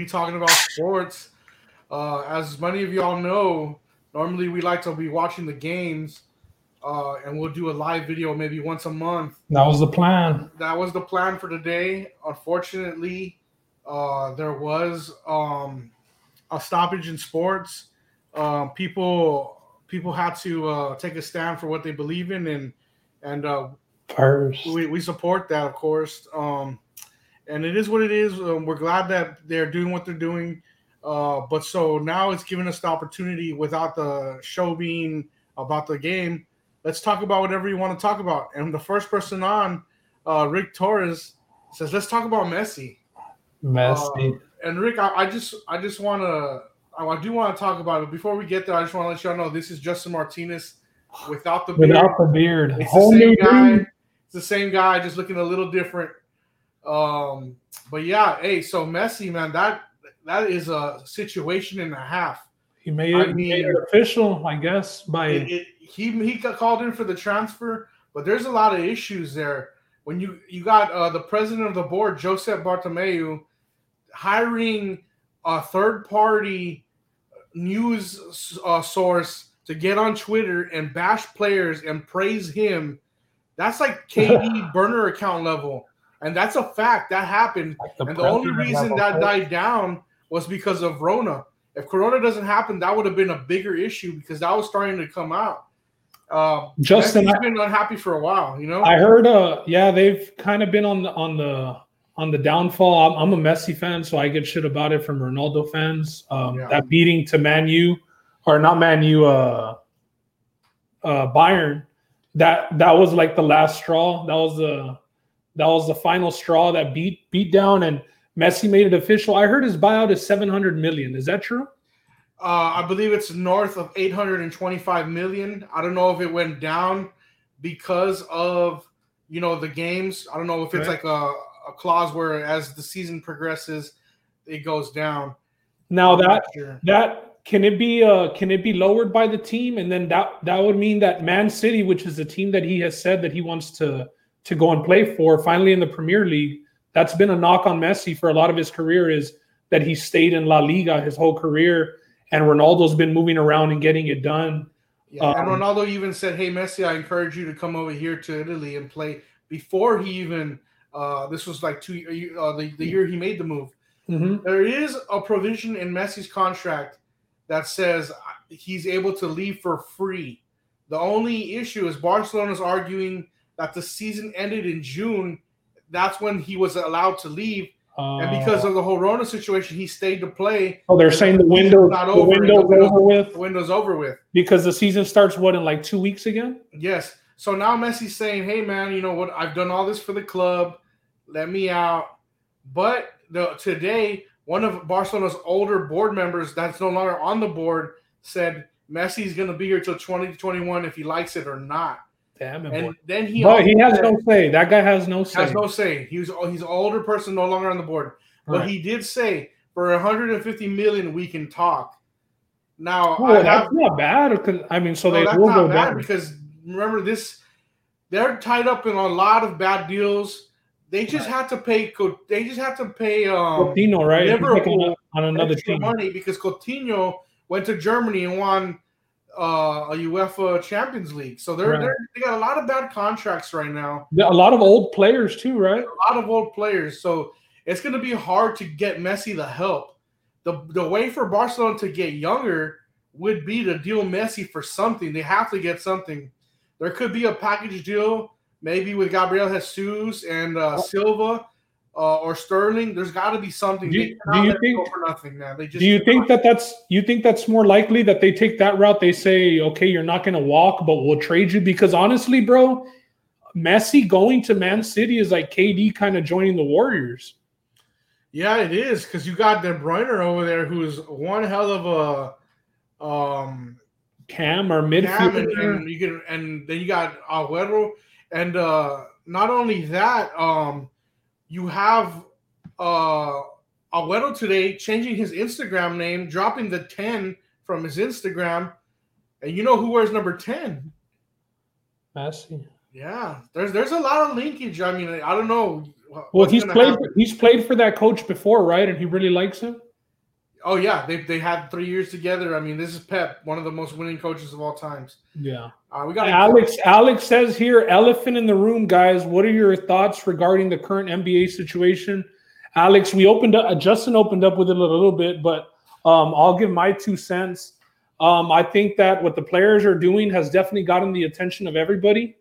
We Talking About Sports. Uh, as many of y'all know, normally we like to be watching the games, uh, and we'll do a live video maybe once a month. That was the plan. That was the plan for today. Unfortunately, uh, there was um, a stoppage in sports. Um, people people had to uh, take a stand for what they believe in, and and uh, First. we, we support that, of course. Um, and it is what it is. Um, we're glad that they're doing what they're doing. Uh, but so now it's giving us the opportunity without the show being about the game. Let's talk about whatever you want to talk about. And the first person on, uh, Rick Torres, says, "Let's talk about Messi." Messi. Uh, and Rick, I, I just I just want to I, do want to talk about it. Before we get there, I just want to let y'all know this is Justin Martinez without the beard. Without the beard. It's the same guy. dude. It's the same guy, just looking a little different. Um, but yeah, hey, so Messi, man, that that is a situation and a half. He made I it, made it official, I guess, by It, it, he he got called in for the transfer, but there's a lot of issues there. When you you got uh, the president of the board, Joseph Bartomeu, hiring a third party news uh, source to get on Twitter and bash players and praise him. That's like KD burner account level, and that's a fact that happened. like the and the only reason that coach. died down was because of Rona. If Corona doesn't happen, that would have been a bigger issue because that was starting to come out. Um, Justin, Messi's I- been unhappy for a while, you know. I heard uh yeah, they've kind of been on the on the on the downfall. I'm, I'm a Messi fan, so I get shit about it from Ronaldo fans. Um Yeah. that beating to Man U or not Man U uh uh Bayern, that that was like the last straw. That was the that was the final straw that beat beat down and Messi made it official. I heard his buyout is 700 million. Is that true? Uh, I believe it's north of 825 million. I don't know if it went down because of you know the games. I don't know if it's Right. like a, a clause where as the season progresses, it goes down. Now that sure. That can it be uh can it be lowered by the team and then that that would mean that Man City, which is the team that he has said that he wants to to go and play for, finally in the Premier League, that's been a knock on Messi for a lot of his career is that he stayed in La Liga his whole career and Ronaldo's been moving around and getting it done. Yeah, and Um, Ronaldo even said, "Hey Messi, I encourage you to come over here to Italy and play." Before he even, uh, this was like two, uh, the the year he made the move. Mhm. There is a provision in Messi's contract that says he's able to leave for free. The only issue is Barcelona's arguing that the season ended in June. That's when he was allowed to leave, and because Uh, of the whole Rona situation, he stayed to play. oh, they're saying the window not the over, window's the window- over with The window's over with. because the season starts what in like two weeks again. Yes. So now Messi's saying, "Hey man, you know what? I've done all this for the club. Let me out." But the, today, one of Barcelona's older board members that's no longer on the board said Messi's going to be here till 2021 if he likes it or not. Damn it, And boy. then he But he also has no say. That guy has no say. has no say. He was he's an older person, no longer on the board. But Right. he did say for 150 million we can talk. Now Oh, I have that's not bad. I mean, so no, they that's will not go bad down. because remember this, they're tied up in a lot of bad deals. They just had to pay. They just had to pay. Um, Coutinho, right? He's Liverpool on, on another team. money because Coutinho went to Germany and won uh, a UEFA Champions League. So they're, Right. they're they got a lot of bad contracts right now. A lot of old players too, right? A lot of old players. So it's going to be hard to get Messi the help. The the way for Barcelona to get younger would be to deal Messi for something. They have to get something. There could be a package deal, maybe with Gabriel Jesus and uh, Silva uh, or Sterling. There's got to be something. Do you- do you think- for nothing, man? They just Do you think that that's you think that's more likely that they take that route? They say, okay, you're not going to walk, but we'll trade you because honestly, bro, Messi going to Man City is like KD kind of joining the Warriors. Yeah, it is because you got De Bruyne over there, who's one hell of a um Cam or midfielder. and, and you can and then you got Aguero, and uh not only that, um you have uh Aguero today changing his Instagram name, dropping the 10 from his Instagram. And you know who wears number 10? Messi. Yeah, there's there's a lot of linkage. I mean, I don't know. well, he's played. happen- He's played for that coach before, right? And he really likes him. Oh yeah, they they had three years together. I mean, this is Pep, one of the most winning coaches of all times. Yeah. Uh, we got Alex. Alex says here, elephant in the room, guys. What are your thoughts regarding the current NBA situation? Alex, we opened up. Justin opened up with it a little bit, but um, I'll give my two cents. Um, I think that what the players are doing has definitely gotten the attention of everybody.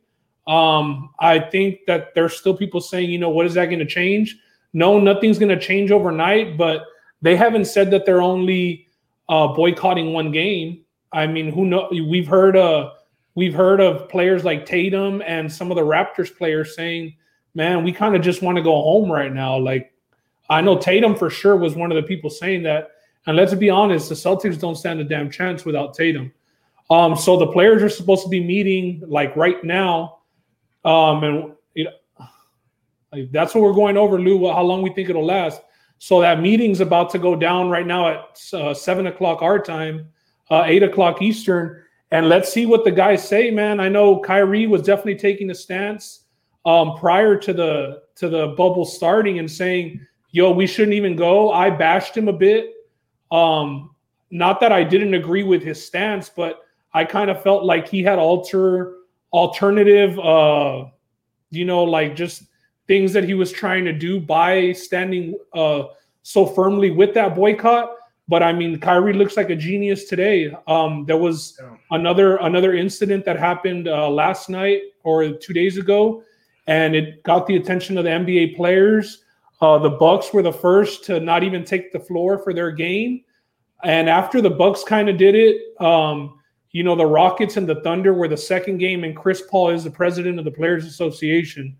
Um, I think that there's still people saying, you know, what is that going to change? No, nothing's going to change overnight, but they haven't said that they're only uh, boycotting one game. I mean, who know? We've heard uh, we've heard of players like Tatum and some of the Raptors players saying, "Man, we kind of just want to go home right now." Like, I know Tatum for sure was one of the people saying that. And let's be honest, the Celtics don't stand a damn chance without Tatum. Um, so the players are supposed to be meeting like right now, um, and you know, like, that's what we're going over, Lou. How long we think it'll last? So that meeting's about to go down right now at uh, seven o'clock our time, uh, eight o'clock Eastern, and let's see what the guys say, man. I know Kyrie was definitely taking a stance um, prior to the to the bubble starting and saying, "Yo, we shouldn't even go." I bashed him a bit. Um, not that I didn't agree with his stance, but I kind of felt like he had alter alternative, uh, you know, like just things that he was trying to do by standing uh, so firmly with that boycott. But I mean, Kyrie looks like a genius today. Um, there was Yeah. another another incident that happened uh, last night or two days ago, and it got the attention of the NBA players. Uh, the Bucks were the first to not even take the floor for their game, and after the Bucks kind of did it, um, you know, the Rockets and the Thunder were the second game, and Chris Paul is the president of the Players Association.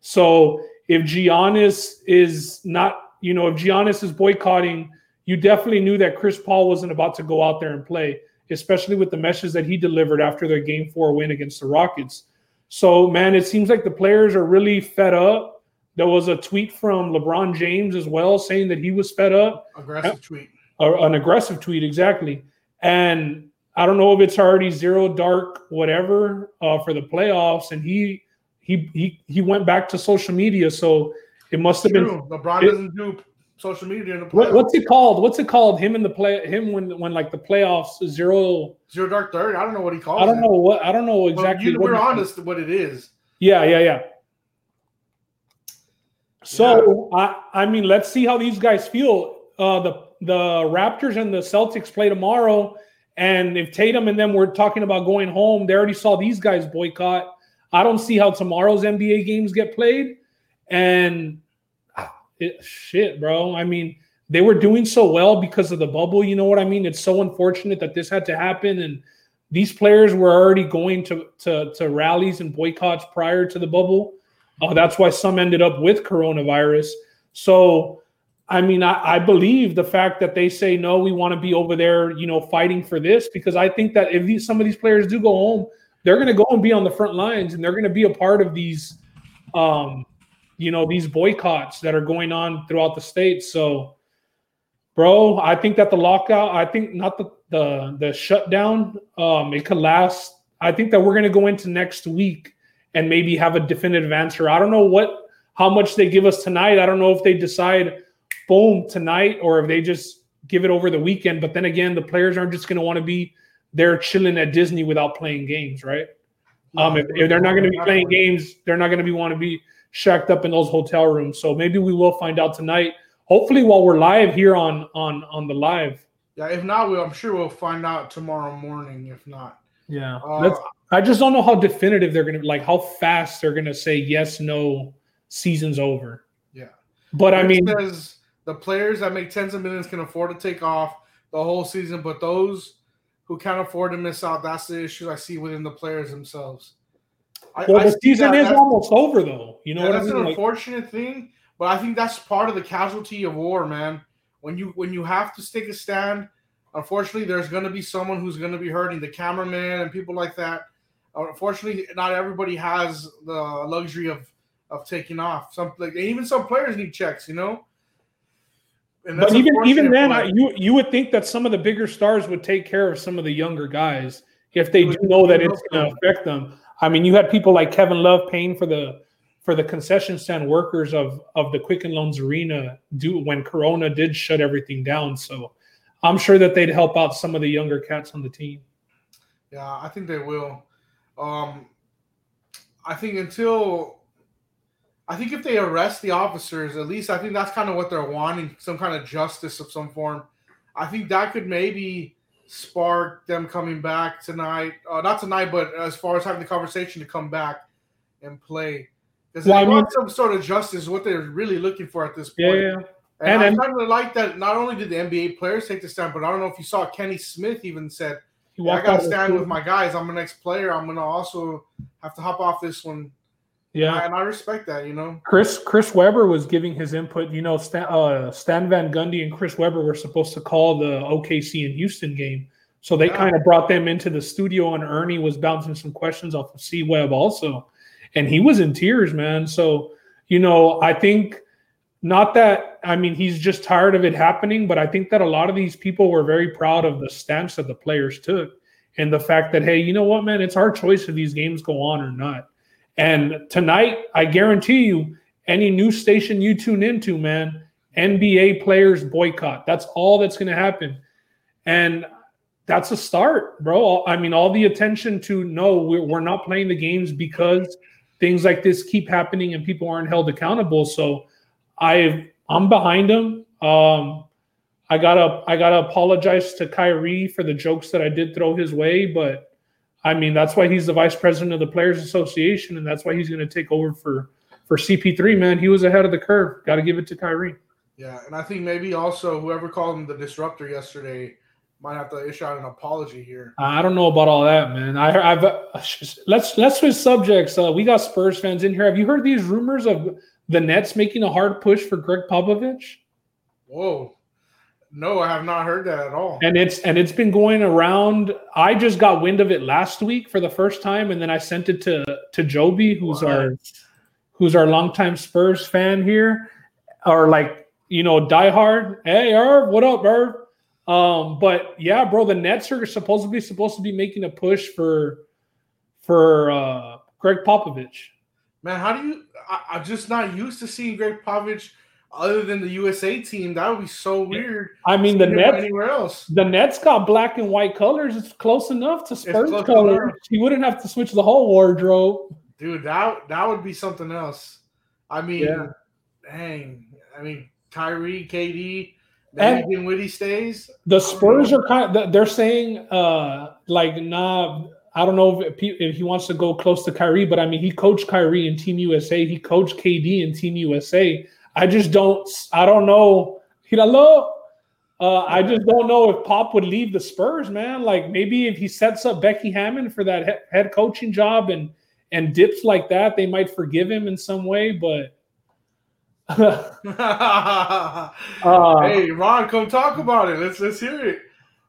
So if Giannis is not, you know, if Giannis is boycotting, you definitely knew that Chris Paul wasn't about to go out there and play, especially with the message that he delivered after their game four win against the Rockets. So, man, it seems like the players are really fed up. There was a tweet from LeBron James as well saying that he was fed up aggressive tweet. an aggressive tweet exactly and i don't know if it's already zero dark whatever uh, for the playoffs and he he he he went back to social media so it must have been True. LeBron it- doesn't do social media in the playoffs. what's it called what's it called him in the play him when when like the playoffs zero Zero dark thirty. I don't know what he calls. i don't it. know what i don't know Well, exactly you, what we're honest what it is. Yeah, yeah, yeah. So I I mean, let's see how these guys feel. Uh, the the Raptors and the Celtics play tomorrow, and if Tatum and them were talking about going home, they already saw these guys boycott. I don't see how tomorrow's NBA games get played, and ah, it, shit, bro. I mean, they were doing so well because of the bubble. You know what I mean? It's so unfortunate that this had to happen, and these players were already going to to, to rallies and boycotts prior to the bubble. Uh, that's why some ended up with coronavirus. So, I mean, I, I believe the fact that they say no, we want to be over there, you know, fighting for this because I think that if these, some of these players do go home, they're going to go and be on the front lines and they're going to be a part of these, um, you know, these boycotts that are going on throughout the state. So, bro, I think that the lockout, I think not the the the shutdown, um, it could last. I think that we're going to go into next week and maybe have a definitive answer. I don't know what how much they give us tonight. I don't know if they decide boom tonight or if they just give it over the weekend. But then again, the players aren't just going to want to be there chilling at Disney without playing games, right? Um, if, if they're not going to be playing games, they're not going to be want to be shacked up in those hotel rooms. So maybe we will find out tonight. Hopefully, while we're live here on on on the live. Yeah, if not, we'll, I'm sure we'll find out tomorrow morning. If not, Yeah, uh, I just don't know how definitive they're going to like how fast they're going to say yes, no, season's over. Yeah. But I mean, the players that make tens of millions can afford to take off the whole season, but those who can't afford to miss out, that's the issue I see within the players themselves. I, well, I the season that- is that's- almost over, though. You know yeah, what I that's mean? an Like, unfortunate thing, but I think that's part of the casualty of war, man. When you when you have to take a stand, unfortunately, there's going to be someone who's going to be hurting the cameraman and people like that. Unfortunately, not everybody has the luxury of of taking off. Some like even some players need checks, you know. But even even then, I, you you would think that some of the bigger stars would take care of some of the younger guys if they do know that it's going to affect them. I mean, you had people like Kevin Love paying for the for the concession stand workers of of the Quicken Loans Arena do when Corona did shut everything down. So I'm sure that they'd help out some of the younger cats on the team. Yeah, I think they will. Um, I think until I think if they arrest the officers, at least I think that's kind of what they're wanting, some kind of justice of some form. I think that could maybe spark them coming back tonight. Uh, not tonight, but as far as having the conversation to come back and play. Because well, they I mean, want some sort of justice, what they're really looking for at this point. Yeah, yeah. And, and I kind of like that. Not only did the NBA players take the stand, but I don't know if you saw Kenny Smith even said, yeah, "I got to stand with my guys. I'm the next player. I'm gonna also have to hop off this one yeah, and I, respect that. You know, Chris Chris Webber was giving his input. You know, Stan, uh, Stan Van Gundy and Chris Webber were supposed to call the OKC and Houston game, so they yeah. kind of brought them into the studio, and Ernie was bouncing some questions off of C Web also, and he was in tears, man. So you know, I think not that I mean he's just tired of it happening, but I think that a lot of these people were very proud of the stance that the players took and the fact that hey, you know what, man, it's our choice if these games go on or not. And tonight, I guarantee you, any news station you tune into, man, NBA players boycott. That's all that's going to happen. And that's a start, bro. I mean, all the attention to no, we're, not playing the games because things like this keep happening and people aren't held accountable. So I I'm behind them. Um, I gotta I gotta apologize to Kyrie for the jokes that I did throw his way, but I mean, that's why he's the vice president of the Players Association, and that's why he's going to take over for for CP3. Man, he was ahead of the curve. Got to give it to Kyrie. Yeah, and I think maybe also whoever called him the disruptor yesterday might have to issue out an apology here. I don't know about all that, man. I, uh, let's let's switch subjects. Uh, we got Spurs fans in here. Have you heard these rumors of the Nets making a hard push for Gregg Popovich? Whoa, no, I have not heard that at all. And it's and it's been going around. I just got wind of it last week for the first time, and then I sent it to to Joby, who's what? our who's our longtime Spurs fan here, or like you know diehard. Hey, Irv, what up, Irv? Um, but yeah, bro, the Nets are supposedly supposed to be making a push for for uh Gregg Popovich. Man, how do you? I, I'm just not used to seeing Gregg Popovich other than the USA team, that would be so weird. I mean, the Nets anywhere else. The Nets got black and white colors. It's close enough to Spurs colors. He wouldn't have to switch the whole wardrobe. Dude, that that would be something else. I mean, yeah. dang. I mean, Kyrie, KD, and Dinwiddie stays. The Spurs are kind of they're saying uh like nah. I don't know if, if he wants to go close to Kyrie, but I mean, he coached Kyrie in Team USA. He coached KD in Team USA. I just don't. I don't know. Hello. Uh, I just don't know if Pop would leave the Spurs, man. Like maybe if he sets up Becky Hammon for that he- head coaching job and and dips like that, they might forgive him in some way. But uh, hey, Ron, come talk about it. Let's let's hear it.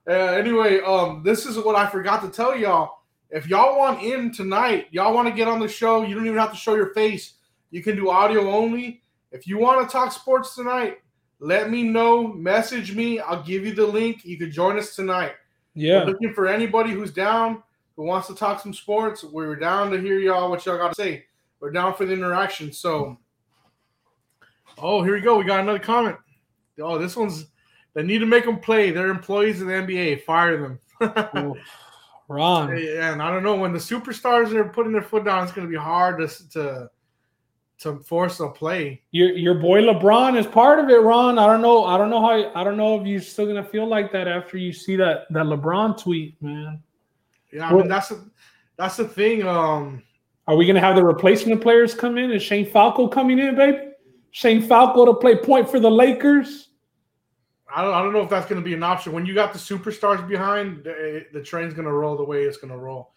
Uh, anyway, um, this is what I forgot to tell y'all. If y'all want in tonight, y'all want to get on the show, you don't even have to show your face. You can do audio only. If you want to talk sports tonight, let me know. Message me. I'll give you the link. You can join us tonight. Yeah. We're looking for anybody who's down, who wants to talk some sports. We're down to hear y'all what y'all got to say. We're down for the interaction. So, oh, here we go. We got another comment. Oh, this one's they need to make them play. They're employees of the NBA. Fire them. Wrong. Yeah, and I don't know when the superstars are putting their foot down. It's going to be hard to to to force a play. Your your boy LeBron is part of it, Ron. I don't know. I don't know how. I don't know if you're still gonna feel like that after you see that that LeBron tweet, man. Yeah, I mean that's the that's the thing. Um, are we gonna have the replacement players come in? Is Shane Falco coming in, baby? Shane Falco to play point for the Lakers. I don't, I don't know if that's going to be an option. When you got the superstars behind, the, the train's going to roll the way it's going to roll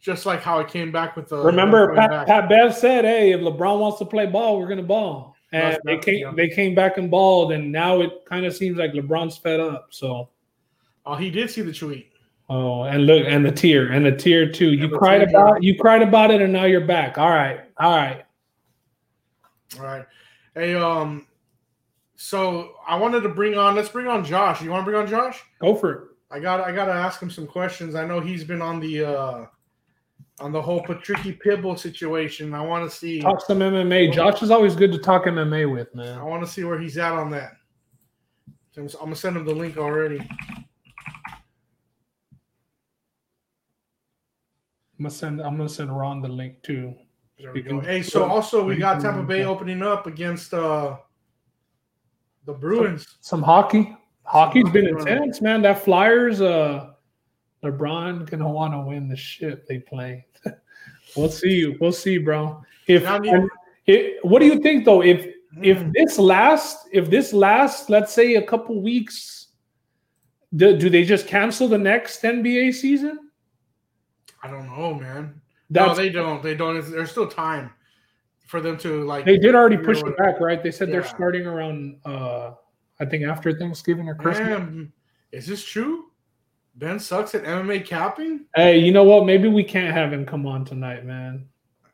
just like how it came back with the. Remember, Pat, Pat, Bev said, "Hey, if LeBron wants to play ball, we're gonna ball." And they came, yeah. they came back and balled, and now it kind of seems like LeBron's fed up. So, oh, he did see the tweet. Oh, and look, and the tear, and the tear too. You cried about, you cried about it, and now you're back. All right, all right, all right. Hey, um, so I wanted to bring on. Let's bring on Josh. You want to bring on Josh? Go for it. I got. I got to ask him some questions. I know he's been on the. uh on the whole Patricky Pitbull situation. I want to see. Talk some MMA. Josh is always good to talk MMA with, man. I want to see where he's at on that. I'm, gonna send him the link already. I'm gonna send. I'm gonna send Ron the link too. There we go. Hey, so also we got Tampa Bay opening up against uh the Bruins. Some hockey. Hockey's been hockey, intense, man. That Flyers, uh, LeBron gonna want to win the shit they play. we'll see. You. We'll see, bro. If you- what do you think though? If if Mm. this lasts, if this lasts, let's say a couple weeks, do, do they just cancel the next NBA season? I don't know, man. That's no, they don't. They don't. It's- There's still time for them to like. They did already push it back, right? They said they're starting around uh I think after Thanksgiving or Christmas. Is this true? Ben sucks at MMA capping. Hey, you know what? Maybe we can't have him come on tonight, man.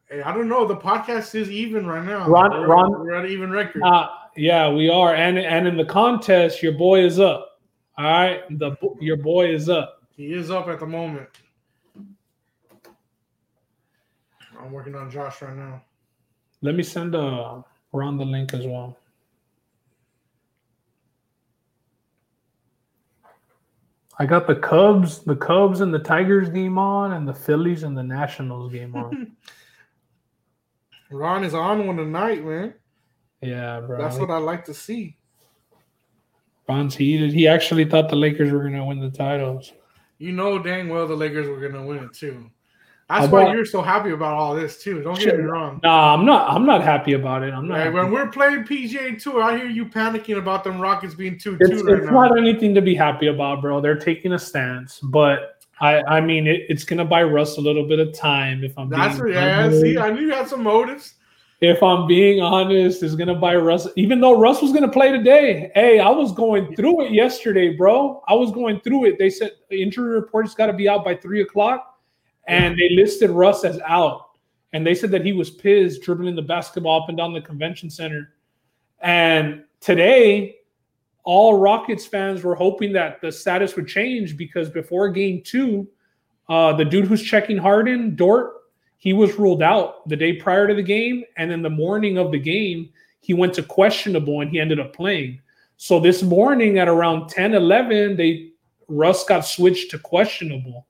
Hey, I don't know. The podcast is even right now. Ron- we're, Ron- we're at even record. Uh yeah, we are. And and in the contest, your boy is up. All right. The your boy is up. he is up at the moment. I'm working on Josh right now. Let me send uh Ron the link as well. I got the Cubs, the Cubs and the Tigers game on, and the Phillies and the Nationals game on. Ron is on one tonight, man. yeah, bro. That's what I like to see. Ron's heated. He actually thought the Lakers were gonna win the titles. You know dang well the Lakers were gonna win it too. That's why you're so happy about all this too. Don't get me wrong. Nah, I'm not. I'm not happy about it. I'm not. Happy. when we're playing PGA Tour, I hear you panicking about them Rockets being two it's, two right it's now. not anything to be happy about, bro. They're taking a stance, but I, I mean, it, it's gonna buy Russ a little bit of time. If I'm That's being yeah. See, I knew you had some motives. if I'm being honest, is gonna buy Russ. Even though Russ was gonna play today, hey, I was going through it yesterday, bro. I was going through it. They said the injury report's got to be out by three o'clock, and they listed Russ as out. And they said that he was pissed dribbling the basketball up and down the convention center. And today, all Rockets fans were hoping that the status would change because before game two, uh, the dude who's checking Harden, Dort, he was ruled out the day prior to the game. And then the morning of the game, he went to questionable and he ended up playing. So this morning at around 10, 11, they Russ got switched to questionable.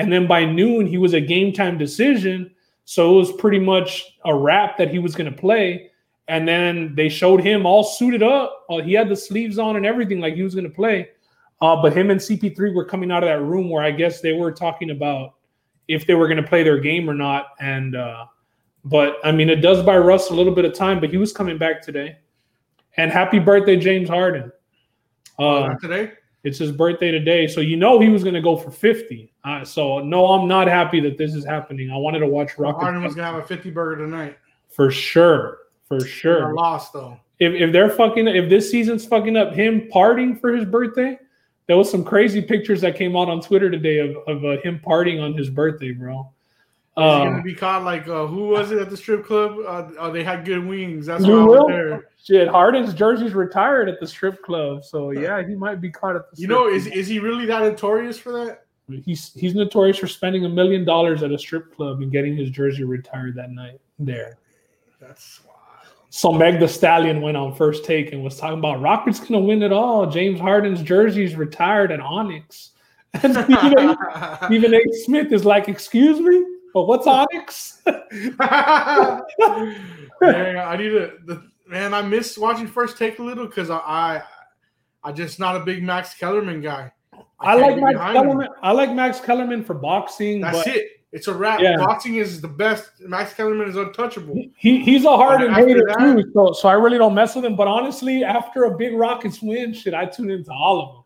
And then by noon, he was a game time decision. So it was pretty much a wrap that he was going to play. And then they showed him all suited up. Uh, he had the sleeves on and everything, like he was going to play. Uh, but him and CP3 were coming out of that room where I guess they were talking about if they were going to play their game or not. And uh, but I mean, it does buy Russ a little bit of time. But he was coming back today. And happy birthday, James Harden. Uh, today. it's his birthday today, so you know he was going to go for fifty. Uh, so no, I'm not happy that this is happening. I wanted to watch Rockets Harden was gonna have a 50 burger tonight. for sure, for sure. lost though. If if they're fucking, if this season's fucking up him partying for his birthday, there was some crazy pictures that came out on Twitter today of of uh, him partying on his birthday, bro. Is he gonna Um, be caught like uh, who was it at the strip club? Uh, oh, they had good wings. That's why I was there. shit, Harden's jersey's retired at the strip club, so yeah, he might be caught at the. You strip know, club. is is he really that notorious for that? He's he's notorious for spending a million dollars at a strip club and getting his jersey retired that night there. That's wild. So Meg the Stallion went on first take and was talking about Rockets gonna win it all. James Harden's jersey's retired at Onyx. And Stephen A, A. Smith is like, excuse me, but what's Onyx? man, I need to. The, man, I miss watching First Take a little because I, I, I just not a big Max Kellerman guy. I, can't like Max behind him. Kellerman. I like Max Kellerman for boxing. That's but it. It's a wrap. Yeah. Boxing is the best. Max Kellerman is untouchable. He he's a hard After hater that- too, so so I really don't mess with him. But honestly, after a big Rockets win, shit, I tune into all of them.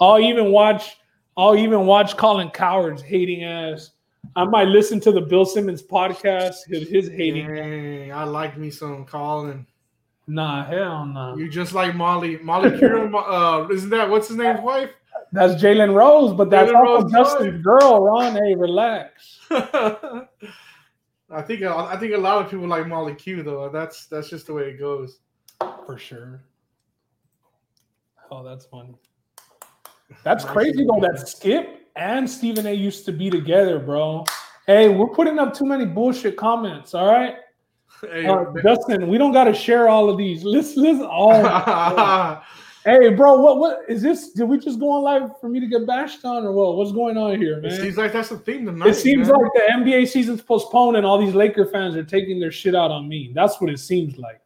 I'll even watch. I'll even watch Colin Cowherd's hating ass. I might listen to the Bill Simmons podcast. His, his hating. Dang, I like me some Colin. Nah, hell no. You just like Molly. Molly Qerim, uh, isn't that what's his name's wife? That's Jalen Rose, but that's also Justin's girl. Ron, hey, relax. I think I think a lot of people like Molly Q though. That's that's just the way it goes. For sure. Oh, that's funny. That's crazy though. That Skip and Stephen A. used to be together, bro. Hey, we're putting up too many bullshit comments. All right, Hey, uh, Justin, we don't got to share all of these. Listen, listen. Oh, hey, bro, what what is this? Did we just go on live for me to get bashed on, or what? What's going on here, man? it seems like that's the theme tonight. It seems man. like the NBA season's postponed and all these Laker fans are taking their shit out on me. That's what it seems like.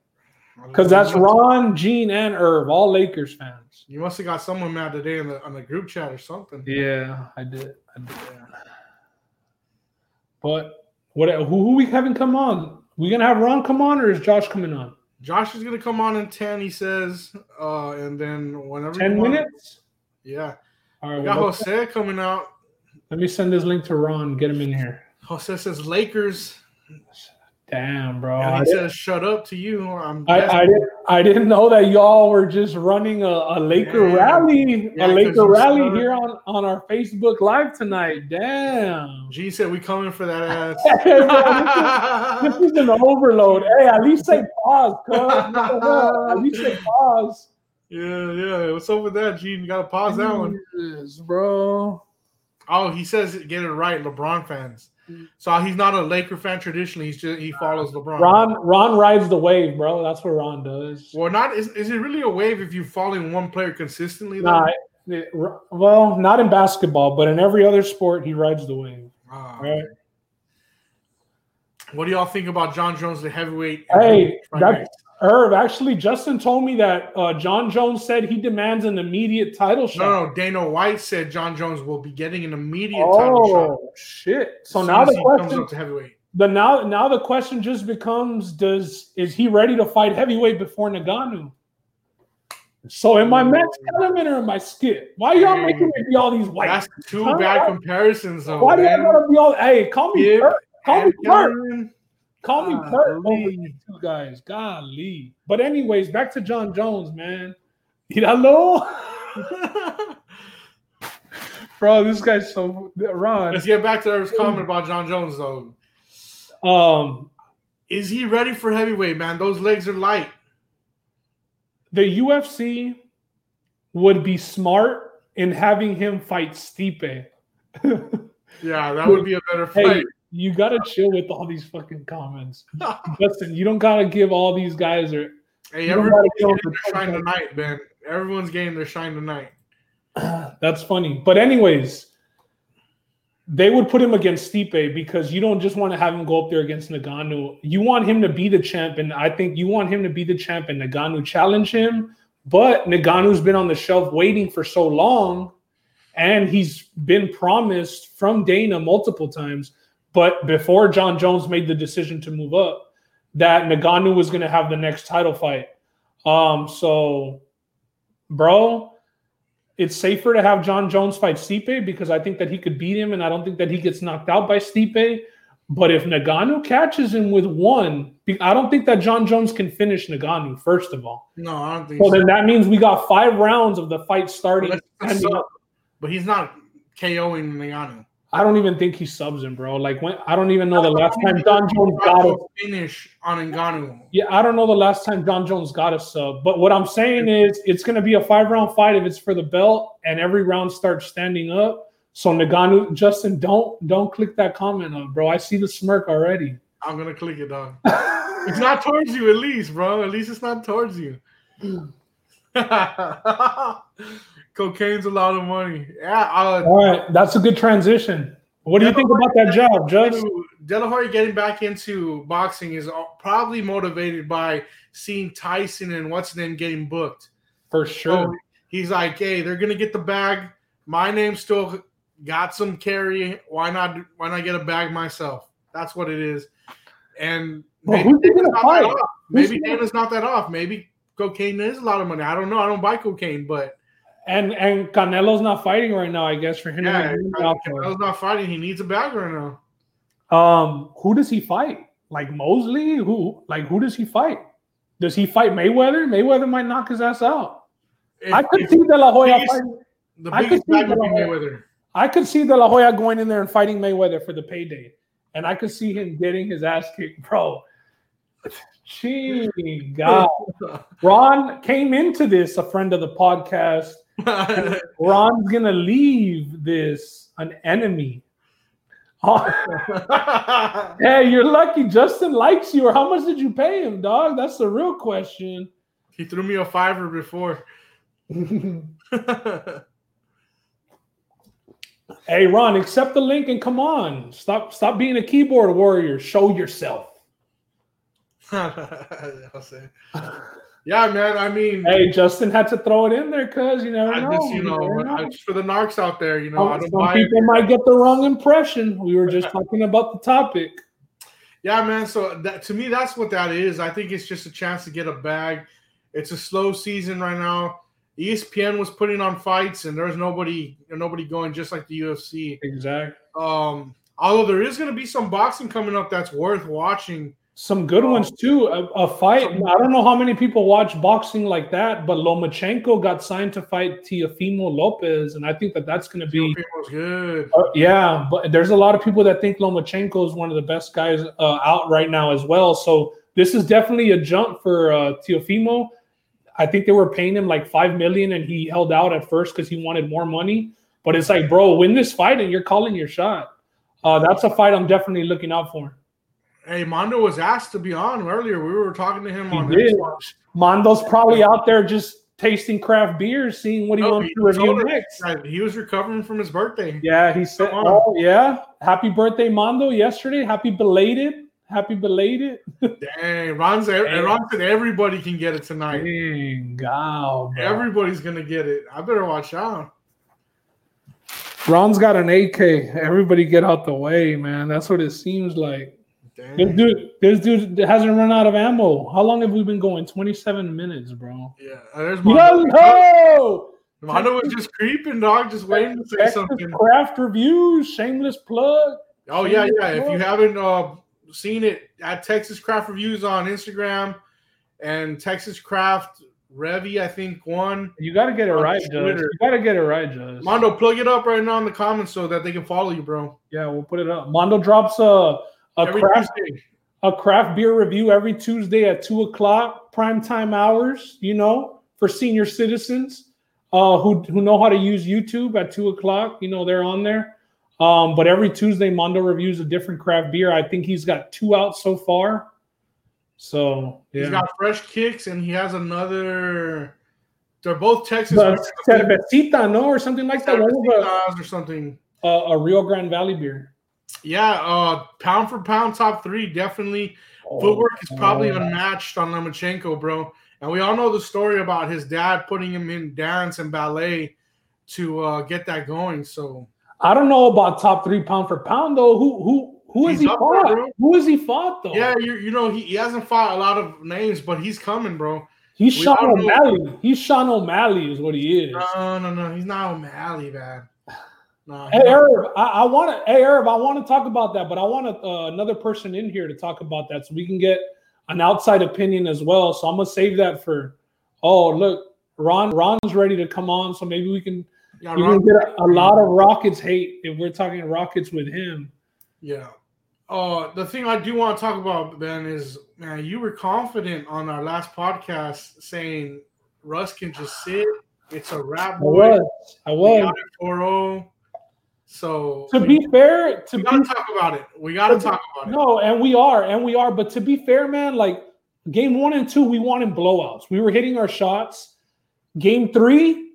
Because that's Ron, Gene, and Irv, all Lakers fans. You must have got someone mad today in the on the group chat or something. Yeah, I did. I did. But what? Who, who we having come on? We gonna have Ron come on, or is Josh coming on? Josh is gonna come on in ten, he says, uh, and then whenever Ten you want- minutes. Yeah, All right. we got well, Jose coming out. let me send this link to Ron. Get him in here. Jose says Lakers, Damn, bro. and I, he says shut up to you. I'm I, I didn't. I didn't know that y'all were just running a, a Laker Yeah. rally, Yeah, a Laker rally started- here on on our Facebook Live tonight. Damn. G said we coming for that ass. Hey, bro, this, is, this is an overload. Hey, at least say pause, cuz. What the hell? At least say pause. yeah, yeah. What's up with that, G? You gotta pause that one. Bro. Oh, he says get it right, LeBron fans. So he's not a Laker fan traditionally. He's just he follows LeBron. Ron Ron rides the wave, bro. That's what Ron does. Well, not is, is it really a wave if you following one player consistently? Though? Nah, it- well, not in basketball, but in every other sport, he rides the wave. Ah, Right. What do y'all think about Jon Jones, the heavyweight? Hey, Friday? Irv. Actually, Justin told me that uh, Jon Jones said he demands an immediate title shot. no, no. Dana White said Jon Jones will be getting an immediate title shot. Oh shit! So as now the question to heavyweight. The now now the question just becomes: Does is he ready to fight heavyweight before Ngannou? So am I Max Kellerman or am I Skip? Why y'all Hey, making me be all these white? That's two bad comparisons, though. Why do I man. gotta be all? Hey, call me Skip Kurt. Call me Kurt. Kellerman. Call me Kurt over Golly. these two guys. Golly. But anyways, back to Jon Jones, man. Hello, bro. This guy's so Ron. Let's get back to Eric's comment about Jon Jones, though. Um, Is he ready for heavyweight, man? Those legs are light. the UFC would be smart in having him fight Stipe. Yeah, that would be a better hey, fight. You gotta chill with all these fucking comments, Justin. You don't gotta give all these guys or hey, everyone's getting their shine tonight, man. Everyone's getting their shine tonight. That's funny. But anyways, they would put him against Stipe because you don't just want to have him go up there against Ngannou. You want him to be the champ, and I think you want him to be the champ and Ngannou challenge him. But Ngannou's been on the shelf waiting for so long, and he's been promised from Dana multiple times. But before Jon Jones made the decision to move up, that Ngannou was going to have the next title fight. Um, so, bro, it's safer to have Jon Jones fight Stipe because I think that he could beat him, and I don't think that he gets knocked out by Stipe. But if Ngannou catches him with one, I don't think that Jon Jones can finish Ngannou. First of all, No, I don't think so so. then that means we got five rounds of the fight starting. Let's- let's sub. But he's not KOing Ngannou. I don't even think he subs him, bro. Like when I don't even know the last time Jon Jones got a finish on Ngannou. Yeah, I don't know the last time Jon Jones got a sub, but what I'm saying is it's going to be a five round fight if it's for the belt, and every round starts standing up. So Ngannou, Justin, don't don't click that comment up, bro. I see the smirk already. I'm gonna click it, dog. It's not towards you, at least, bro. At least it's not towards you. Cocaine's a lot of money. Yeah, uh, All right, that's a good transition. What do you think about that job, Just? De getting back into boxing is probably motivated by seeing Tyson and what's name getting booked. For So sure. he's like, hey, they're gonna get the bag. My name still got some carry. Why not? Why not get a bag myself? That's what it is. And Well, maybe Dana's not fight? that off. Maybe Who's gonna- Dana's not that off. Maybe cocaine is a lot of money. I don't know. I don't buy cocaine, but And and Canelo's not fighting right now, I guess, for him. yeah, to get off of- Canelo's not fighting. He needs a bag right now. Um, who does he fight? Like Mosley? Who? Like who does he fight? Does he fight Mayweather? Mayweather might knock his ass out. If- I could see De La Hoya biggest- fighting. the I could biggest see would be De La Hoya. Mayweather. I could see De La Hoya going in there and fighting Mayweather for the payday, and I could see him getting his ass kicked, bro. Gee, God. Ron came into this a friend of the podcast. Ron's gonna leave this an enemy. hey, you're lucky Justin likes you, or how much did you pay him, dog? That's the real question. He threw me a fiver before. hey, Ron, accept the link and come on. Stop stop being a keyboard warrior. Show yourself. Yeah, man. I mean, hey, Justin had to throw it in there because you never I know. just, you know, know. just for the narcs out there, you know, I Some, don't some buy people it. might get the wrong impression. We were just talking about the topic. Yeah, man. So that to me, that's what that is. I think it's just a chance to get a bag. It's a slow season right now. ESPN was putting on fights, and there's nobody, nobody going just like the UFC. Exactly. Um, although there is going to be some boxing coming up that's worth watching. Some good ones too. A, a fight. I don't know how many people watch boxing like that, but Lomachenko got signed to fight Teofimo Lopez, and I think that that's going to be. good. Uh, yeah, but there's a lot of people that think Lomachenko is one of the best guys uh, out right now as well. So this is definitely a jump for uh, Teofimo. I think they were paying him like five million, and he held out at first because he wanted more money. But it's like, bro, win this fight, and you're calling your shot. Uh, that's a fight I'm definitely looking out for. Hey, Mondo was asked to be on earlier. We were talking to him He on did. Xbox. Mondo's probably out there just tasting craft beers, seeing what he No, wants he to review next. He was recovering from his birthday. Yeah, he said, "Oh yeah, happy birthday, Mondo! Yesterday, happy belated, happy belated." Dang, Ron said, Damn. Ron said everybody can get it tonight. Dang, wow, bro. Everybody's gonna get it. I better watch out. Ron's got an AK. Everybody get out the way, man. That's what it seems like. This dude, this dude hasn't run out of ammo. How long have we been going? Twenty-seven minutes, bro. Yeah, uh, there's Mondo. Yo, Mondo was just creeping, dog, just waiting to say something. Craft reviews, shameless plug. Oh yeah, yeah. If you haven't uh, seen it, at Texas Craft Reviews on Instagram and Texas Craft Revy, I think one. You got to get it right, Judge. You got to get it right, Judge. Mondo, plug it up right now in the comments so that they can follow you, bro. Yeah, we'll put it up. Mondo drops a a Every craft Tuesday. a craft beer review every Tuesday at two o'clock, prime time hours. You know, for senior citizens uh, who who know how to use YouTube at two o'clock. You know, they're on there. Um, but every Tuesday, Mondo reviews a different craft beer. I think he's got two out so far. So yeah, He's got fresh kicks and he has another. They're both Texas. cervecita, no, or something like that. One or something. a, a Rio Grande Valley beer. Yeah, uh, pound for pound, top three, definitely. Footwork is probably Oh. unmatched on Lomachenko, bro. And we all know the story about his dad putting him in dance and ballet to uh, get that going. So I don't know about top three pound for pound though. Who who who has he there, fought? bro. Who has he fought though? yeah, you you know he, he hasn't fought a lot of names, but he's coming, bro. he's Sean all know- O'Malley. He's Sean O'Malley is what he is. No, no, no, he's not O'Malley, man. No, hey Herb, I, I want to. Hey Herb, I want to talk about that, but I want a, uh, another person in here to talk about that so we can get an outside opinion as well. So I'm gonna save that for. Oh look, Ron Ron's ready to come on, so maybe we can yeah, you can get a, a lot of Rockets hate if we're talking Rockets with him. Yeah. Uh, the thing I do want to talk about, Ben, is man, you were confident on our last podcast saying Russ can just sit. It's a wrap, I boy. was, I was. it 4-0. So To we, be fair, to we gotta talk about it. We gotta talk about it. No, and we are, and we are. But to be fair, man, like game one and two, we wanted blowouts. We were hitting our shots. Game three,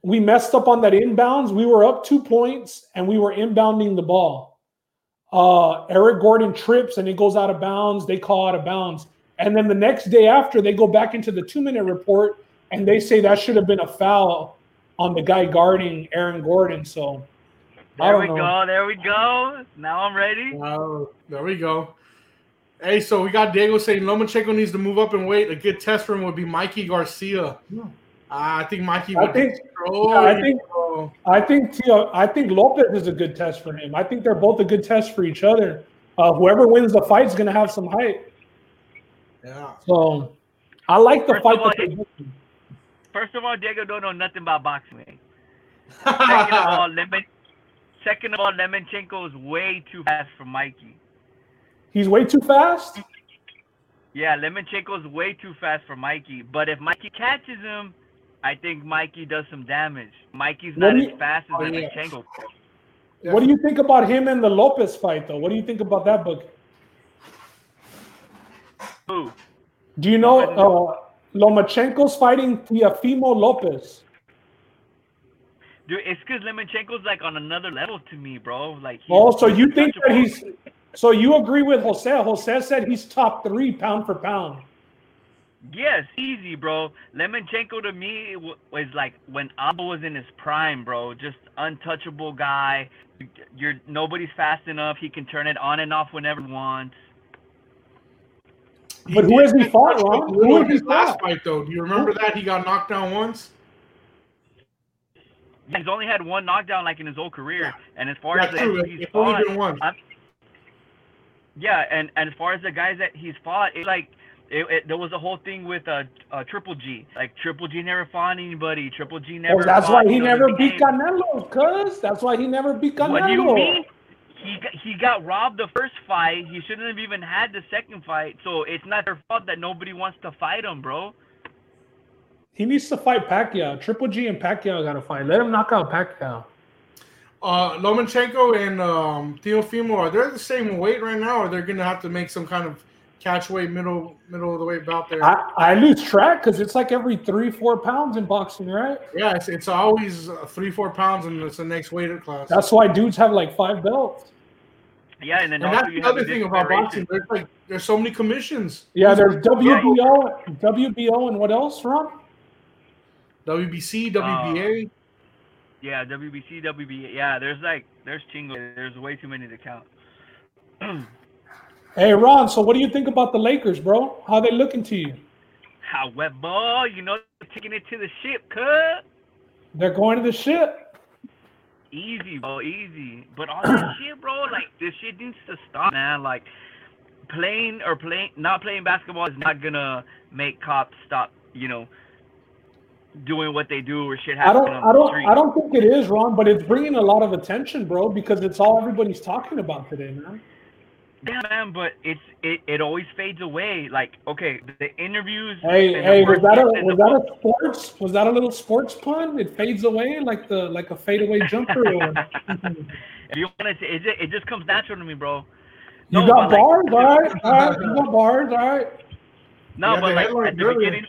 we messed up on that inbounds. We were up two points and we were inbounding the ball. Uh, Eric Gordon trips and it goes out of bounds. They call out of bounds. And then the next day after, they go back into the two minute report and they say that should have been a foul on the guy guarding Aaron Gordon. So I There don't we know. go. There we go. Now I'm ready. Wow, there we go. Hey, so we got Diego saying Lomachenko needs to move up and wait. A good test for him would be Mikey Garcia. Yeah. I think Mikey I would think- destroy yeah, I think- bro. I think Tio, I think Lopez is a good test for him. I think they're both a good test for each other. Uh, whoever wins the fight is going to have some hype. Yeah. So I like the First fight. all, that they're doing. First of all, Diego don't know nothing about boxing. Second of all, Lemon. Second of all, Lemonchenko is way too fast for Mikey. He's way too fast. Yeah, Lemonchenko is way too fast for Mikey. But if Mikey catches him, I think Mikey does some damage. Mikey's Let not me- as fast as Oh, yeah. What do you think about him and the Lopez fight, though? What do you think about that book? Who? Do you know uh, Lomachenko's fighting Teofimo Lopez? Dude, it's because Lomachenko's like on another level to me, bro. Like, Oh, so you think that he's so you agree with Jose? Jose said he's top three pound for pound. Yes, easy, bro. Lomachenko to me was like when Abba was in his prime, bro. Just untouchable guy. You're nobody's fast enough. He can turn it on and off whenever he wants. But who has he fought, touch Ron? Who little in he his last fight though? Do you remember that he got knocked down once? He's only had one knockdown like in his whole career. And as far Yeah, as the true. he's It's only fought, been once. I'm- yeah, and, and as far as the guys that he's fought, it's like it, it, there was a whole thing with uh, uh, Triple G. Like Triple G never fought anybody. Triple G never. Oh, that's fought, why he you know, never beat game. Canelo, cuz that's why he never beat Canelo. What do you mean? He got, he got robbed the first fight. He shouldn't have even had the second fight. So it's not their fault that nobody wants to fight him, bro. He needs to fight Pacquiao. Triple G and Pacquiao got to fight. Let him knock out Pacquiao. Uh, Lomachenko and um, Teofimo are they the same weight right now, or they're gonna have to make some kind of catch weight middle middle of the weight bout there? I, I lose track because it's like every three, four pounds in boxing, right? yeah, it's, it's always uh, three four pounds, and it's the next weight class. That's why dudes have like five belts. Yeah, and then and that's you the other thing about boxing. There's like there's so many commissions. Yeah, there's WBO, WBO, and what else, Ron? WBC, uh, WBA. Yeah, WBC, WBA. Yeah, there's like there's chingo. There's way too many to count. Hey, Ron. So, what do you think about the Lakers, bro? How they looking to you? However, you know, taking it to the ship, cut. They're going to the ship. Easy, bro, easy. But all this shit, bro, like this shit needs to stop, man. Like playing or playing, not playing basketball is not gonna make cops stop. You know, doing what they do or shit I don't, on I don't, street. I don't think it is, Ron. But it's bringing a lot of attention, bro, because it's all everybody's talking about today, man. Yeah, man, but it's it, it always fades away. Like, okay, the interviews. Hey, and the hey, was that a was that a sports? Was that a little sports pun? It fades away like the like a fadeaway jumper. Or, if you want to, it just, it just comes natural to me, bro. you got but, like, bars, all right, all right. You got bars, all right. No, Yeah, but like headline at the earlier. beginning,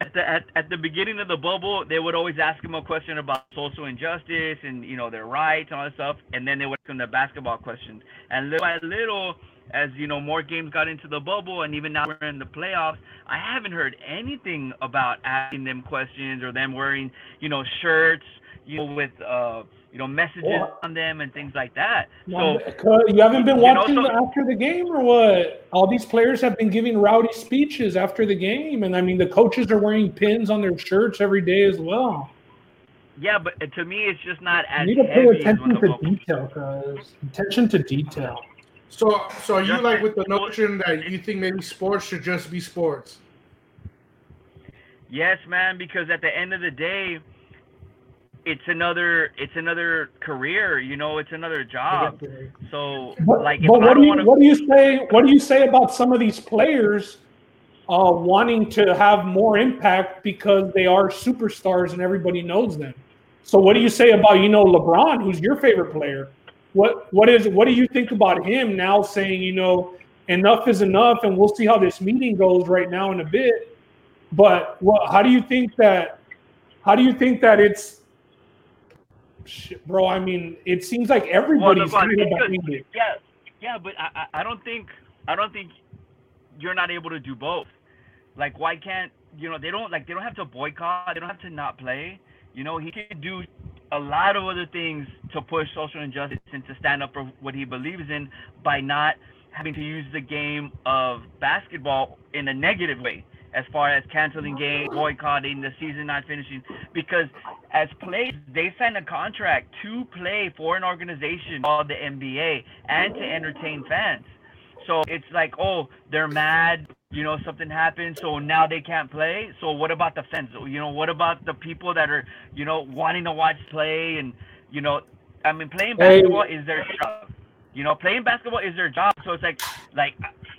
at the at, at the beginning of the bubble, they would always ask him a question about social injustice and you know their rights and all that stuff, and then they would ask him the basketball questions. And little by little, as you know, more games got into the bubble, and even now we're in the playoffs, I haven't heard anything about asking them questions or them wearing you know shirts, you know, with uh you know messages Well- on them and things like that. So. Uh, you haven't been you know, watching so- after the game or what? All these players have been giving rowdy speeches after the game, and I mean the coaches are wearing pins on their shirts every day as well. Yeah, but uh, to me, it's just not as You need to pay heavy as when attention to detail, guys. Attention to detail. So, so are you Just- like with the notion that you think maybe sports should just be sports? Yes, man, because at the end of the day, it's another it's another career, you know, it's another job. So But, like but what do you want to what do you say? What do you say about some of these players uh, wanting to have more impact because they are superstars and everybody knows them? So what do you say about you know LeBron, who's your favorite player? What what is what do you think about him now saying you know enough is enough and we'll see how this meeting goes right now in a bit. But what how do you think that how do you think that it's bro, I mean, it seems like everybody's Well, because- Yeah, yeah, but I, I I don't think I don't think you're not able to do both. Like why can't you know they don't like they don't have to boycott, they don't have to not play. You know, he can do a lot of other things to push social injustice and to stand up for what he believes in by not having to use the game of basketball in a negative way as far as canceling games, boycotting, the season not finishing. Because as players, they sign a contract to play for an organization called the NBA and to entertain fans. So it's like, oh, they're mad, you know, something happened, so now they can't play. So what about the fans? You know, what about the people that are, you know, wanting to watch play and, you know, I mean, playing Hey. basketball is their job. You know, playing basketball is their job. So it's like, like,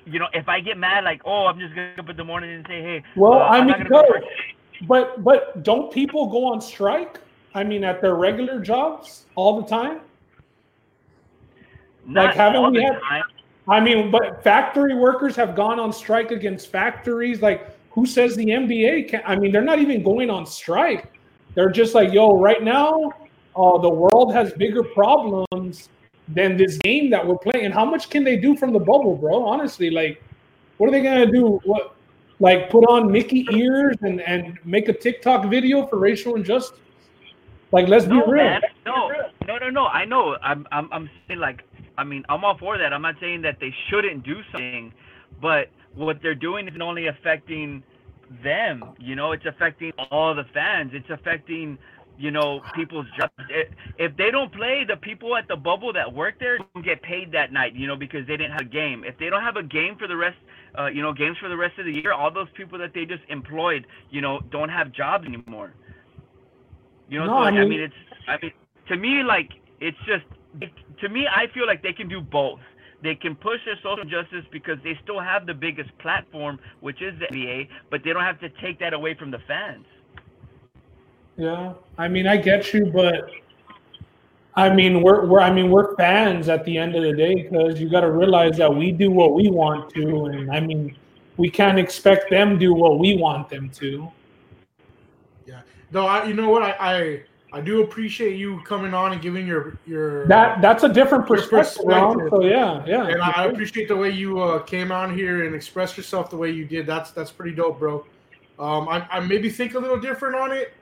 you know, if I get mad, like, oh, I'm just gonna wake up in the morning and say, hey, Well, uh, I I'm mean, no. to work today. But but don't people go on strike? I mean, at their regular jobs all the time. Not Like, haven't we had- time. I mean, but factory workers have gone on strike against factories. Like, who says the NBA can? I mean, they're not even going on strike. They're just like, yo, right now, uh, the world has bigger problems than this game that we're playing. How much can they do from the bubble, bro? Honestly, like, what are they gonna do? What, like, put on Mickey ears and and make a TikTok video for racial injustice? Like, let's No, be real. man. No, no, no, no. I know. I'm, I'm, I'm saying like, I mean, I'm all for that. I'm not saying that they shouldn't do something, but what they're doing isn't only affecting them. You know, it's affecting all the fans. It's affecting, you know, people's jobs. If, they don't play, the people at the bubble that work there don't get paid that night. You know, because they didn't have a game. If they don't have a game for the rest, uh, you know, games for the rest of the year, all those people that they just employed, you know, don't have jobs anymore. You know, No, so, I I, mean- mean, it's I mean to me like it's just to me I feel like they can do both. They can push their social justice because they still have the biggest platform, which is the NBA, but they don't have to take that away from the fans. Yeah, I mean, I get you, but I mean, we're we're I mean, we're fans at the end of the day because you got to realize that we do what we want to, and I mean, we can't expect them do what we want them to. Yeah. Though I, you know what, I, I I do appreciate you coming on and giving your your That that's a different perspective, perspective. So yeah, yeah. and I, I appreciate the way you uh, came on here and expressed yourself the way you did. That's that's pretty dope, bro. Um, I, I maybe think a little different on it,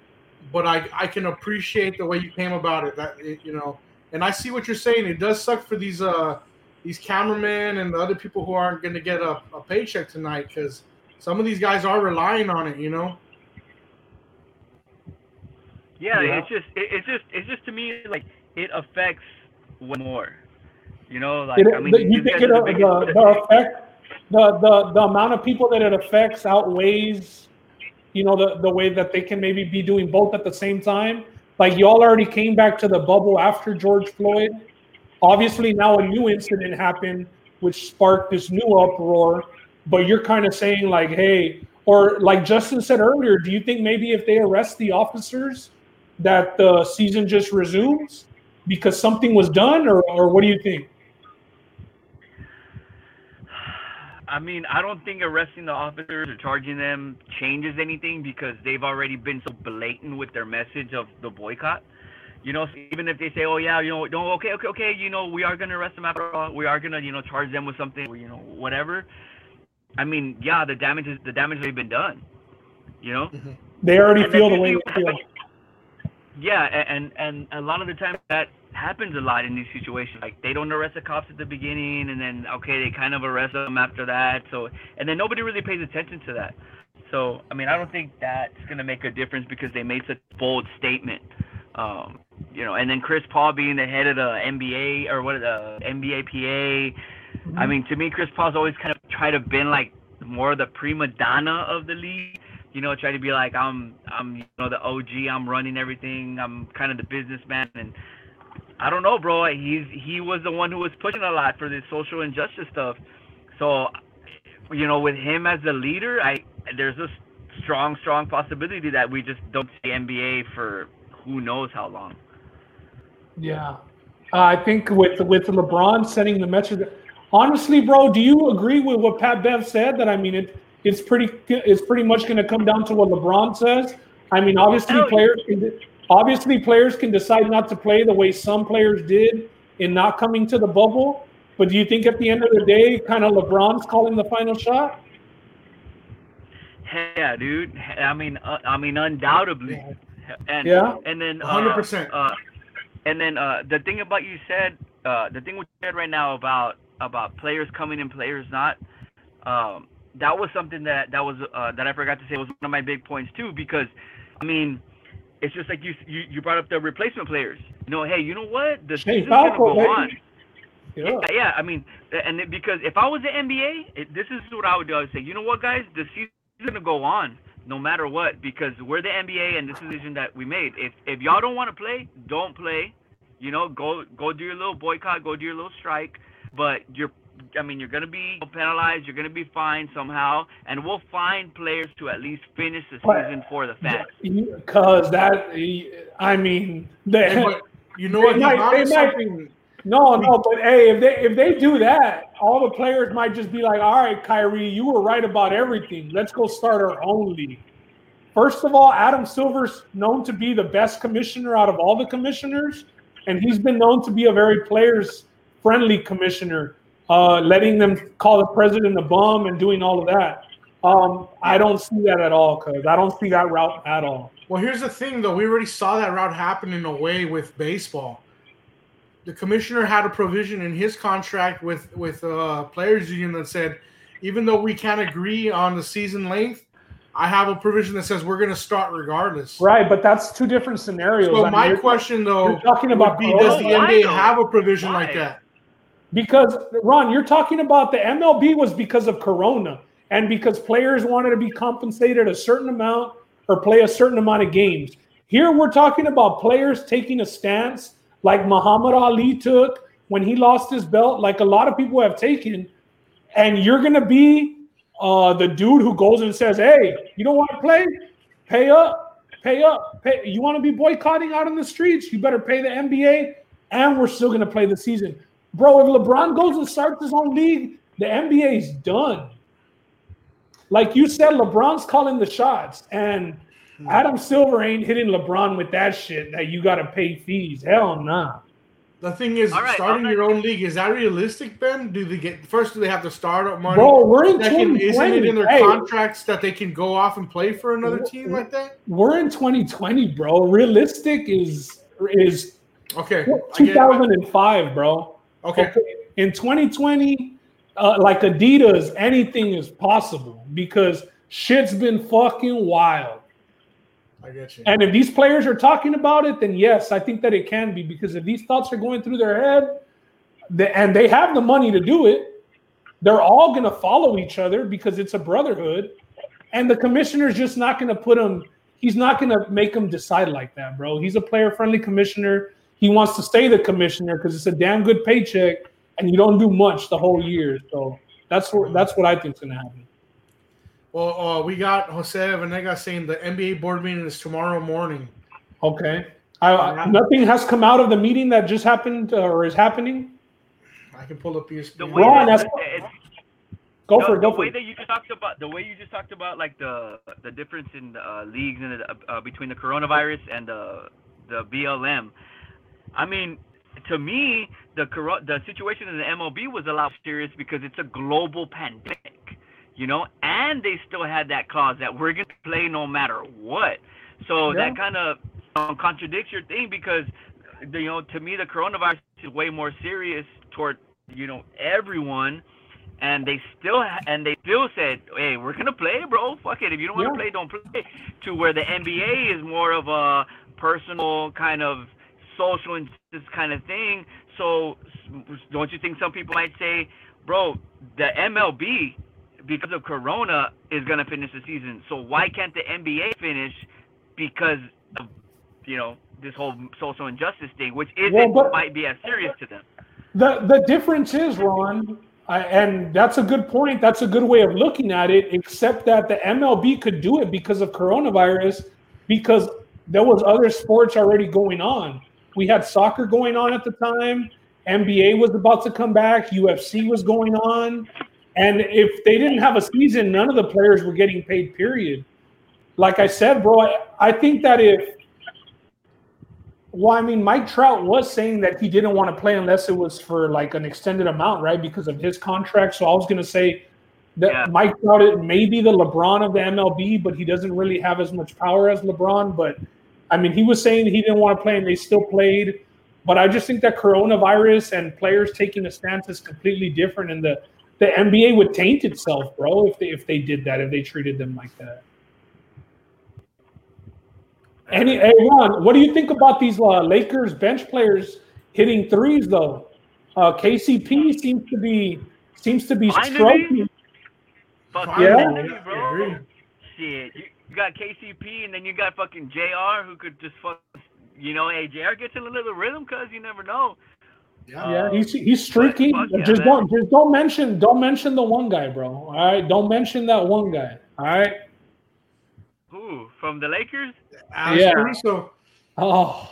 but I I can appreciate the way you came about it. That it, you know, and I see what you're saying. It does suck for these uh these cameramen and the other people who aren't going to get a, a paycheck tonight because some of these guys are relying on it. You know. Yeah, Yeah. it's just it, it's just it's just to me like it affects one more. You know, like It- I mean, the- you think guys it, the, the the effect, the, the the amount of people that it affects outweighs, you know, the the way that they can maybe be doing both at the same time. Like y'all already came back to the bubble after George Floyd. Obviously, now a new incident happened, which sparked this new uproar. But you're kind of saying like, hey, or like Justin said earlier, do you think maybe if they arrest the officers, that the season just resumes because something was done, or or what do you think? I mean, I don't think arresting the officers or charging them changes anything because they've already been so blatant with their message of the boycott. You know, so even if they say, "Oh yeah, you know, no, okay, okay, okay, you know, we are gonna arrest them after all. We are gonna, you know, charge them with something, or, you know, whatever." I mean, yeah, the damage is the damage has already been done. You know. They already And feel the way they feel. Yeah, and and a lot of the time that happens a lot in these situations. Like they don't arrest the cops at the beginning, and then okay, they kind of arrest them after that. So and then nobody really pays attention to that. So I mean, I don't think that's gonna make a difference because they made such a bold statement. Um, you know, and then Chris Paul being the head of the NBA or what the NBA PA. I mean, to me, Chris Paul's always kind of tried to been like more the prima donna of the league. You know, try to be like I'm, I'm, you know, the OG. I'm running everything. I'm kind of the businessman, and I don't know, bro. He's he was the one who was pushing a lot for this social injustice stuff. So, you know, with him as the leader, I there's a strong, strong possibility that we just don't see NBA for who knows how long. Yeah, uh, I think with with LeBron setting the message. Honestly, bro, do you agree with what Pat Bev said? That I mean, it it's pretty it's pretty much going to come down to what LeBron says. I mean, obviously players can obviously players can decide not to play the way some players did in not coming to the bubble. But do you think at the end of the day, kind of LeBron's calling the final shot? Yeah, dude. I mean, uh, I mean, undoubtedly. And Yeah. and then uh, 100%. Uh, and then uh, the thing about you said, uh, the thing we said right now about about players coming and players not. Um, that was something that that was uh, that I forgot to say was one of my big points too because, I mean, it's just like you you, you brought up the replacement players. You know, hey, you know what? The Hey, season's gonna go baby. on. Yeah. Yeah, yeah. I mean, and it, because if I was the NBA, it, this is what I would do. I would say, you know what, guys, the season's gonna go on no matter what because we're the NBA and this is the decision that we made. If if y'all don't want to play, don't play. You know, go go do your little boycott, go do your little strike. But you're, I mean, you're gonna be penalized. You're gonna be fined somehow, and we'll find players to at least finish the But- season for the fans. Because that, I mean, Hey, the, but you know They what? He's might- onto they might- something. No, no, but hey, if they if they do that, all the players might just be like, "All right, Kyrie, you were right about everything. Let's go start our own league." First of all, Adam Silver's known to be the best commissioner out of all the commissioners, and he's been known to be a very players friendly commissioner, uh, letting them call the president a bum and doing all of that. Um, I don't see that at all, cuz I don't see that route at all. Well, here's the thing, though. We already saw that route happen in a way with baseball. The commissioner had a provision in his contract with with uh, players union that said, even though we can't agree on the season length, I have a provision that says we're going to start regardless. Right, but that's two different scenarios. So I my you're- question, though, you're talking about would be, does the NBA have a provision like that? Because Ron, you're talking about the MLB was because of Corona and because players wanted to be compensated a certain amount or play a certain amount of games. Here we're talking about players taking a stance like Muhammad Ali took when he lost his belt, like a lot of people have taken, and you're gonna be uh, the dude who goes and says, "Hey, you don't want to play? Pay up, pay up, pay. You want to be boycotting out in the streets? You better pay the NBA, and we're still gonna play the season." Bro, if LeBron goes and starts his own league, the NBA's done. Like you said, LeBron's calling the shots, and hmm. Adam Silver ain't hitting LeBron with that shit that you got to pay fees. Hell nah. The thing is, All right, starting all right. your own league is that realistic, Ben? Do they get first? Do they have to start up money? Bro, we're in Second, isn't it in their Hey, contracts that they can go off and play for another team like that? we're in 2020, bro. Realistic is is Okay, I get it. 2005, bro. Okay. In 2020, uh, like Adidas, anything is possible because shit's been fucking wild. I get you. And if these players are talking about it, then yes, I think that it can be because if these thoughts are going through their head, the, and they have the money to do it, they're all going to follow each other because it's a brotherhood. And the commissioner's just not going to put them, he's not going to make them decide like that, bro. He's a player friendly commissioner. He wants to stay the commissioner because it's a damn good paycheck and you don't do much the whole year. So that's what, that's what I think is going to happen. Well, uh, we got Jose Venegas saying the NBA board meeting is tomorrow morning. Okay. I, I- nothing has come out of the meeting that just happened uh, or is happening. I can pull up The ESPN. way Ron, that, that's- it's, Go the, for it. Go the for way it. that you just talked about the way you just talked about like the the difference in uh, leagues and the, uh, between the coronavirus and the the BLM. I mean, to me, the coro- the situation in the MLB was a lot serious because it's a global pandemic, you know, and they still had that clause that we're gonna play no matter what. So Yeah. that kind of um, contradicts your thing because you know to me the coronavirus is way more serious toward you know everyone and they still ha- and they still said hey we're gonna play bro fuck it if you don't want to Yeah. play don't play to where the nba is more of a personal kind of social and this kind of thing so don't you think some people might say bro the mlb because of corona is gonna finish the season so why can't the nba finish because of you know this whole social injustice thing which isn't Well, might be as serious to them The the difference is, Ron, I, and that's a good point. That's a good way of looking at it. Except that the MLB could do it because of coronavirus, because there was other sports already going on. We had soccer going on at the time. NBA was about to come back. UFC was going on, and if they didn't have a season, none of the players were getting paid. Period. Like I said, bro, I, I think that if well, I mean, Mike Trout was saying that he didn't want to play unless it was for like an extended amount, right? Because of his contract. So I was going to say that Yeah. Mike Trout it may be the LeBron of the MLB, but he doesn't really have as much power as LeBron. But I mean, he was saying he didn't want to play, and they still played. But I just think that coronavirus and players taking a stance is completely different, and the the NBA would taint itself, bro, if they if they did that, if they treated them like that. Any, hey Ron, what do you think about these uh, Lakers bench players hitting threes though? Uh, KCP seems to be seems to be Finally? stroking. Fuck Yeah. yeah, bro. agree. Shit, you, you got KCP and then you got fucking JR who could just fuck. You know, hey, JR gets in a little rhythm because you never know. Yeah. Yeah, he's he's streaking. Yeah, just man. don't just don't mention don't mention the one guy, bro. All right, don't mention that one guy. All right. Who from the Lakers? Alex Yeah. Caruso. Oh,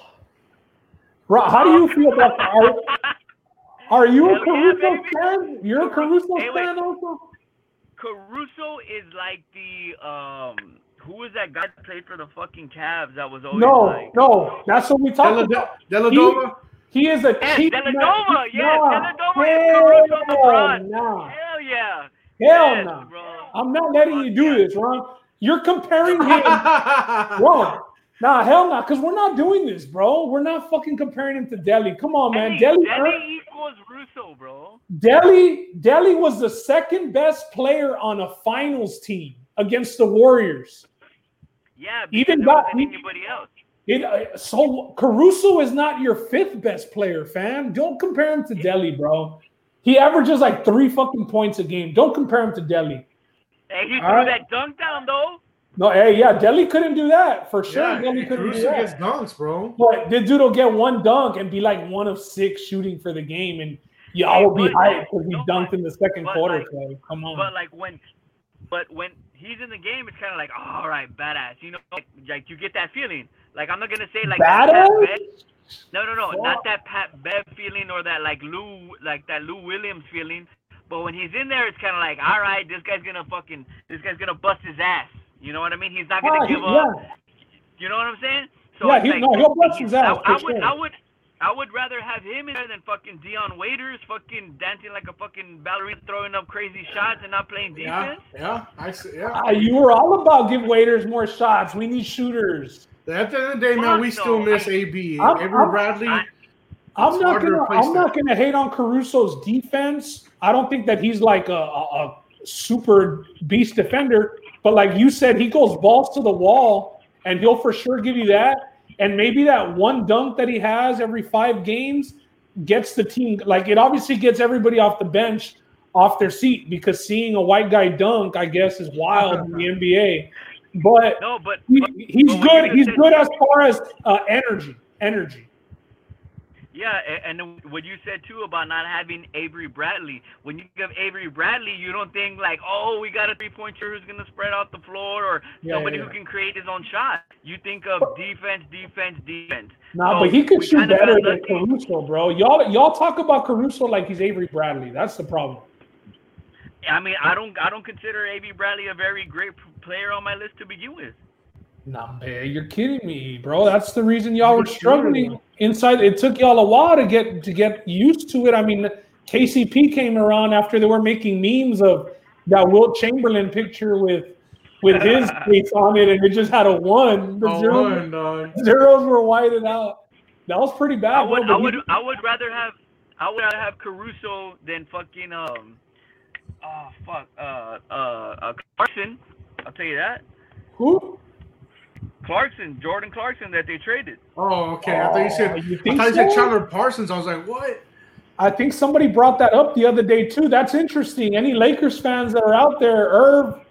Ron, how do you feel about? Are, Are you a Hell yeah, Caruso baby. fan? You're a Caruso Hey, fan also? Caruso is like the um. Who was that guy that played for the fucking Cavs that was always No, like? no, no, that's what we talked about. Dellavedova? He is a Yes, cheap Dellavedova, yes, Nah, Dellavedova is Caruso hell LeBron. nah. Hell yeah. Hell yes, no. bro. I'm not letting you do Yeah. this, Ron. You're comparing him. Ron, nah, hell no, because we're not doing this, bro. We're not fucking comparing him to Delly. Come on, man. Hey, Delly, Delly equals Russo, bro. Delly, Delly was the second best player on a finals team against the Warriors. Yeah, Even because there that- wasn't anybody else. It, uh, so Caruso is not your fifth best player, fam. Don't compare him to Delly, bro. He averages like three fucking points a game. Don't compare him to Delly. Hey, he All threw right. that dunk down though. No, hey, yeah, Delly couldn't do that for sure. Yeah, Delly couldn't do Caruso that. gets dunks, bro. But the dude will get one dunk and be like one of six shooting for the game, and y'all Hey, will be hyped because he no, dunked in the second quarter. like- Clay. Come on. But like when, but when he's in the game, it's kind of like, all right, badass. You know, like, like you get that feeling. Like I'm not gonna say like Badass? No, no, no, not that Pat Bev feeling or that like Lou, like that Lou Williams feeling. But when he's in there, it's kind of like, all right, this guy's gonna fucking, this guy's gonna bust his ass. You know what I mean? He's not gonna Ah, he- give up. yeah. You know what I'm saying? So Yeah, he- like, no, he'll bust his ass, I, I would, sure. I would, I would rather have him in there than fucking Dion Waiters, fucking dancing like a fucking ballerina, throwing up crazy shots and not playing Yeah, defense. yeah, I see. Yeah. Ah, you were all about give waiters more shots. We need shooters. At the end of the day, man, Fuck we still miss I- AB. I'm- Avery I'm- Bradley. I- I'm not hard to gonna. I'm not gonna hate on Caruso's defense. I don't think that he's like a, a, a super beast defender. But like you said, he goes balls to the wall, and he'll for sure give you that. And maybe that one dunk that he has every five games gets the team. Like it obviously gets everybody off the bench off their seat because seeing a white guy dunk, I guess, is wild in the NBA. But No, but, he, but he's but good. He's good as far as uh, energy. Energy. Yeah, and what you said too about not having Avery Bradley. When you give Avery Bradley, you don't think like, oh, we got a three-point shooter who's gonna spread out the floor or Yeah, somebody yeah, who can create his own shot. You think of defense, defense, defense. Nah, So, but he could shoot better than. Caruso, bro. Y'all, y'all talk about Caruso like he's Avery Bradley. That's the problem. I mean, I don't, I don't consider Avery Bradley a very great player on my list to begin with. Nah, man, you're kidding me, bro. That's the reason y'all were struggling inside. It took y'all a while to get to get used to it. I mean, KCP came around after they were making memes of that Wilt Chamberlain picture with with his face on it, and it just had a one. The Oh, zeros, one, dog. zeros were whited out. That was pretty bad. I would, bro, I would, he- I would rather have, I would rather have Caruso than fucking um, oh fuck, uh, uh, uh Clarkson. I'll tell you that. who? Clarkson, Jordan Clarkson, that they traded. Oh, okay. I thought you said. Oh, you I think thought you said? Chandler Parsons. I was like, what? I think somebody brought that up the other day too. That's interesting. Any Lakers fans that are out there, Irv,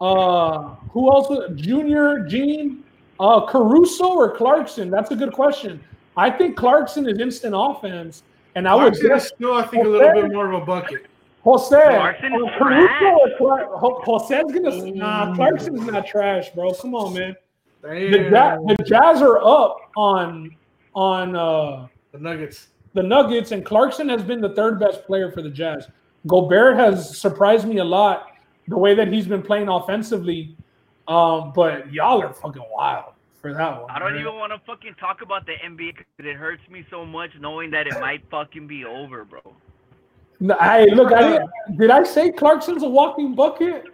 uh, who else? was- Junior, Gene, uh, Caruso or Clarkson? That's a good question. I think Clarkson is instant offense, and I would Clarkson is guess still, I think, a little bit more of a bucket. Jose. Clarkson is uh, Caruso trash. or Clark, Jose's gonna. Nah, Clarkson's not trash, bro. Come on, man. The, Damn. Ja- the Jazz are up on on. uh the Nuggets. the Nuggets, and Clarkson has been the third best player for the Jazz. Gobert has surprised me a lot the way that he's been playing offensively. Um, but y'all are fucking wild for that one. I don't man. even want to fucking talk about the NBA because it hurts me so much knowing that it might fucking be over, bro. No, Hey, look, I didn't, did I say Clarkson's a walking bucket?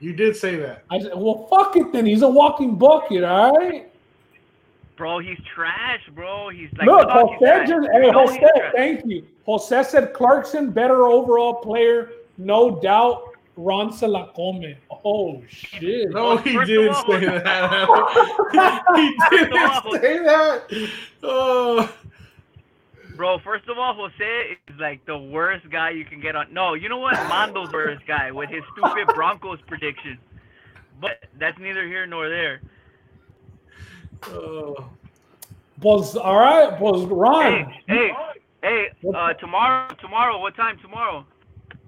You did say that. I said, well, fuck it then. He's a walking bucket, all right. Bro, he's trash, bro. He's like look, fuck, he's Jose just, hey, know Jose, thank you. Jose said Clarkson better overall player, no doubt. Ron se la come. Oh shit. No, he First didn't say that. he First of all- didn't say that. Oh. Bro, first of all, Jose is like the worst guy you can get on. No, you know what? Mondo's worst guy with his stupid Broncos prediction. But that's neither here nor there. oh. Was all right. Was Ron hey, hey, uh, tomorrow, tomorrow, what time tomorrow?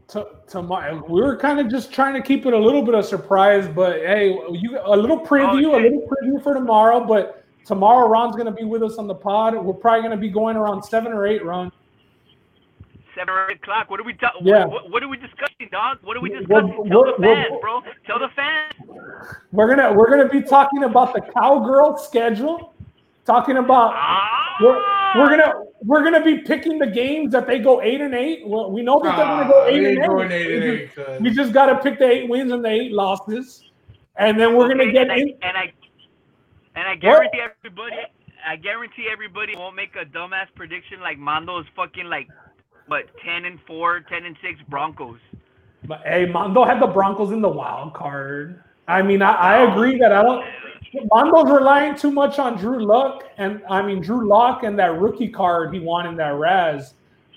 t- tomorrow? We were kind of just trying to keep it a little bit of surprise, but hey, you a little preview, a Okay. little preview for tomorrow. But tomorrow, Ron's gonna be with us on the pod. We're probably gonna be going around seven or eight. Ron. seven or eight o'clock. What are we talking? Yeah. What, what, are we discussing, dog? What are we We're- discussing? Tell the we're- fans, bro. Tell the fans. We're gonna we're gonna be talking about the cowgirl schedule, talking about Ah. we're, we're gonna we're gonna be picking the games that they go eight and eight. Well, we know that they're gonna go Ah, eight and eight. eight and We eight, just- 'cause- We just gotta pick the eight wins and the eight losses, and then we're gonna get and I, in. and I and I guarantee everybody. I guarantee everybody won't make a dumbass prediction like Mondo's fucking like what ten and four, 10 and six Broncos. But hey, Mondo had the Broncos in the wild card. I mean, I, I agree that I don't. Mondo's relying too much on Drew Luck and I mean Drew Lock and that rookie card he won in that Raz,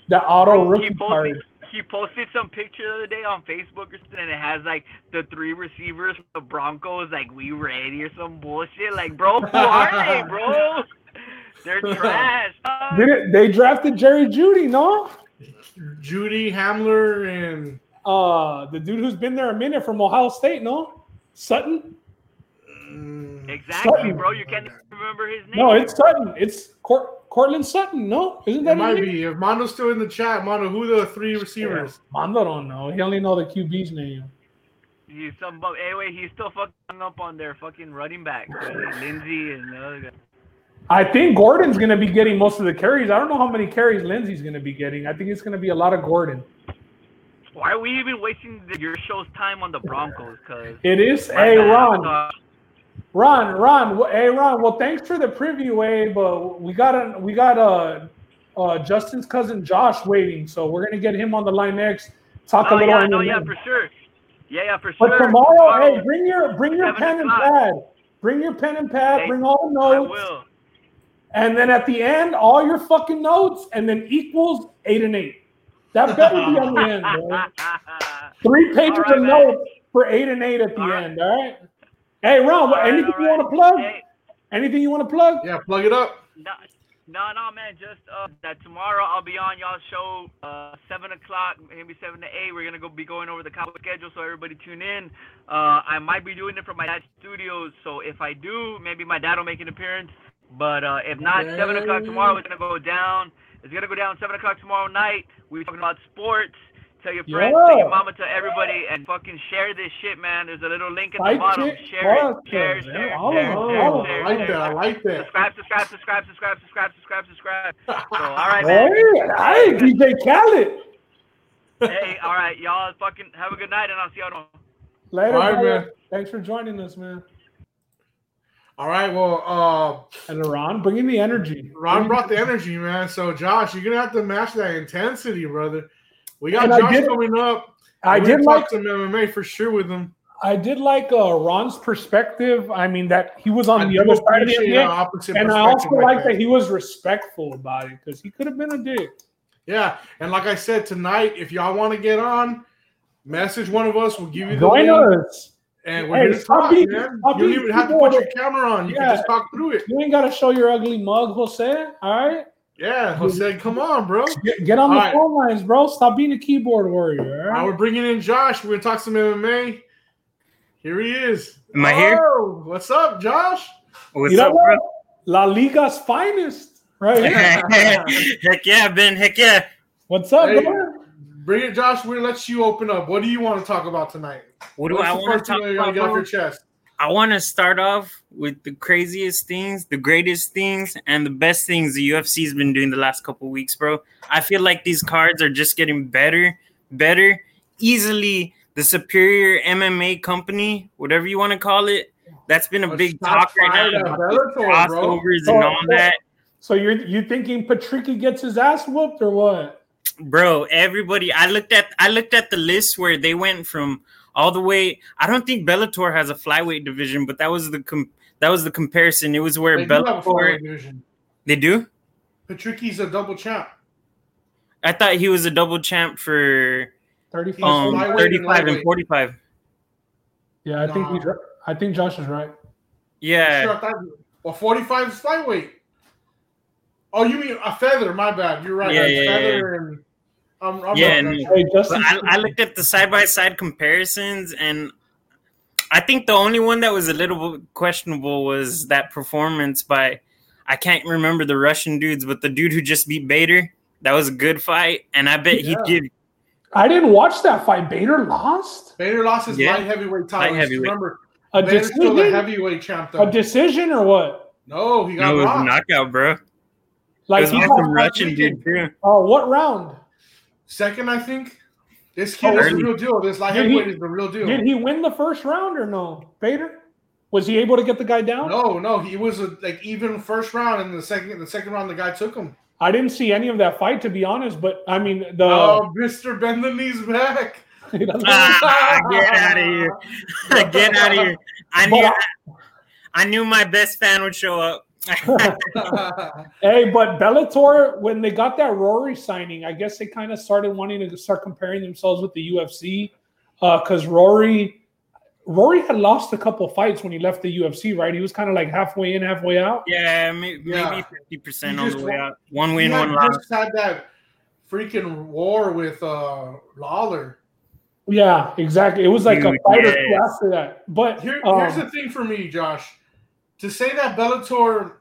the auto rookie card. He posted some picture the other day on Facebook or something, and it has like the three receivers from the Broncos, like we ready or some bullshit. Like, bro, who are they, bro? They're trash. dog. Did it, they drafted Jerry Jeudy, no? Jeudy Hamler and Uh, the dude who's been there a minute from Ohio State, no? Sutton? mm, Exactly, Sutton. bro. You can't remember his name. No, it's Sutton. It's Court, Courtland Sutton, no? Isn't that it might name? be. If Mondo's still in the chat, Mondo, who are the three receivers? Mondo don't know. He only know the QB's name. He's some bu- anyway. He's still fucking up on their fucking running back, Lindsay and the other guy. I think Gordon's going to be getting most of the carries. I don't know how many carries Lindsay's going to be getting. I think it's going to be a lot of Gordon. Why are we even wasting the, your show's time on the Broncos? Cause It is. a Hey, bad, Ron. Ron, Ron. Hey, Ron. Well, thanks for the preview, eh? But we got a, we got a, uh, Justin's cousin Josh waiting, so we're gonna get him on the line next. Talk a Oh little. yeah, no, yeah, for sure. Yeah, yeah, for sure. But sure. tomorrow, hey, bring your bring your pen and pad. Bring your pen and pad. Hey, bring all the notes. I will. And then at the end, all your fucking notes, and then equals eight and eight. That better be on the end, bro. Three pages right, of man. notes for eight and eight at the All right. end. All right. Hey, Ron, what, right, anything all you right. want to plug? Hey, Anything you want to plug? Yeah, plug it up. no, no, no, man. Just uh, that tomorrow I'll be on y'all's show, uh, seven o'clock, maybe seven to eight. We're gonna go be going over the Cowboy schedule, so everybody tune in. Uh, I might be doing it from my dad's studio, so if I do, maybe my dad will make an appearance. But uh, if not, seven o'clock tomorrow, it's gonna go down. It's gonna go down seven o'clock tomorrow night. We're talking about sports. Tell your friends, tell your mama, tell everybody, and fucking share this shit, man. There's a little link at the Fight bottom. chick Share it, podcast, share, man. share, share, share, I like that. I like that. Subscribe, subscribe, subscribe, subscribe, subscribe, subscribe, subscribe. So, all right, man. Hey, hey, DJ Khaled. Hey, all right, y'all. Fucking have a good night, and I'll see y'all tomorrow. Later, All right, brother. man. Thanks for joining us, man. All right. Well, uh, And Ron, bringing the energy. Ron brought the energy, man. So, Josh, you're gonna have to match that intensity, brother. We got And Josh did- coming up. I did like some MMA for sure with him. I did like uh, Ron's perspective. I mean that he was on I the other side of the appreciate an opposite and I also like that he was respectful about it because he could have been a dick. Yeah, and like I said tonight, if y'all want to get on, message one of us. We'll give you the Join link, us. and we're Hey, gonna stop talk, being- man. You don't even have to put your camera on. You Yeah. can just talk through it. You ain't got to show your ugly mug, Jose. All right, Yeah, Jose, come on, bro. get, get on the All right. phone lines, bro. Stop being a keyboard warrior. All All right, right? we're bringing in Josh. We're gonna talk some MMA. Here he is. Am I here? Oh, what's up, Josh? What's you know up, what? La Liga's finest, right here. Heck yeah, Ben. Heck yeah. What's up, Hey. bro? Bring it, Josh. We're gonna let you open up. What do you want to talk about tonight? What do What's I want to talk about? get off your chest? I want to start off with the craziest things, the greatest things, and the best things the UFC's been doing the last couple weeks, bro. I feel like these cards are just getting better, better. Easily the superior MMA company, whatever you want to call it. That's been a big talk right now. the bro. Crossovers and all that. So you're you thinking Patricky gets his ass whooped or what? bro everybody i looked at i looked at the list where they went from all the way i don't think bellator has a flyweight division but that was the com- that was the comparison it was where They do have a bellator flyweight division. they do Patricky's a double champ. i thought he was a double champ for 35. um flyweight and and 45 yeah, I think Nah. he's right. I think Josh is right. yeah Sure, thought, well, 45 is flyweight. Oh, you mean a feather? My bad. You're right. Yeah, a yeah, feather and I'm, I'm Yeah, wrong. no. Hey, I, I looked at the side by side comparisons, and I think the only one that was a little questionable was that performance by I can't remember the Russian dudes, but the dude who just beat Bader. That was a good fight, and I bet Yeah. he'd give. I didn't watch that fight. Bader lost Bader lost his Yeah. light heavyweight title. Light heavyweight. Remember, a Bader's still the decision. heavyweight champ A decision or what? no, he got No, it was a knockout, bro. It Like was he awesome got, Russian dude too. oh, what round? Second, I think. This kid Oh, is the real deal. This light Did he- heavyweight is the real deal. Did he win the first round or no? Bader was he able to get the guy down? No, no, he was a, like even first round, and the second, the second round, the guy took him. I didn't see any of that fight to be honest. But I mean the oh, Mister Bend the knees back. Ah, get out of here! get out of here! I knew, But I knew my best fan would show up. Hey, but Bellator, when they got that Rory signing, I guess they kind of started wanting to start comparing themselves with the UFC because Rory, Rory had lost a couple fights when he left the UFC, right? He was kind of like halfway in, halfway out. yeah, maybe fifty percent You on the way out. One win, one loss. just had that freaking war with uh, Lawler. Yeah, exactly. It was like a fight yes. after that. But Here, um, here's the thing for me, Josh. To say that Bellator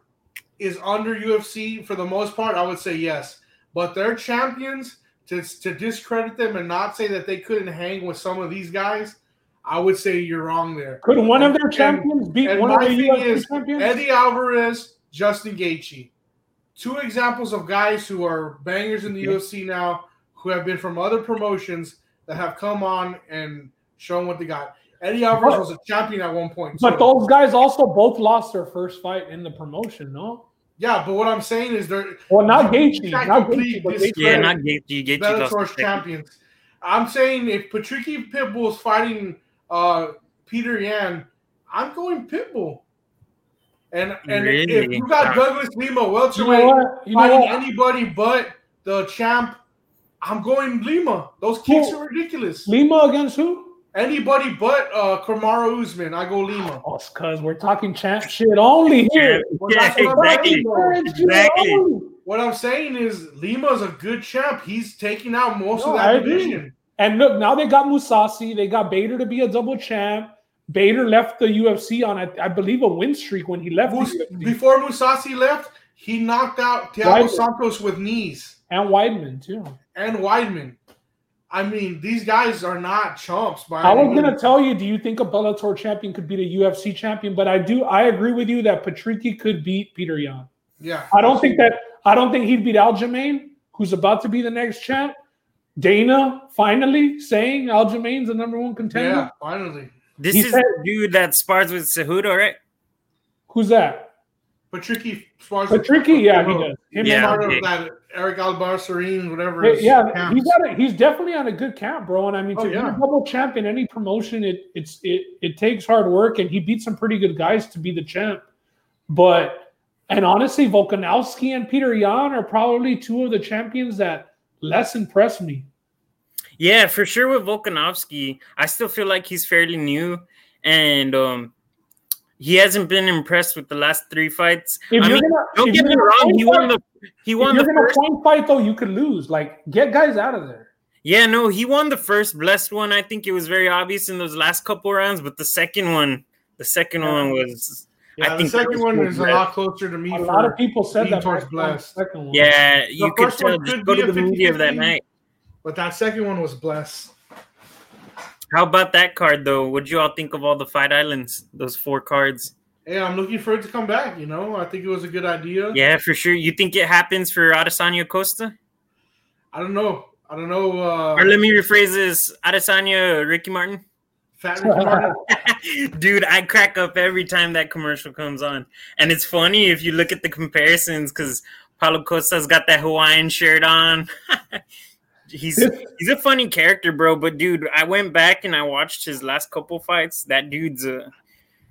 is under UFC for the most part, I would say yes. But their champions, to, to discredit them and not say that they couldn't hang with some of these guys, I would say you're wrong there. could one of their and- champions beat and one of my the thing UFC is, champions? Eddie Alvarez, Justin Gaethje, two examples of guys who are bangers in the UFC now, who have been from other promotions that have come on and shown what they got. Eddie Alvarez But- was a champion at one point. but too. those guys also both lost their first fight in the promotion, no? yeah, but what I'm saying is they're Well, not You Gaethje, can't not Gaethje, Gaethje. Yeah, not Gaethje. Gaethje Bellator's second. champions. I'm saying if Patricky Pitbull is fighting uh, Petr Yan, I'm going Pitbull. And and if you got Douglas Lima You welterweight know? You know fighting what? anybody but the champ, I'm going Lima. Those kicks Who? are ridiculous. Lima against who? Anybody but uh, Kamaru Usman, I go Lima. Oh, because we're talking champ shit only here. Well, Yeah, that's what I'm exactly. saying, though. Champ Exactly. What I'm saying is Lima's a good champ. He's taking out most No, of I that agree. And look, now they got Mousasi. They got Bader to be a double champ. Bader left the UFC on, I, I believe, a win streak when he left. Mus- before Mousasi left, he knocked out Thiago Santos with knees and Weidman too. and Weidman. I mean, these guys are not chumps. By I was gonna tell you, do you think a Bellator champion could beat a UFC champion? But I do. I agree with you that Patricky could beat Petr Yan. yeah, I don't think that. I don't think he'd beat Aljamain, who's about to be the next champ. Dana finally saying Aljamain's the number one contender. Yeah, finally, This He is said- the dude that spars with Cejudo, right? Who's that? Patricky spars. Patricky, yeah, he does. Him Yeah, and part of that Eric Albarracin, whatever. Hey, yeah, camps. he's got a, he's definitely on a good camp, bro. And I mean, Oh, to be yeah. a double champ in any promotion, it it's it it takes hard work, and he beat some pretty good guys to be the champ. But and honestly, Volkanovski and Petr Yan are probably two of the champions that less impress me. Yeah, for sure with Volkanovski. I still feel like he's fairly new and um he hasn't been impressed with the last three fights. If I you're mean, gonna, don't if get you're me wrong, he won the he if won you're the gonna first point fight though, you could lose. Like get guys out of there. Yeah, no, he won the first blessed one. I think it was very obvious in those last couple rounds, but the second one, the second Yeah. one was Yeah, I the think that second one more is a lot closer to me. A lot of people said lean that. towards the blessed. second one. yeah, you could first one tell. Could go be to a the movie of that night. but that second one was blessed. How about that card though? What'd you all think of all the fight islands? Those four cards. Hey, I'm looking for it to come back. You know, I think it was a good idea. Yeah, for sure. You think it happens for Adesanya Costa? I don't know. I don't know. Uh, Or let me rephrase this: Adesanya Ricky Martin. Fat Ricky Martin. Dude, I crack up every time that commercial comes on. And it's funny if you look at the comparisons because Paulo Costa's got that Hawaiian shirt on. he's he's a funny character, bro. But dude, I went back and I watched his last couple fights. That dude's a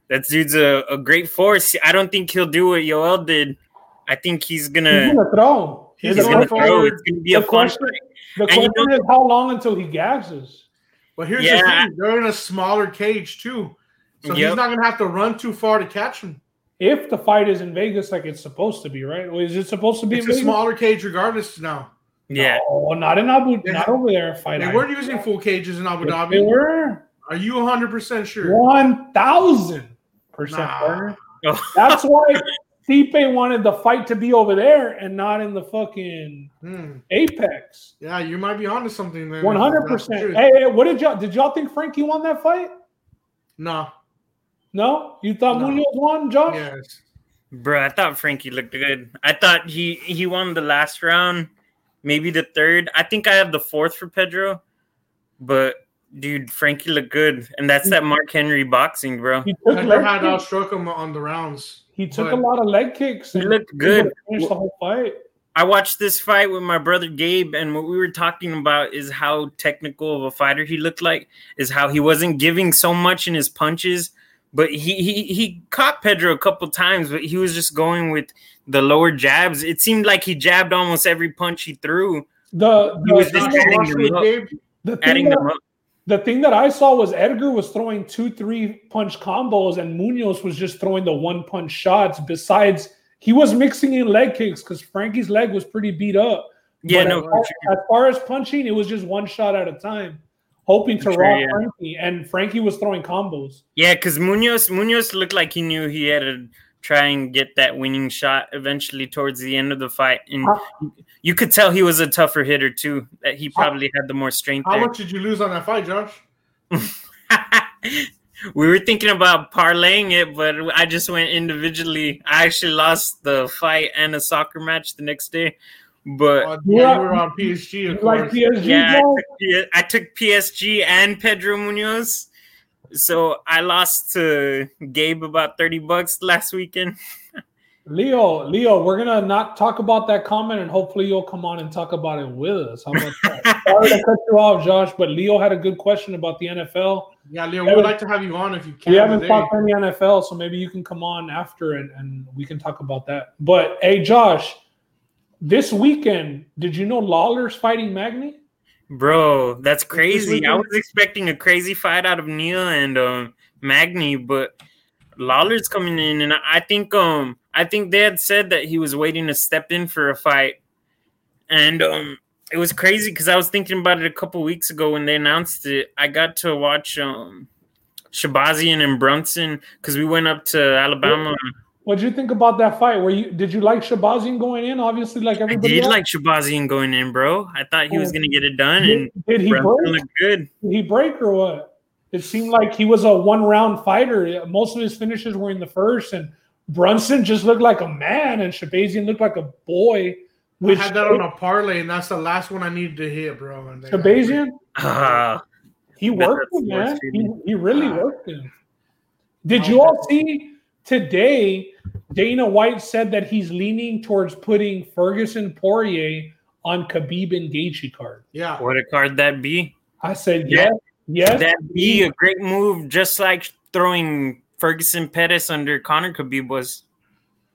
that dude's a, a great force. I don't think he'll do what Yoel did. I think he's He's gonna he's gonna throw. He's he's gonna throw. forward. It's gonna be a The fun question- fight. the and you question is how long until he gasses? But here's Yeah. the thing: they're in a smaller cage too, so Yep. he's not gonna have to run too far to catch him. If the fight is in Vegas like it's supposed to be, right? Or is it supposed to be It's in a Vegas? smaller cage, regardless. Now Yeah. Oh, not in Abu, They- not over there. Fight. they Island. weren't using full cages in Abu Dhabi. They were Are you 100 percent sure? one thousand percent. Nah. Oh. That's why. Stipe wanted the fight to be over there and not in the fucking Hmm. apex. Yeah, you might be onto something there. 100. percent. Hey, hey, what did y'all did y'all think Frankie won that fight? No. No, you thought No. Munhoz won, Josh? Yes. Bro, I thought Frankie looked good. I thought he he won the last round, maybe the third. I think I have the fourth for Pedro, but dude, Frankie looked good, and that's that Mark Henry boxing, bro. He took Pedro leg had outstruck him on the rounds. He took a lot of leg kicks. He and looked he good. Finished the whole fight. I watched this fight with my brother Gabe, and what we were talking about is how technical of a fighter he looked like, is how he wasn't giving so much in his punches, but he he he caught Pedro a couple times, but he was just going with the lower jabs. It seemed like he jabbed almost every punch he threw, The, He was the, just Did adding watch them up. Gabe? the thing adding that, them up. the thing that I saw was Edgar was throwing two, three punch combos, and Munhoz was just throwing the one punch shots. Besides, he was mixing in leg kicks because Frankie's leg was pretty beat up. Yeah, But no, as far, sure. as far as punching, it was just one shot at a time, hoping to For sure, rock yeah. Frankie. And Frankie was throwing combos. Yeah, because Munhoz Munhoz looked like he knew he had to try and get that winning shot eventually towards the end of the fight, and How- you could tell he was a tougher hitter too. That he probably had the more strength How there. much did you lose on that fight, Josh? we were thinking about parlaying it, but I just went individually. I actually lost the fight and a soccer match the next day, but. Uh, Yeah. yeah, you were on PSG, You of like course. PSG, Yeah, I took, P- I took PSG and Pedro Munhoz. So I lost to Gabe about 30 bucks last weekend. Leo, Leo, we're gonna not talk about that comment, and hopefully you'll come on and talk about it with us. How about that? Sorry to cut you off, Josh, but Leo had a good question about the NFL. Yeah, Leo, we would like to have you on if you can. We haven't today. talked the NFL, so maybe you can come on after and, and we can talk about that. But hey, Josh, this weekend, did you know Lawler's fighting Magny? Bro, that's crazy. I was expecting a crazy fight out of Neil and um, Magny, but Lawler's coming in, and I think um I think they had said that he was waiting to step in for a fight, and um it was crazy because I was thinking about it a couple weeks ago when they announced it. I got to watch um Shahbazyan and Brunson because we went up to Alabama. What did you think about that fight? Were you did you like Shahbazyan going in? Obviously, like everybody. I everybody. did else? like Shahbazyan going in, bro. I thought he was gonna get it done, Did, and did he Brunson break? good. Did he break or what? It seemed like he was a one round fighter. Most of his finishes were in the first, and Brunson just looked like a man, and Shahbazyan looked like a boy. I had that on a parlay, and that's the last one I needed to hit, bro. And they got- Shahbazyan, Ah. he worked him, man. He, he really Ah. worked him. Did you all see today? Dana White said that he's leaning towards putting Ferguson Poirier on Khabib and Gaethje card. Yeah, What a card that be. I said Yeah. yes, yes. That'd be a great move, just like throwing Ferguson Pettis under Conor Khabib was.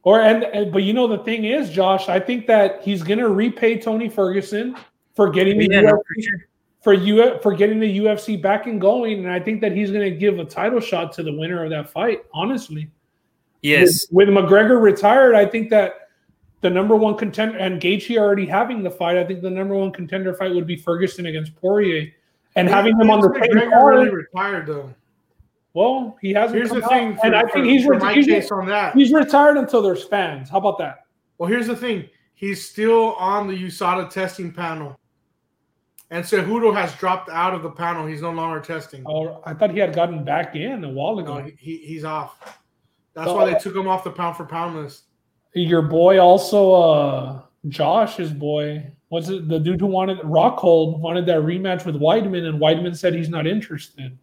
Or and, and but you know the thing is, Josh, I think that he's gonna repay Tony Ferguson for getting the Yeah, no, UFC, for sure. for you for getting the UFC back and going, and I think that he's gonna give a title shot to the winner of that fight. Honestly, Yes. With, with McGregor retired, I think that the number one contender and Gaethje already having the fight, I think the number one contender fight would be Ferguson against Poirier, and having them on the same McGregor card. really retired though. well, he hasn't. Here's come the thing, for, and I for- think he's, for reti- my he's, case on that. he's retired until there's fans. How about that? Well, here's the thing. He's still on the USADA testing panel. And Cejudo has dropped out of the panel. He's no longer testing. Oh, I thought he had gotten back in a while ago. No, he, he- he's off. That's why they took him off the pound for pound list. Your boy also, uh, Josh's boy, was it the dude who wanted Rockhold wanted that rematch with Weidman, and Weidman said he's not interested.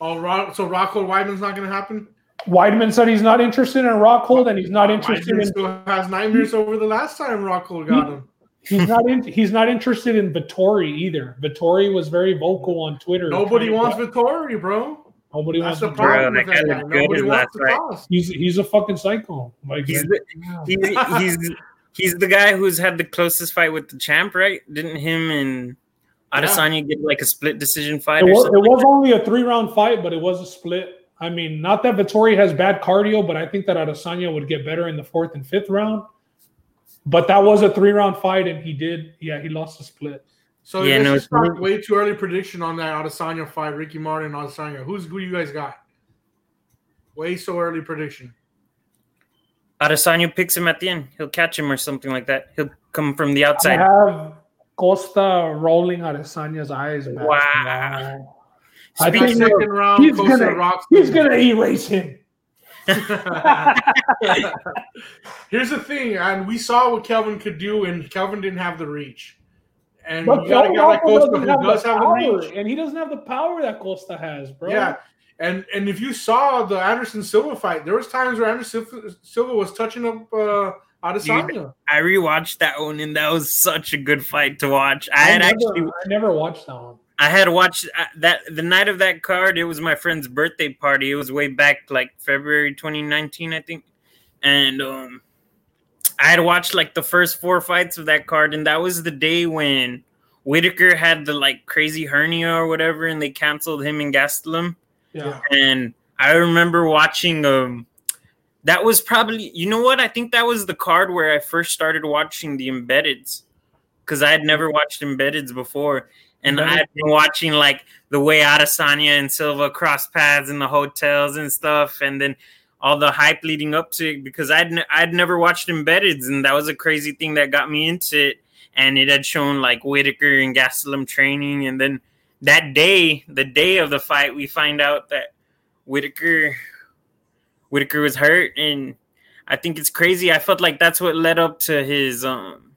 Oh, Rock, so Rockhold Weidman's not going to happen? Weidman said he's not interested in Rockhold, and he's not interested Weidman in still has nightmares over the last time Rockhold got him. he's not in, he's not interested in Vettori either. Vettori was very vocal on Twitter. Nobody wants to- Vettori, bro. Nobody That's wants. the Vettori. problem Bro, that guy that good Nobody wants last to fight. He's he's a fucking psycho. Like He's the, he, he's he's the guy who's had the closest fight with the champ, right? Didn't him and Adesanya get like a split decision fight It was, it something? was only a three round fight, but it was a split. I mean, not that Vettori has bad cardio, but I think that Adesanya would get better in the fourth and fifth round. But that was a three round fight, and he did. Yeah, he lost the split. So Yeah, yeah, no, it's talk way too early prediction on that Adesanya fight, Ricky Martin and Adesanya. Who's who you guys got? Way so early prediction. Adesanya picks him at the end. He'll catch him or something like that. He'll come from the I outside. have Costa rolling Adesanya's eyes. back. Wow. I Speaking think of- Second round, he's Costa gonna- rocks he's him. gonna erase him. Here's the thing, and we saw what Kelvin could do, and Kelvin didn't have the reach. And But you got a Kelvin guy like Costa who doesn't have does the have the power, reach. and he doesn't have the power that Costa has, bro. Yeah, and and if you saw the Anderson Silva fight, there was times where Anderson Silva- Silva was touching up uh, Adesanya. I rewatched that one, and that was such a good fight to watch. I had never, actually, I never watched that one. I had watched uh, that the night of that card. It was my friend's birthday party. It was way back, like February 2019, I think. And um, I had watched like the first four fights of that card, and that was the day when Whittaker had the like crazy hernia or whatever, and they canceled him and Gastelum. Yeah. and I remember watching um that was probably you know what I think that was the card where I first started watching the embeddeds because I had never watched embeddeds before and I had been watching like the way Adesanya and Silva cross paths in the hotels and stuff and then all the hype leading up to it because I'd ne- I'd never watched Embedded, and that was a crazy thing that got me into it and it had shown like Whittaker and Gastelum training and then that day, the day of the fight, we find out that Whittaker Whittaker was hurt, and I think it's crazy. I felt like that's what led up to his um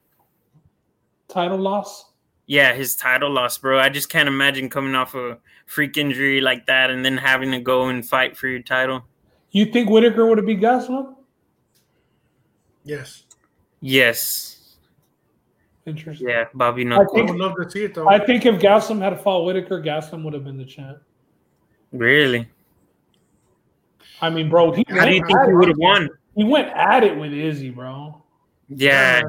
Title loss. yeah, his title loss, bro. I just can't imagine coming off a freak injury like that and then having to go and fight for your title. You think Whittaker would have beat Gastelum? Yes, Yes. Interesting. Yeah, Bobby I no. I think would love to see it though. I think if Gastelum had fought Whittaker, Gastelum would have been the champ. Really? I mean, bro, he, How do you went think at he it- would have won? he went at it with Izzy, bro. Yeah,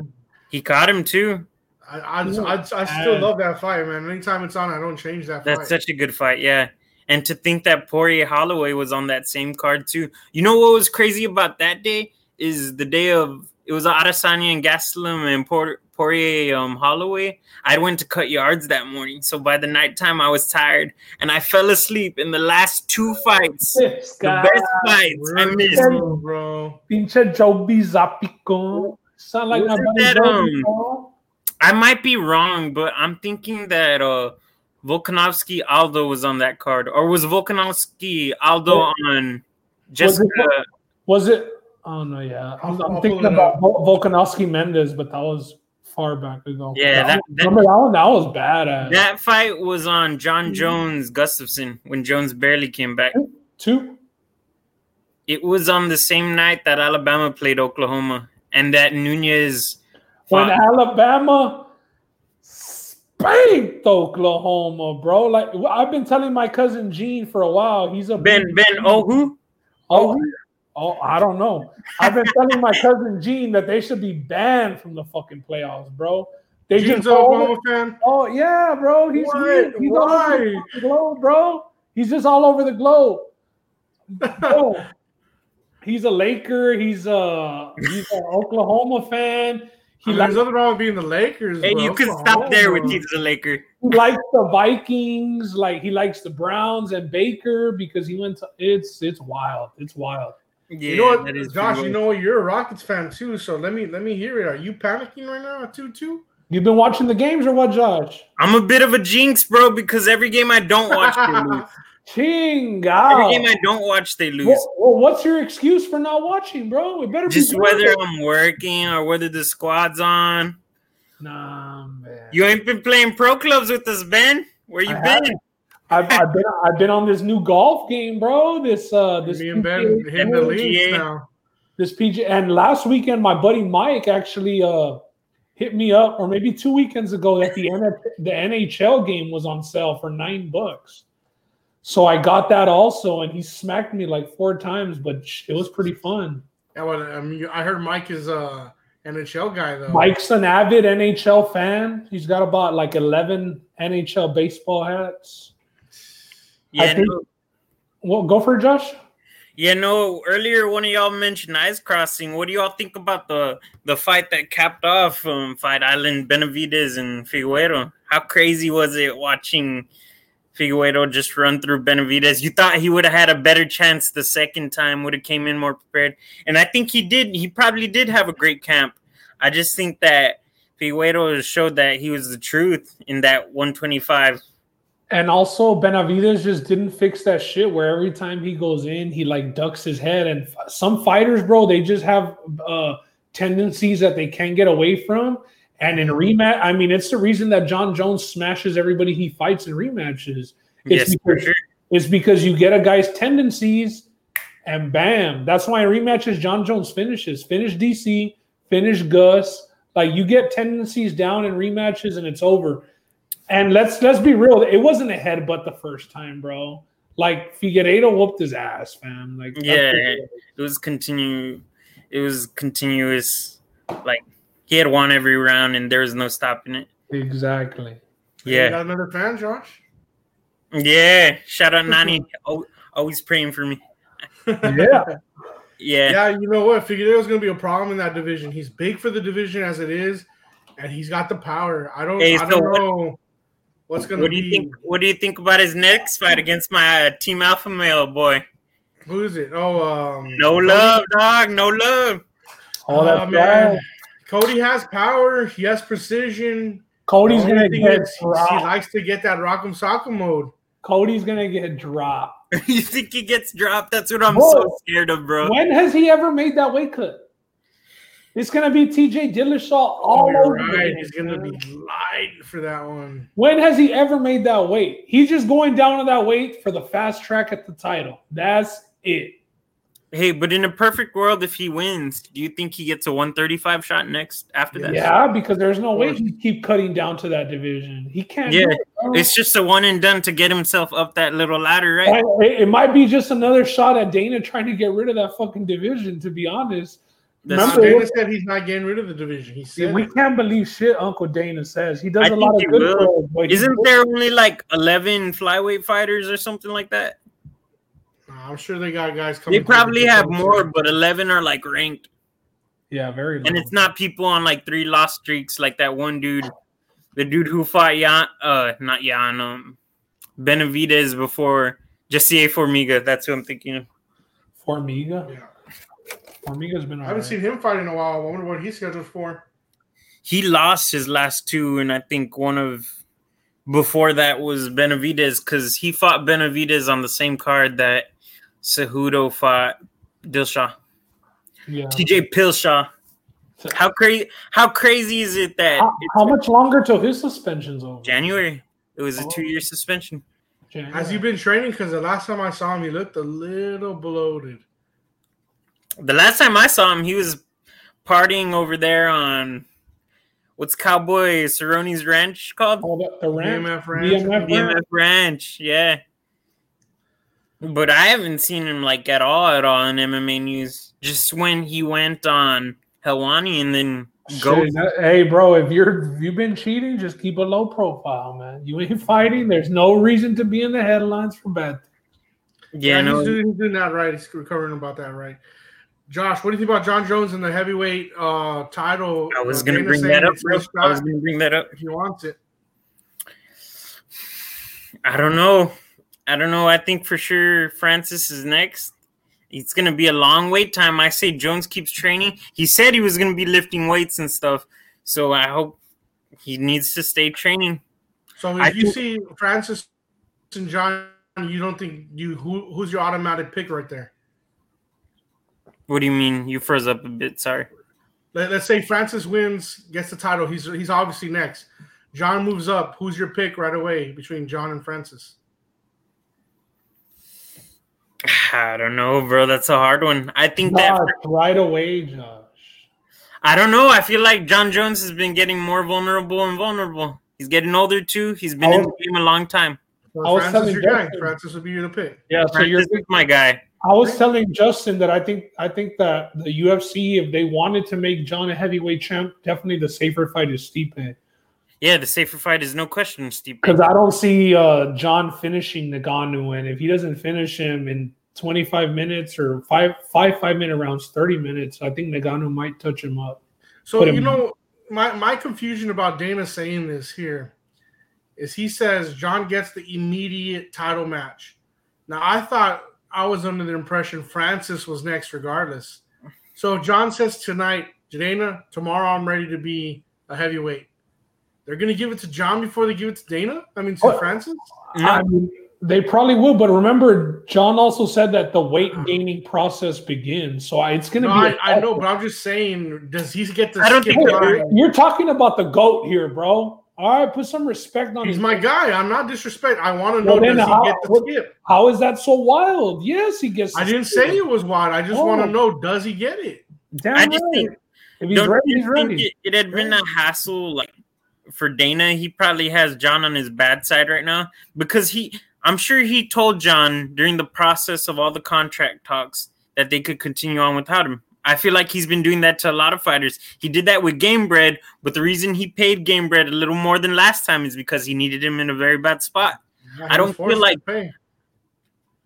he caught him too. I, I, I, I still love that fight, man. Anytime it's on, I don't change that That's fight. such a good fight, yeah. And to think that Poirier Holloway was on that same card too. You know what was crazy about that day is the day of it was Adesanya and Gastelum and Por- Poirier um, Holloway. I went to cut yards that morning, so by the nighttime I was tired and I fell asleep in the last two fights. This The best fights I missed. Bro, bro. pinche Joby Zapico. Sound like my Wasn't buddy that, um. I might be wrong, but I'm thinking that uh Volkanovski Aldo was on that card, or was Volkanovski Aldo oh. on Jessica? Was it? Oh no, yeah. I'm, I'll- I'm thinking about up. Vol- Volkanovski Mendes, but that was far back ago. Yeah, that- that- remember that one? That was badass. That fight was on. John hmm. Jones Gustafsson when Jones barely came back. Two. It was on the same night that Alabama played Oklahoma and that Nunes when. Alabama spanked Oklahoma, bro. Like I've been telling my cousin Gene for a while. He's a Ben Ben Ohu. Oh, oh, oh, I don't know. I've been telling my cousin Gene that they should be banned from the fucking playoffs, bro. They Gene's just an go Oklahoma fan. Oh yeah, bro. He's Why? weird. He's all over the globe, bro. He's just all over the globe. Bro, he's a Laker. He's a he's an Oklahoma fan. He I mean, likes there's nothing wrong with being the Lakers. Hey, bro. you can Come stop there with he's a Laker. he likes the Vikings. Like he likes the Browns and Baker because he went to. It's it's wild. It's wild. Yeah, You know what, that is Josh? pretty You know what? You're a Rockets fan too, so let me let me hear it. Are you panicking right now at two two? You've been watching the games or what, Josh? I'm a bit of a jinx, bro, because every game I don't watch, they lose. Chinga. Every game I don't watch, they lose. Well, well, what's your excuse for not watching, bro? It better Just be whether. I'm working or whether the squad's on. Nah, man. You ain't been playing pro clubs with us, Ben. Where you I been? haven't. I've, I've been I've been on this new golf game, bro. This uh this me and Ben PGA hitting the Tour, leagues now. this PG and last weekend my buddy Mike actually uh hit me up or maybe two weekends ago that the N- the NHL game was on sale for nine bucks. So I got that also, and he smacked me like four times, but it was pretty fun. Yeah, well, I mean, I heard Mike is a NHL guy though. Mike's an avid NHL fan. He's got about like eleven NHL baseball hats. Yeah, think- no, Well, go for it, Josh. yeah, no. Earlier, one of y'all mentioned ice crossing. What do y'all think about the the fight that capped off um, Fight Island Benavides and Figueroa? How crazy was it watching Figueroa just run through Benavides. You thought he would have had a better chance the second time, would have came in more prepared. And I think he did. He probably did have a great camp. I just think that Figueroa showed that he was the truth in that 125. And also Benavides just didn't fix that shit where every time he goes in, he like ducks his head. And some fighters, bro, they just have uh tendencies that they can't get away from. And in rematch, I mean, it's the reason that John Jones smashes everybody he fights in rematches. It's Yes, because, sure. it's because you get a guy's tendencies and bam. That's why in rematches, John Jones finishes. Finish DC, finish Gus. Like you get tendencies down in rematches and it's over. And let's let's be real, it wasn't a headbutt the first time, bro. Like Figueiredo whooped his ass, fam. Like Yeah. It was continue. It was continuous. Like he had won every round, and there was no stopping it. exactly. Yeah. You Yeah, got another fan, Josh? yeah. Shout out Nani. Al- Always praying for me. Yeah. Yeah. Yeah, you know what? Figueroa's going to be a problem in that division. He's big for the division as it is, and he's got the power. I don't, Hey, I so don't what- know what's going to What do be. you think? What do you think about his next fight against my uh, Team Alpha male boy? Who is it? Oh, um, No love, dog. No love. Oh, Oh, that's man. Right. Cody has power. He has precision. Cody's gonna get is he, he dropped. likes to get that rock'em sock'em mode. Cody's gonna get dropped. you think he gets dropped? That's what I'm Bro. so scared of, bro. When has he ever made that weight cut? It's gonna be TJ Dillashaw Oh, all you're over. right. again, He's going to man. be light for that one. When has he ever made that weight? He's just going down to that weight for the fast track at the title. That's it. Hey, but in a perfect world, if he wins, do you think he gets a 135 shot next after that? Yeah, because there's no way he keep cutting down to that division. He can't. Yeah, it. It's just a one and done to get himself up that little ladder, right? It, it might be just another shot at Dana trying to get rid of that fucking division. To be honest, That's Remember Dana what- said he's not getting rid of the division. He said we can't believe shit Uncle Dana says. He does I a lot of good will. for us, but he- Isn't there only like 11 flyweight fighters or something like that? Nah, I'm sure they got guys coming. They probably through. have more, but 11 are like ranked. Yeah, very. And it's not people on like three lost streaks like that one dude, the dude who fought Jan, uh, not Jan, um, Benavides before Jussier Formiga. That's who I'm thinking of. Formiga. Yeah. Formiga's been. I haven't seen him fight in a while. I wonder what he's scheduled for. He lost his last two, and I think one of before that was Benavides because he fought Benavides on the same card that Cejudo fought Dillashaw. Yeah. TJ Dillashaw. How crazy! How crazy is it that How, how much longer till his suspension's over? January? It was a Oh. two-year suspension. January. Has he been training? Because the last time I saw him, he looked a little bloated. The last time I saw him, he was partying over there on what's Cowboy Cerrone's Ranch called? Oh, the, the ranch? BMF ranch. BMF ranch? Ranch, yeah. But I haven't seen him like at all at all in MMA news. Just when he went on Helwani and then go. Hey, bro, if you're if you've been cheating, just keep a low profile, man. You ain't fighting. There's no reason to be in the headlines for bad. Yeah, no. he's, doing, he's doing that right. He's recovering about that right. Josh, what do you think about John Jones in the heavyweight uh, title? I was Uh, gonna bring that up, it's bro. his I was gonna bring that up. if he wants it. I don't know. I don't know. I think for sure Francis is next. It's gonna be a long wait time. I say Jones keeps training. He said he was gonna be lifting weights and stuff. So I hope he needs to stay training. So if I you think- see Francis and John, you don't think you who who's your automatic pick right there? What do you mean? You froze up a bit. Sorry. Let, us say Francis wins, gets the title. He's he's obviously next. John moves up. Who's your pick right away between John and Francis? I don't know, bro. That's a hard one. I think that right away, Josh. I don't know. I feel like John Jones has been getting more vulnerable and vulnerable. He's getting older too. He's been in oh. the game a long time. So I was Francis, telling your guy. Justin- Francis would be your pick. Yeah, so you're. Francis is my guy. I was telling Justin that I think I think that the UFC, if they wanted to make John a heavyweight champ, definitely the safer fight is Stipe. Yeah, the safer fight is no question, Stipe. Because I don't see uh, John finishing Ngannou, and if he doesn't finish him in 25 minutes or five five five minute rounds, 30 minutes, I think Ngannou might touch him up. So Put you know, my my confusion about Dana saying this here is he says John gets the immediate title match. Now I thought I was under the impression Francis was next regardless. So John says tonight, Dana, tomorrow I'm ready to be a heavyweight. They're gonna give it to John before they give it to Dana. I mean to Oh. Francis. I mean, they probably will, but remember, John also said that the weight hmm. gaining process begins. So I- it's going to No, be. I, I know, but I'm just saying, does he get to I don't skip think you're, you're talking about the goat here, bro. All right, put some respect on He's his my guy. I'm not disrespect. I want to know Well, does how- he get the what- skip? How is that so wild? Yes, he gets. I didn't skip. say it was wild. I just Oh. want to know does he get it? Damn I just right. think- if he's Don't ready, you he's think ready. it, it had been a hassle like for Dana? He probably has John on his bad side right now because he. I'm sure he told John during the process of all the contract talks that they could continue on without him. I feel like he's been doing that to a lot of fighters. He did that with Gamebred, but the reason he paid Gamebred a little more than last time is because he needed him in a very bad spot. I don't feel like-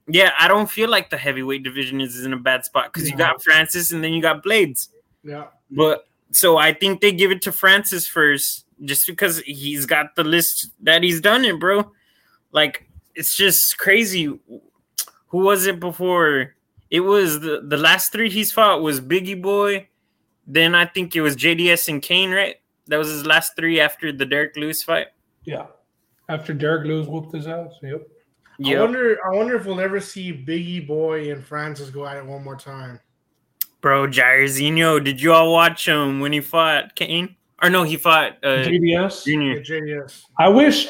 Yeah, I don't feel like the heavyweight division is in a bad spot because you got Francis and then you got Blades. Yeah. But so I think they give it to Francis first, just because he's got the list that he's done it, bro. Like it's just crazy. Who was it before? It was the the last three he's fought was Bigi Boy, then I think it was JDS and Cain, right? That was his last three after the Derrick Lewis fight. Yeah. After Derrick Lewis whooped his ass. Yep. I wonder. I wonder if we'll ever see Bigi Boy and Francis go at it one more time. bro, Jairzinho. Did you all watch him when he fought Cain? Or no, he fought uh, JDS. Junior. JDS. I wish.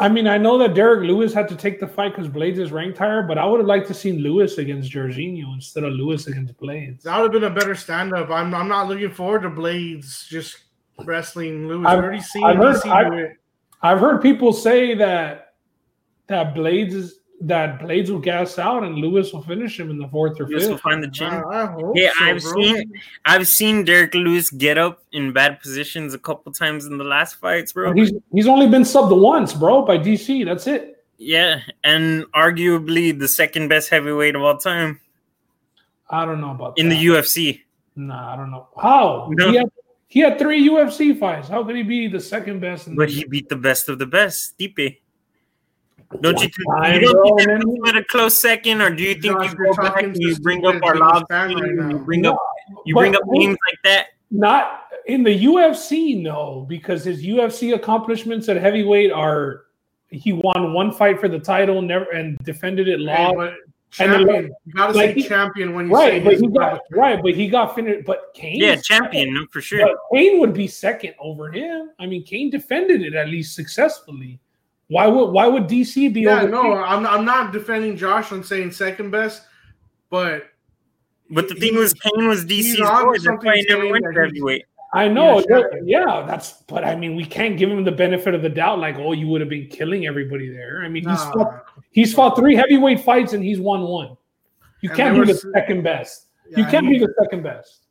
I mean, I know that Derrick Lewis had to take the fight because Blades is ranked higher, but I would have liked to seen Lewis against Jairzinho instead of Lewis against Blades. That would have been a better stand up. I'm. I'm not looking forward to Blades just wrestling Lewis. I've- I've already seen I've heard- DC I've- I've heard people say that that Blades is that Blades will gas out and Lewis will finish him in the fourth or Lewis will fifth. find the chin. I, I hope Yeah, so, I've bro. seen I've seen Derrick Lewis get up in bad positions a couple times in the last fights, bro. He's he's only been subbed once, bro, by DC. That's it. Yeah, and arguably the second best heavyweight of all time I don't know about in that. the UFC. Nah, I don't know how. No. He, had, he had three UFC fights. How could he be the second best? In But the he beat the best of the best, Stipe. Don't you think, One you don't think bro, that man. puts him at a close second, or do you think Josh, you you're go back and you bring up our as right and you bring No, up you bring up names like that? Not in the UFC, no, because his UFC accomplishments at heavyweight are he won one fight for the title, never and defended it Hey, long. but And the- you gotta like say champion when you say right, but he got right, but he got finished. But Cain, Yeah, champion, no, for sure. But Cain would be second over him. I mean, Cain defended it at least successfully. Why would why would DC be Yeah, over? no, Cain? I'm, I'm not defending Josh on saying second best, but But the he- thing was, Cain was he's DC's boy. That's why he never went that to he's- heavyweight. I know, Yeah, yeah, champion. yeah, that's. But I mean, we can't give him the benefit of the doubt. Like, oh, you would have been killing everybody there. I mean, he's nah, fought, he's fought three heavyweight fights and he's won one. You And can't there be the second best. you can't he- be the second best.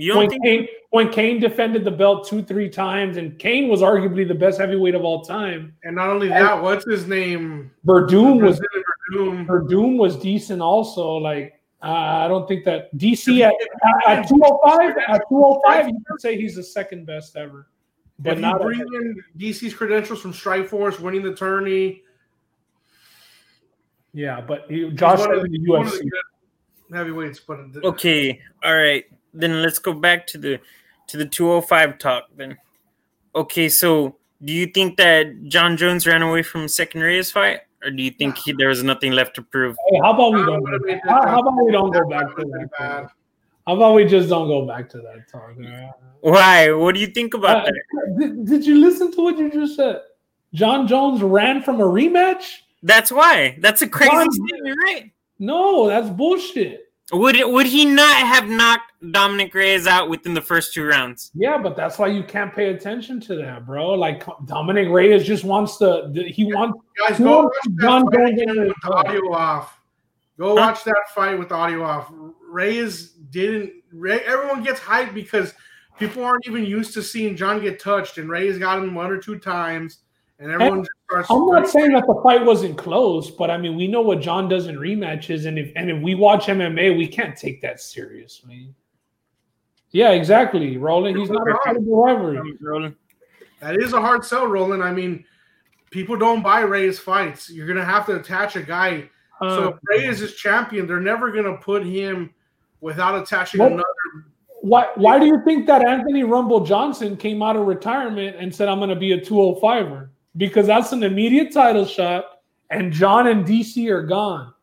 You don't When think? Cain, when Cain defended the belt two, three times, and Cain was arguably the best heavyweight of all time. And not only that, what's his name? Werdum was Brazilian Werdum. Werdum was decent also. Like uh, I don't think that DC at, at, 205 at 205 you could say he's the second best ever. But If you not bring in DC's credentials from Strikeforce, winning the tourney, yeah, but he, he's Josh one of in the- the one of UFC. the heavyweights. But Okay, all right. Then let's go back to the to the 205 talk. Then, okay. So, do you think that John Jones ran away from second Reyes fight, or do you think he, there was nothing left to prove? Hey, how about we don't go back? How, how about we don't go back to that? talk? How about we just don't go back to that talk? all right? Why? What do you think about Uh, that? did, did you listen to what you just said? John Jones ran from a rematch? That's why. That's a crazy John- statement, right? No, that's bullshit. Would it, would he not have knocked Dominick Reyes out within the first two rounds? Yeah, but that's why you can't pay attention to that, bro. Like Dominick Reyes just wants to. He wants. Guys, Who go wants watch that fight Jones again in with the the- audio off. Go Huh? watch that fight with audio off. Reyes didn't. Ray, everyone gets hyped because people aren't even used to seeing John get touched, and Reyes got him one or two times, and everyone just starts. I'm not saying that the fight wasn't close, but I mean we know what John does in rematches, and if and if we watch MMA, we can't take that seriously. Yeah, exactly, Roland. He's not a credible rivalry. Roland? That is a hard sell, Roland. I mean, people don't buy Reyes fights. You're gonna have to attach a guy. so if Reyes is champion, they're never gonna put him without attaching Well- another. why why do you think that Anthony Rumble Johnson came out of retirement and said I'm going to be a 205er? Because that's an immediate title shot, and John and DC are gone.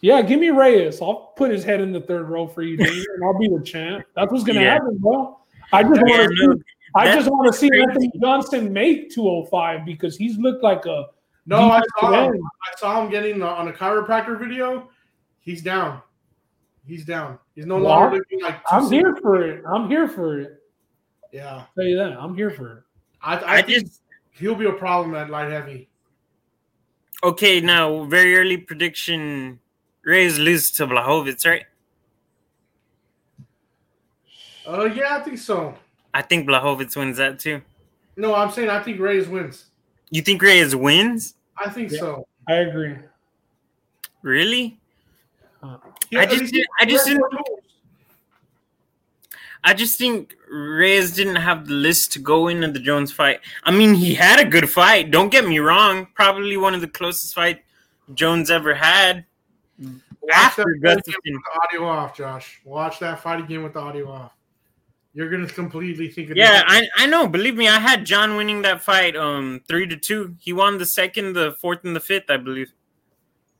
Yeah, give me Reyes. I'll put his head in the third row for you, Dave, and I'll be the champ. That's what's going to Yeah. happen, bro. I just want to see. I just want to see. Anthony Johnson make 205 because he's looked like a No, I saw him. I saw him getting on a chiropractor video. He's down. He's down. He's no Well, longer looking like. I'm 260. here for it. I'm here for it. Yeah, I'll tell you that. I'm here for it. I, I, I just he'll be a problem at light heavy. okay now. Very early prediction: Reyes lose to Blachowicz, right? Uh, yeah, I think so. I think Blachowicz wins that too. No, I'm saying I think Reyes wins. You think Reyes wins? I think Yeah. so. I agree. Really? Yeah, I just he's- did- I just he's didn't- more goals. I just think Reyes didn't have the list to go into the Jones fight. I mean, he had a good fight. Don't get me wrong. Probably one of the closest fight Jones ever had. Watch After that fight again Gustafsson. with the audio off, Josh. Watch that fight again with the audio off. You're gonna completely think. of Yeah, I I know. Believe me, I had John winning that fight, um, three to two. He won the second, the fourth, and the fifth, I believe.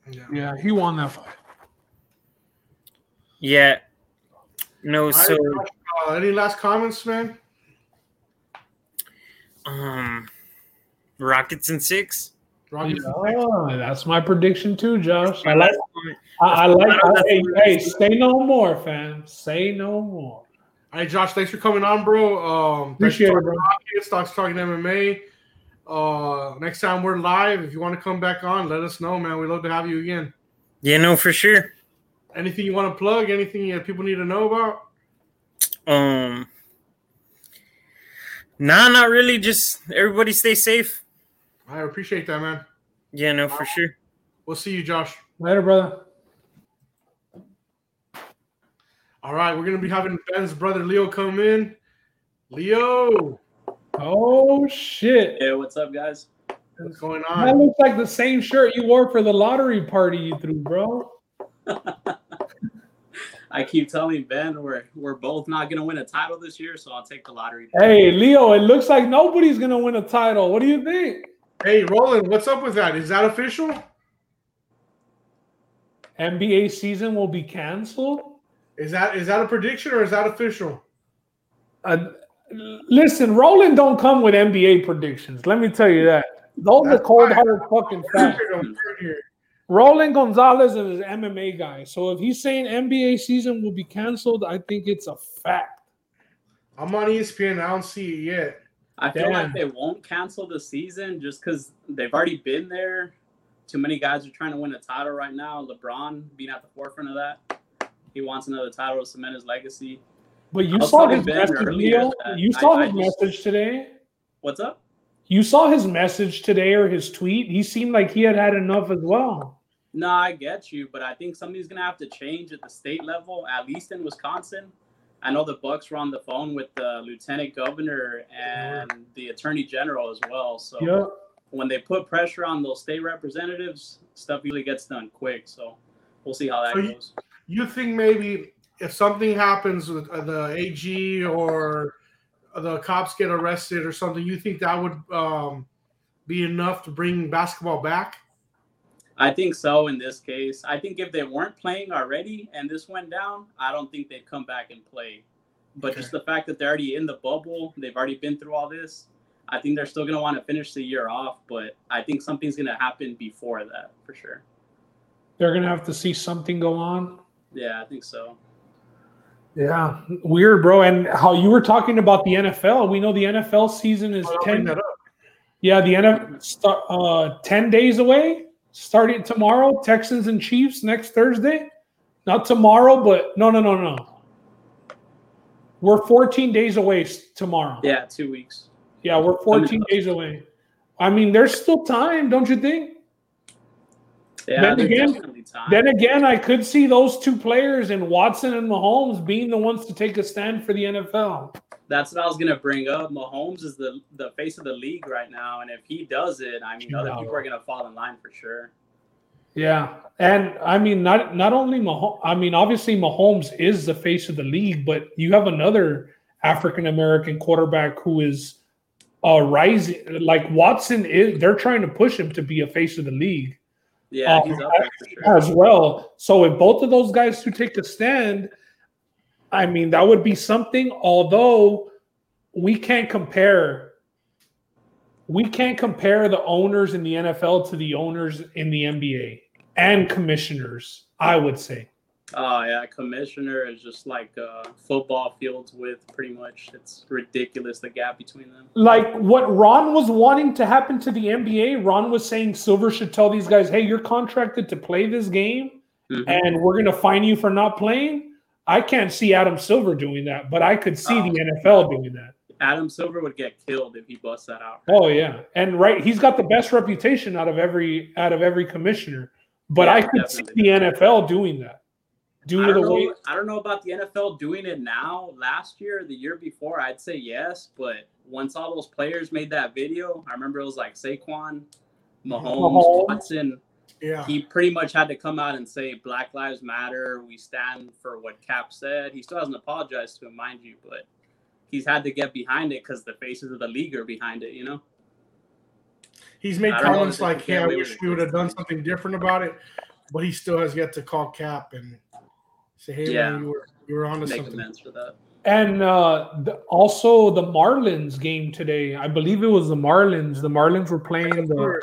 Yeah. Yeah, he won that fight. Yeah. No, All right, so Josh, uh, any last comments, man? um, Rockets in six. Rockets. Oh, that's my prediction too, Josh. I like. I, I like. That's- hey, hey, say no more, fam. Say no more. All right, Josh. Thanks for coming on, bro. Um, Appreciate it, bro. talking Rockets, Stocks talking MMA. Uh, next time we're live, if you want to come back on, let us know, man. We'd love to have you again. Yeah, no, for sure. Anything you want to plug? Anything that people need to know about? Um, nah, not really. Just everybody stay safe. I appreciate that, man. Yeah, no, for sure. We'll see you, Josh. Later, brother. All right, we're gonna be having Ben's brother Leo come in. Leo, Oh shit! Hey, what's up, guys? what's going on? That on? looks like the same shirt you wore for the lottery party you threw, bro. I keep telling Ben we're we're both not gonna win a title this year, so I'll take the lottery. Hey, Leo, it looks like nobody's gonna win a title. What do you think? Hey, Roland, what's up with that? Is that official? NBA season will be canceled. Is that is that a prediction or is that official? Uh, listen, Roland don't come with NBA predictions. Let me tell you that. Those are cold hard fucking facts. I'm third here. Roland Gonzalez is an MMA guy. So if he's saying NBA season will be canceled, I think it's a fact. I'm on ESPN. I don't see it yet. I feel Damn. like they won't cancel the season just because they've already been there. Too many guys are trying to win a title right now. LeBron being at the forefront of that. He wants another title to cement his legacy. But you saw his message, earlier Leo. You saw I his just- message today. What's up? You saw his message today or his tweet. He seemed like he had had enough as well. No, I get you, but I think something's gonna have to change at the state level, at least in Wisconsin. I know the Bucks were on the phone with the lieutenant governor and the attorney general as well. So Yeah. when they put pressure on those state representatives, stuff usually gets done quick. So we'll see how that So you- goes. You think maybe if something happens with uh, the AG or the cops get arrested or something, you think that would um, be enough to bring basketball back? I think so in this case. I think if they weren't playing already and this went down, I don't think they'd come back and play. But Okay. just the fact that they're already in the bubble, they've already been through all this. I think they're still going to want to finish the year off, but I think something's going to happen before that for sure. They're gonna have to see something go on. Yeah, I think so. Yeah, weird, bro. And how you were talking about the NFL? We know the NFL season is I'll ten. Yeah, the NFL uh, ten days away. Starting tomorrow, Texans and Chiefs next Thursday. Not tomorrow, but no, no, no, no. We're 14 days away tomorrow. Yeah, two weeks. Yeah, we're 14 days away. I mean, there's still time, don't you think? Yeah, Then again- time. Then again, I could see those two players in Watson and Mahomes being the ones to take a stand for the NFL. That's what I was gonna bring up. Mahomes is the the face of the league right now, and if he does it, I mean, other people are gonna fall in line for sure. Yeah, and I mean, not not only Mahomes. I mean, obviously Mahomes is the face of the league, but you have another African American quarterback who is uh rising. Like Watson is, they're trying to push him to be a face of the league Yeah, Um, he's up there for sure. as well. So if both of those guys who take a stand, I mean, that would be something. Although we can't compare, we can't compare the owners in the NFL to the owners in the NBA and commissioners. I would say. Oh yeah, commissioner is just like uh, football fields with pretty much. It's ridiculous the gap between them. Like what Ron was wanting to happen to the NBA, Ron was saying Silver should tell these guys, "Hey, you're contracted to play this game, Mhm. and we're going to fine you for not playing." I can't see Adam Silver doing that, but I could see Oh. the NFL doing that. Adam Silver would get killed if he busts that out. Oh yeah, and right, he's got the best reputation out of every out of every commissioner. But Yeah, I could see the NFL doing that, due I to the don't, way. know, I don't know about the NFL doing it now. Last year, the year before, I'd say yes. But once all those players made that video, I remember it was like Saquon, Mahomes, Mahomes. Watson. Yeah. He pretty much had to come out and say Black Lives Matter. We stand for what Cap said. He still hasn't apologized to him, mind you, but he's had to get behind it because the faces of the league are behind it. You know. He's made I don't know comments like, can "Hey, I wish with we would have done something different about it," but he still has yet to call Cap and say, "Hey, Yeah. man, you were you were onto Make something." amends for that. And uh, the, also the Marlins game today. I believe it was the Marlins. The Marlins were playing the, the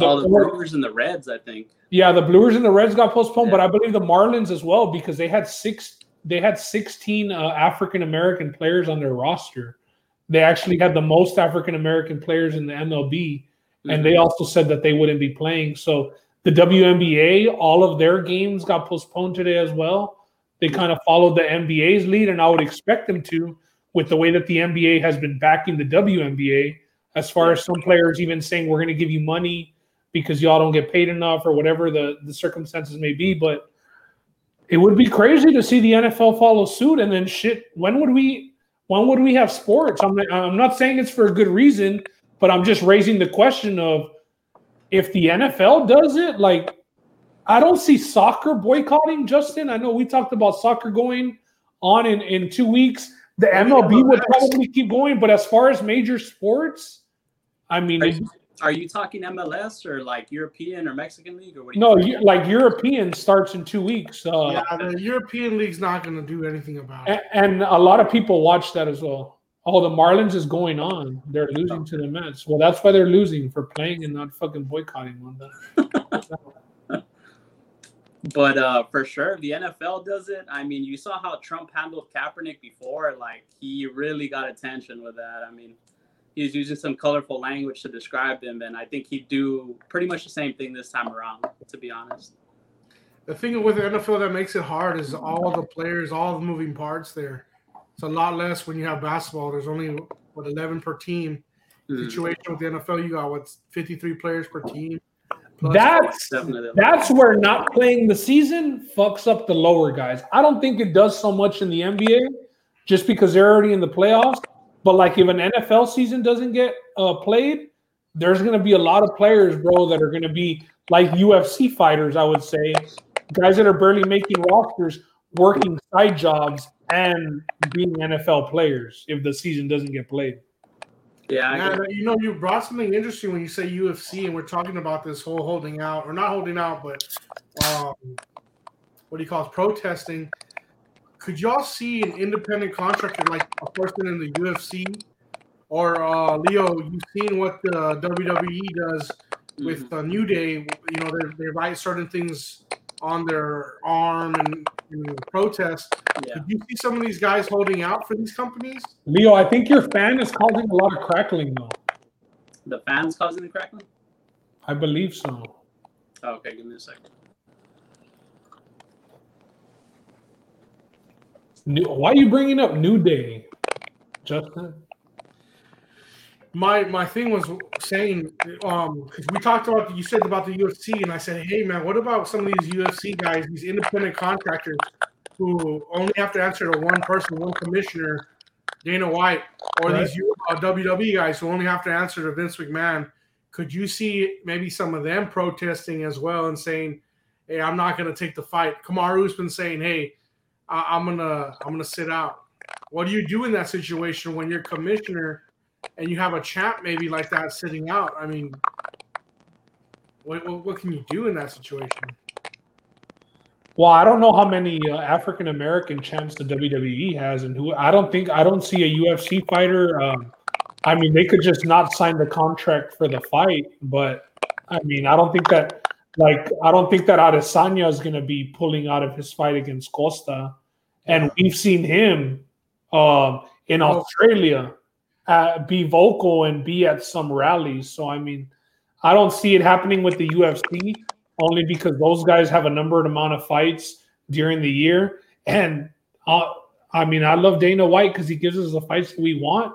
All the Brewers and the Reds, I think. yeah the Brewers and the Reds got postponed, but I believe the Marlins as well because they had six they had sixteen uh, African American players on their roster. They actually had the most African American players in the MLB, and they also said that they wouldn't be playing. So the WNBA, all of their games got postponed today as well. They kind of followed the NBA's lead, and I would expect them to, with the way that the NBA has been backing the WNBA, as far as some players even saying we're going to give you money because y'all don't get paid enough or whatever the, the circumstances may be. But it would be crazy to see the NFL follow suit and then shit. When would we? When would we have sports? I'm I'm not saying it's for a good reason, but I'm just raising the question of if the NFL does it, like I don't see soccer boycotting, Justin. I know we talked about soccer going on in, in two weeks. The MLB would probably keep going, but as far as major sports, I mean, Are it- you, are you talking MLS or like European or Mexican league or what? Are you no, you, like European starts in two weeks, uh, yeah, the European League's not going to do anything about it. a- and a lot of people watch that as well. Oh, the Marlins is going on; they're losing to the Mets. Well, that's why they're losing for playing and not fucking boycotting one. But uh, for sure, the NFL does it, I mean, you saw how Trump handled Kaepernick before. Like he really got attention with that. I mean, he was using some colorful language to describe him, and I think he'd do pretty much the same thing this time around. To be honest. The thing with the NFL that makes it hard is all the players, all the moving parts there. It's a lot less when you have basketball. There's only what 11 per team. Hmm. Situation with the NFL, you got what 53 players per team. That's That's where not playing the season fucks up the lower guys. I don't think it does so much in the NBA just because they're already in the playoffs. But like if an NFL season doesn't get uh, played, there's going to be a lot of players, bro, that are going to be like UFC fighters, I would say, guys that are barely making rosters, working side jobs and being NFL players if the season doesn't get played. yeah, I Yeah, you know, you brought something interesting when you say UFC, and we're talking about this whole holding out, or not holding out, but um, what do you call it, protesting. Could y'all see an independent contractor like a person in the UFC, or uh, Leo? You've seen what the WWE does with uh, New Day. You know, they, they write certain things on their arm and, and protest. yeah. Could you see some of these guys holding out for these companies? Leo, I think your fan is causing a lot of crackling, though. The fans causing the crackling. I believe so. Okay, give me a second. New, why are you bringing up New Day, Justin? my my thing was saying um because we talked about you said about the UFC and I said hey man what about some of these UFC guys these independent contractors who only have to answer to one person one commissioner Dana White or Right. these uh, WWE guys who only have to answer to Vince McMahon, could you see maybe some of them protesting as well and saying, "Hey, I'm not going to take the fight." Kamaru's been saying, "Hey, I- I'm gonna I'm gonna sit out." What do you do in that situation when you're commissioner and you have a champ maybe like that sitting out? I mean, what what, what can you do in that situation? Well, I don't know how many uh, African American champs the WWE has, and who I don't think I don't see a UFC fighter. Um, I mean, they could just not sign the contract for the fight, but I mean, I don't think that like I don't think that Adesanya is going to be pulling out of his fight against Costa, and we've seen him um, in. Australia uh, be vocal and be at some rallies. So I mean, I don't see it happening with the UFC only because those guys have a numbered amount of fights during the year. And uh, I mean, I love Dana White because he gives us the fights that we want.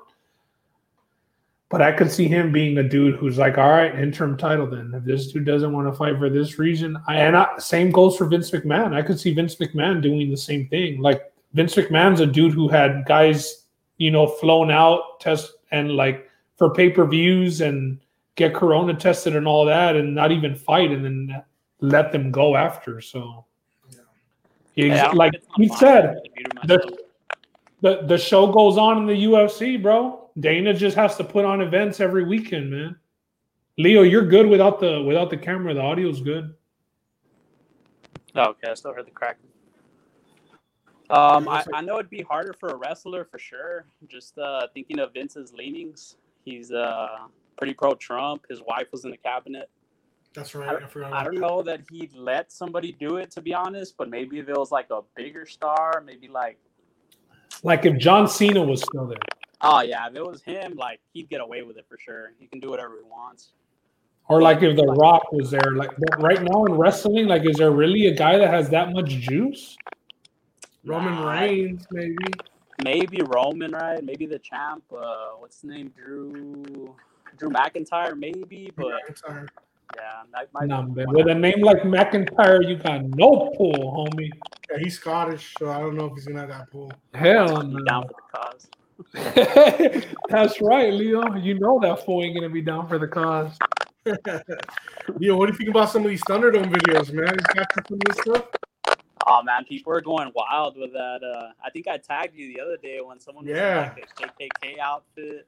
But I could see him being a dude who's like, all right, interim title then. If this dude doesn't want to fight for this region, I, and I, same goes for Vince McMahon. I could see Vince McMahon doing the same thing. Like Vince McMahon's a dude who had guys, you know, flown out, test and like for pay per views and get corona tested and all that, and not even fight, and then let them go after. So, I Ex- like think it's on he said, the, the the show goes on in the UFC, bro. Dana just has to put on events every weekend, man. Leo, you're good without the without the camera. The audio's good. Oh, okay, I still heard the crack. Um, I, I know it'd be harder for a wrestler for sure. Just uh, thinking of Vince's leanings, he's uh, pretty pro Trump. His wife was in the cabinet. That's right. I, forgot. I don't know that he'd let somebody do it, to be honest. But maybe if it was like a bigger star, maybe like, Like if John Cena was still there, oh yeah, if it was him, like he'd get away with it for sure. He can do whatever he wants. or like if The Rock was there. Like but right now in wrestling, like is there really a guy that has that much juice? Roman Nah, Reigns, maybe. Maybe Roman, right? Maybe the champ. Uh, what's his name? Drew. Drew McIntyre, maybe. But McIntyre. yeah, that might. Nah, man. With a name like McIntyre, you got no pull, homie. Yeah, he's Scottish, so I don't know if he's gonna have that pull. Hell be no. down for the cause. That's right, Leo. You know that fool ain't gonna be down for the cause. Yo, what do you think about some of these Thunderdome videos, man? You capture some of this stuff? Oh man, people are going wild with that. Uh, I think I tagged you the other day when someone was Yeah. in like a KKK outfit.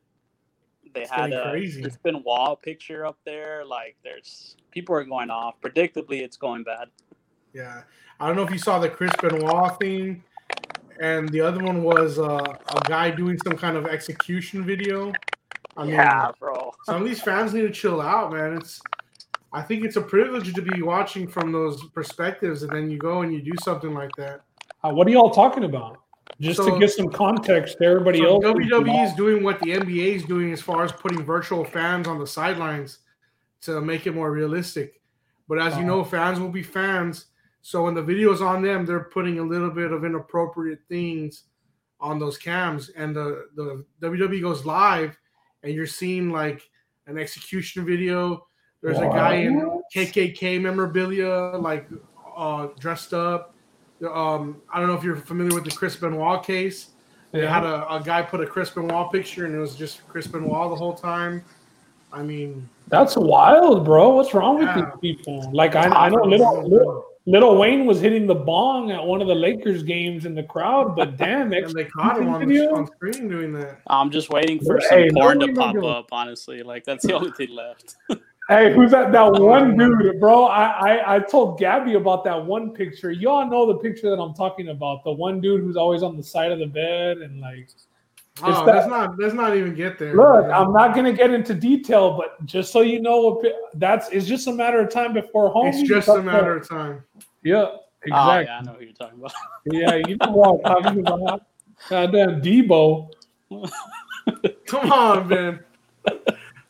They It's had a crazy. Crispin Wall picture up there. Like, there's people are going off. Predictably, it's going bad. Yeah. I don't know if you saw the Chris Benoit thing, and the other one was uh, a guy doing some kind of execution video. I mean, yeah, bro. some of these fans need to chill out, man. It's I think it's a privilege to be watching from those perspectives, and then you go and you do something like that. Uh, what are y'all talking about? Just So- to give some context to everybody So else. WWE is doing what the NBA is doing as far as putting virtual fans on the sidelines to make it more realistic. But as you know, fans will be fans. So when the video's on them, they're putting a little bit of inappropriate things on those cams. And the, the WWE goes live and you're seeing like an execution video. There's a guy in KKK memorabilia, like uh, dressed up. Um, I don't know if you're familiar with the Chris Benoit case. They had a, a guy put a Chris Benoit picture and it was just Chris Benoit the whole time. I mean, That's wild, bro. What's wrong with these people? Like I, I know little, little little Wayne was hitting the bong at one of the Lakers games in the crowd, but damn, and they caught him on, the, on screen doing that. I'm just waiting for Hey, some porn to pop no. up. Honestly, like that's the only thing left. Hey, who's that? That one dude, bro. I, I I told Gabby about that one picture. Y'all know the picture that I'm talking about. The one dude who's always on the side of the bed and like. Oh, that- let's not let's not even get there. Look, man. I'm not gonna get into detail, but just so you know, that's it's just a matter of time before home. It's just a matter of time. Yeah, Oh exactly. yeah, I know who you're talking about. yeah. you know what I'm talking about. Goddamn Debo. Come on, man.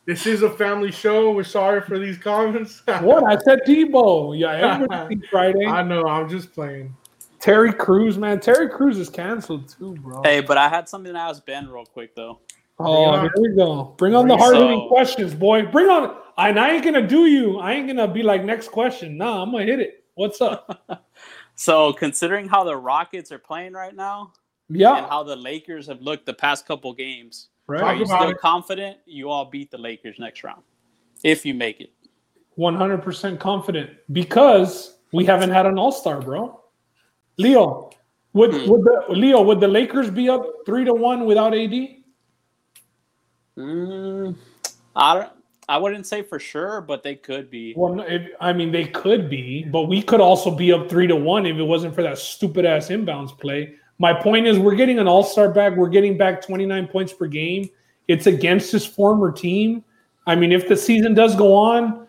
This is a family show. We're sorry for these comments. What I said, Debo. Yeah, everybody Friday. I know. I'm just playing. Terry Crews, man. Terry Crews is canceled too, bro. Hey, but I had something to ask Ben real quick though. Oh, Bring here on. we go. Bring on the hard hitting on. questions, boy. Bring on. And I ain't gonna do you. I ain't gonna be like next question. Nah, I'm gonna hit it. What's up? So considering how the Rockets are playing right now, yeah, and how the Lakers have looked the past couple games. Are right. you still it. confident you all beat the Lakers next round if you make it? One hundred percent confident because we haven't had an All Star, bro. Leo, would Hmm. would the Leo would the Lakers be up three to one without AD? Mm, I don't. I wouldn't say for sure, but they could be. Well, if, I mean, they could be, but we could also be up three to one if it wasn't for that stupid ass inbounds play. My point is, we're getting an all star back. We're getting back 29 points per game. It's against his former team. I mean, if the season does go on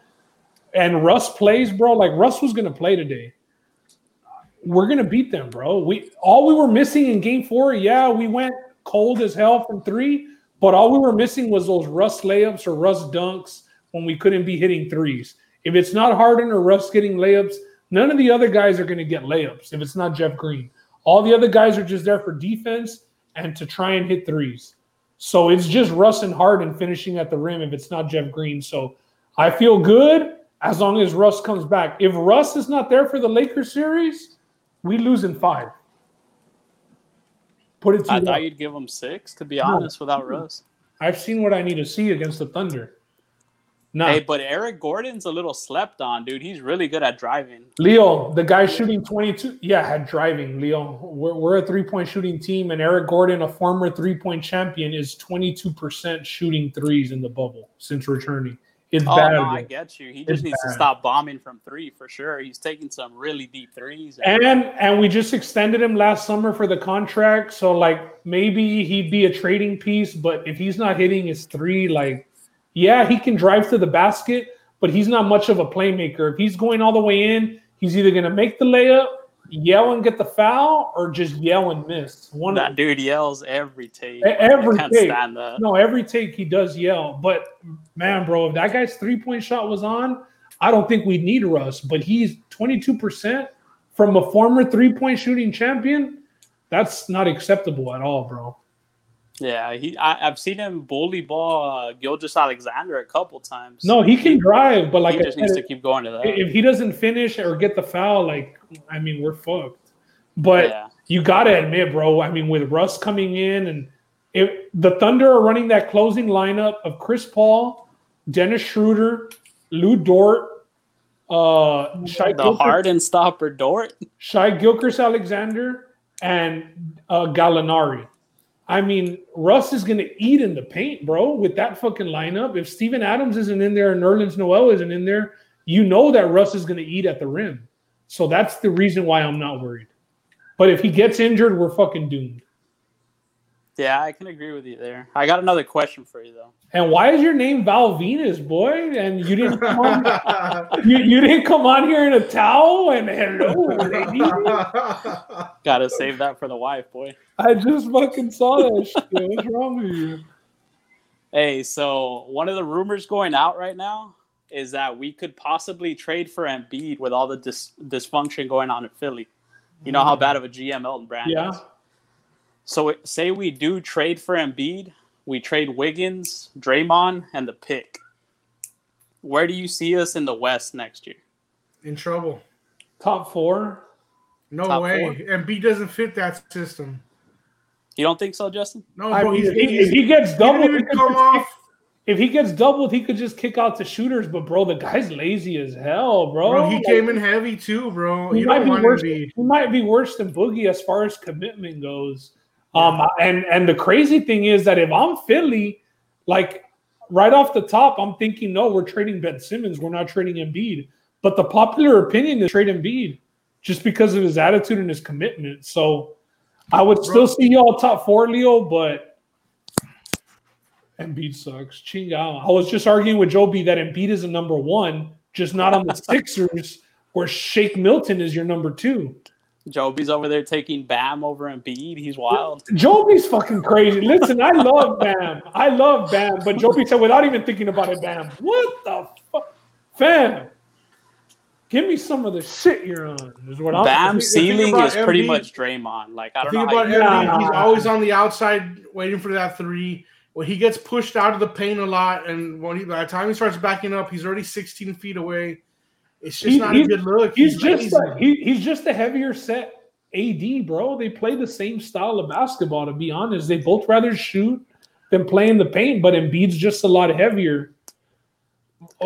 and Russ plays, bro, like Russ was going to play today, we're to beat them, bro. We all we were missing in game four, yeah, we went cold as hell from three, but all we were missing was those Russ layups or Russ dunks when we couldn't be hitting threes. If it's not Harden or Russ getting layups, none of the other guys are to get layups if it's not Jeff Green. All the other guys are just there for defense and to try and hit threes. So it's just Russ and Harden finishing at the rim if it's not Jeff Green. So I feel good as long as Russ comes back. If Russ is not there for the Lakers series, we lose in five. Put it to I you. thought you'd give them six, to be No. honest, without Russ. I've seen what I need to see against the Thunder. No, Hey, but Eric Gordon's a little slept on, dude. He's really good at driving. Leo, the guy shooting 22. Yeah, had driving. Leo, we're, we're a three point shooting team, and Eric Gordon, a former three point champion, is 22% shooting threes in the bubble since returning. It's Oh bad. no. I get you. He It's just needs to stop bombing from three for sure. He's taking some really deep threes. and- And and we just extended him last summer for the contract, so like maybe he'd be a trading piece. But if he's not hitting his three, like yeah, he can drive to the basket, but he's not much of a playmaker. If he's going all the way in, he's either gonna make the layup, yell and get the foul, or just yell and miss. One of that dude yells every tape. E- every I can't tape. stand that. no, every take he does yell. But man, bro, if that guy's three point shot was on, I don't think we'd need Russ. But he's 22% from a former three point shooting champion. That's not acceptable at all, bro. Yeah, he. I, I've seen him bully ball uh, Gilgeous-Alexander a couple times. No, he can drive, but like he just needs to keep going to that. if he doesn't finish or get the foul, like I mean, we're fucked. But yeah, you gotta admit, bro. I mean, with Russ coming in and if the Thunder are running that closing lineup of Chris Paul, Dennis Schroeder, Lu Dort, uh, Shai the Gilchrist, Harden stopper Dort. Shai Gilgeous-Alexander, and uh, Gallinari. I mean, Russ is going to eat in the paint, bro, with that fucking lineup. If Steven Adams isn't in there and Nerlens Noel isn't in there, you know that Russ is going to eat at the rim. So that's the reason why I'm not worried. But if he gets injured, we're fucking doomed. Yeah, I can agree with you there. I got another question for you though. And why is your name Val Venis, boy? And you didn't come on, you, you didn't come on here in a towel and hello, lady. Got to save that for the wife, boy. I just fucking saw that shit. What's wrong with you? Hey, so one of the rumors going out right now is that we could possibly trade for Embiid with all the dis- dysfunction going on in Philly. You know how bad of a GM Elton Brand Yeah. is. So it- say we do trade for Embiid, we trade Wiggins, Draymond, and the pick. Where do you see us in the West next year? In trouble. Top four. No Top way. four. And B doesn't fit that system. You don't think so, Justin? No, I bro. mean, he's, if, he, he's, if he gets he he come off. If he gets doubled, he could just kick out the shooters. But bro, the guy's lazy as hell, bro. Bro, he Like, came in heavy too, bro. He You might don't be worse. be. He might be worse than Boogie as far as commitment goes. Um, and and the crazy thing is that if I'm Philly, like right off the top, I'm thinking, no, we're trading Ben Simmons. We're not trading Embiid. But the popular opinion is trade Embiid just because of his attitude and his commitment. So I would still see y'all top four, Leo, but Embiid sucks. Ching. I was just arguing with Joe B that Embiid is a number one, just not on the Sixers, where Shake Milton is your number two. Joby's over there taking Bam over Embiid. He's wild. Joby's fucking crazy. Listen, I love Bam. I love Bam, but Joby said without even thinking about it, Bam. What the fuck, fam? Give me some of the shit you're on. Is what I'm. Bam's the ceiling is pretty Embiid- much Draymond. Like I The don't thing know. about How you, Embiid, he's Nah. always on the outside waiting for that three. When he gets pushed out of the paint a lot, and when he by the time he starts backing up, he's already 16 feet away. It's just He- not he's- a good look. He's just a, he, he's just a heavier set AD, bro. They play the same style of basketball. To be honest, they both rather shoot than play in the paint. But Embiid's just a lot heavier.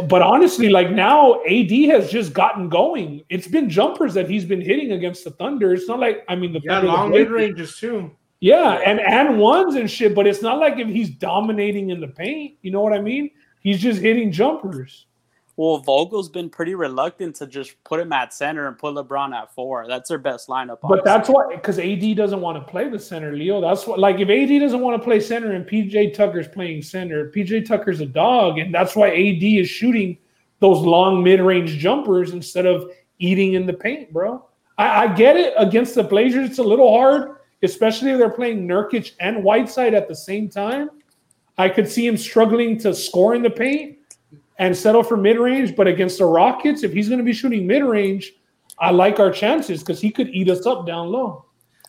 But honestly, like now, AD has just gotten going. It's been jumpers that he's been hitting against the Thunder. It's not like I mean the Yeah, Thunder, long mid ranges too. Yeah, and and ones and shit, but it's not like if he's dominating in the paint. You know what I mean? He's just hitting jumpers. Well, Vogel's been pretty reluctant to just put him at center and put LeBron at four. That's their best lineup. But that's why, because AD doesn't want to play the center, Leo. That's what, like, if AD doesn't want to play center and PJ Tucker's playing center, PJ Tucker's a dog, and that's why AD is shooting those long mid-range jumpers instead of eating in the paint, bro. I, I get it against the Blazers; it's a little hard, especially if they're playing Nurkic and Whiteside at the same time. I could see him struggling to score in the paint and settle for mid-range, but against the Rockets, if he's going to be shooting mid-range. I like our chances because he could eat us up down low.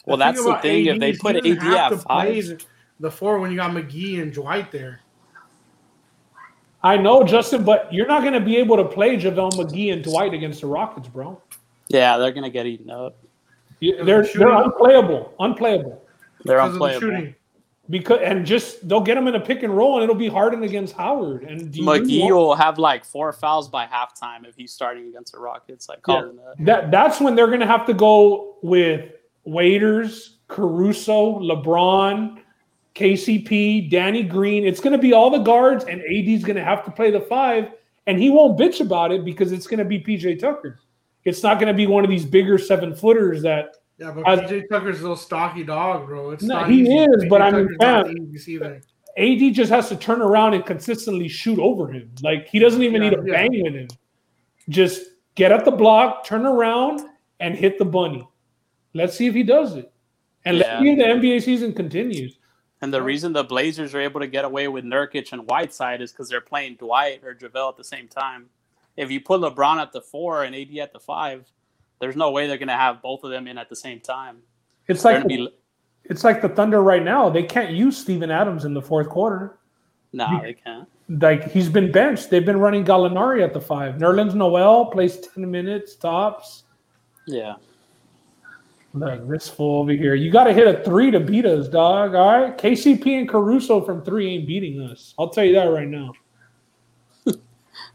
well, The that's the thing. AD If they put doesn't AD have at to play five, the- the four when you got McGee and Dwight there. I know, Justin, but you're not going to be able to play JaVale McGee and Dwight against the Rockets, bro. yeah, they're gonna get eaten up. You- Because They're the shooting- they're unplayable, unplayable. They're because of the shooting. Because and just they'll get him in a pick and roll, and it'll be Harden against Howard. And do you McGee want- will have like four fouls by halftime if he's starting against the Rockets. Like calling that. that that's when they're going to have to go with Waiters, Caruso, LeBron, KCP, Danny Green. It's going to be all the guards, and AD's going to have to play the five, and he won't bitch about it because it's going to be PJ Tucker. It's not going to be one of these bigger seven footers that Yeah, but As- PJ Tucker's a little stocky dog, bro. It's No, not he easy. is, but I mean, Tucker's not fam. AD just has to turn around and consistently shoot over him. Like he doesn't even Yeah, need to yeah. bang with him. Just get at the block, turn around, and hit the bunny. Let's see if he does it. And Yeah. let's see if the NBA season continues. And the reason the Blazers are able to get away with Nurkic and Whiteside is because they're playing Dwight or JaVale at the same time. If you put LeBron at the four and AD at the five, there's no way they're going to have both of them in at the same time. It's They're like going be it's like the Thunder right now. They can't use Steven Adams in the fourth quarter. no, they can't. Like he's been benched. They've been running Gallinari at the five. Nerlens Noel plays ten minutes tops. Yeah, Look, this fool over here. You got to hit a three to beat us, dog. All right. KCP and Caruso from three ain't beating us. I'll tell you that right now.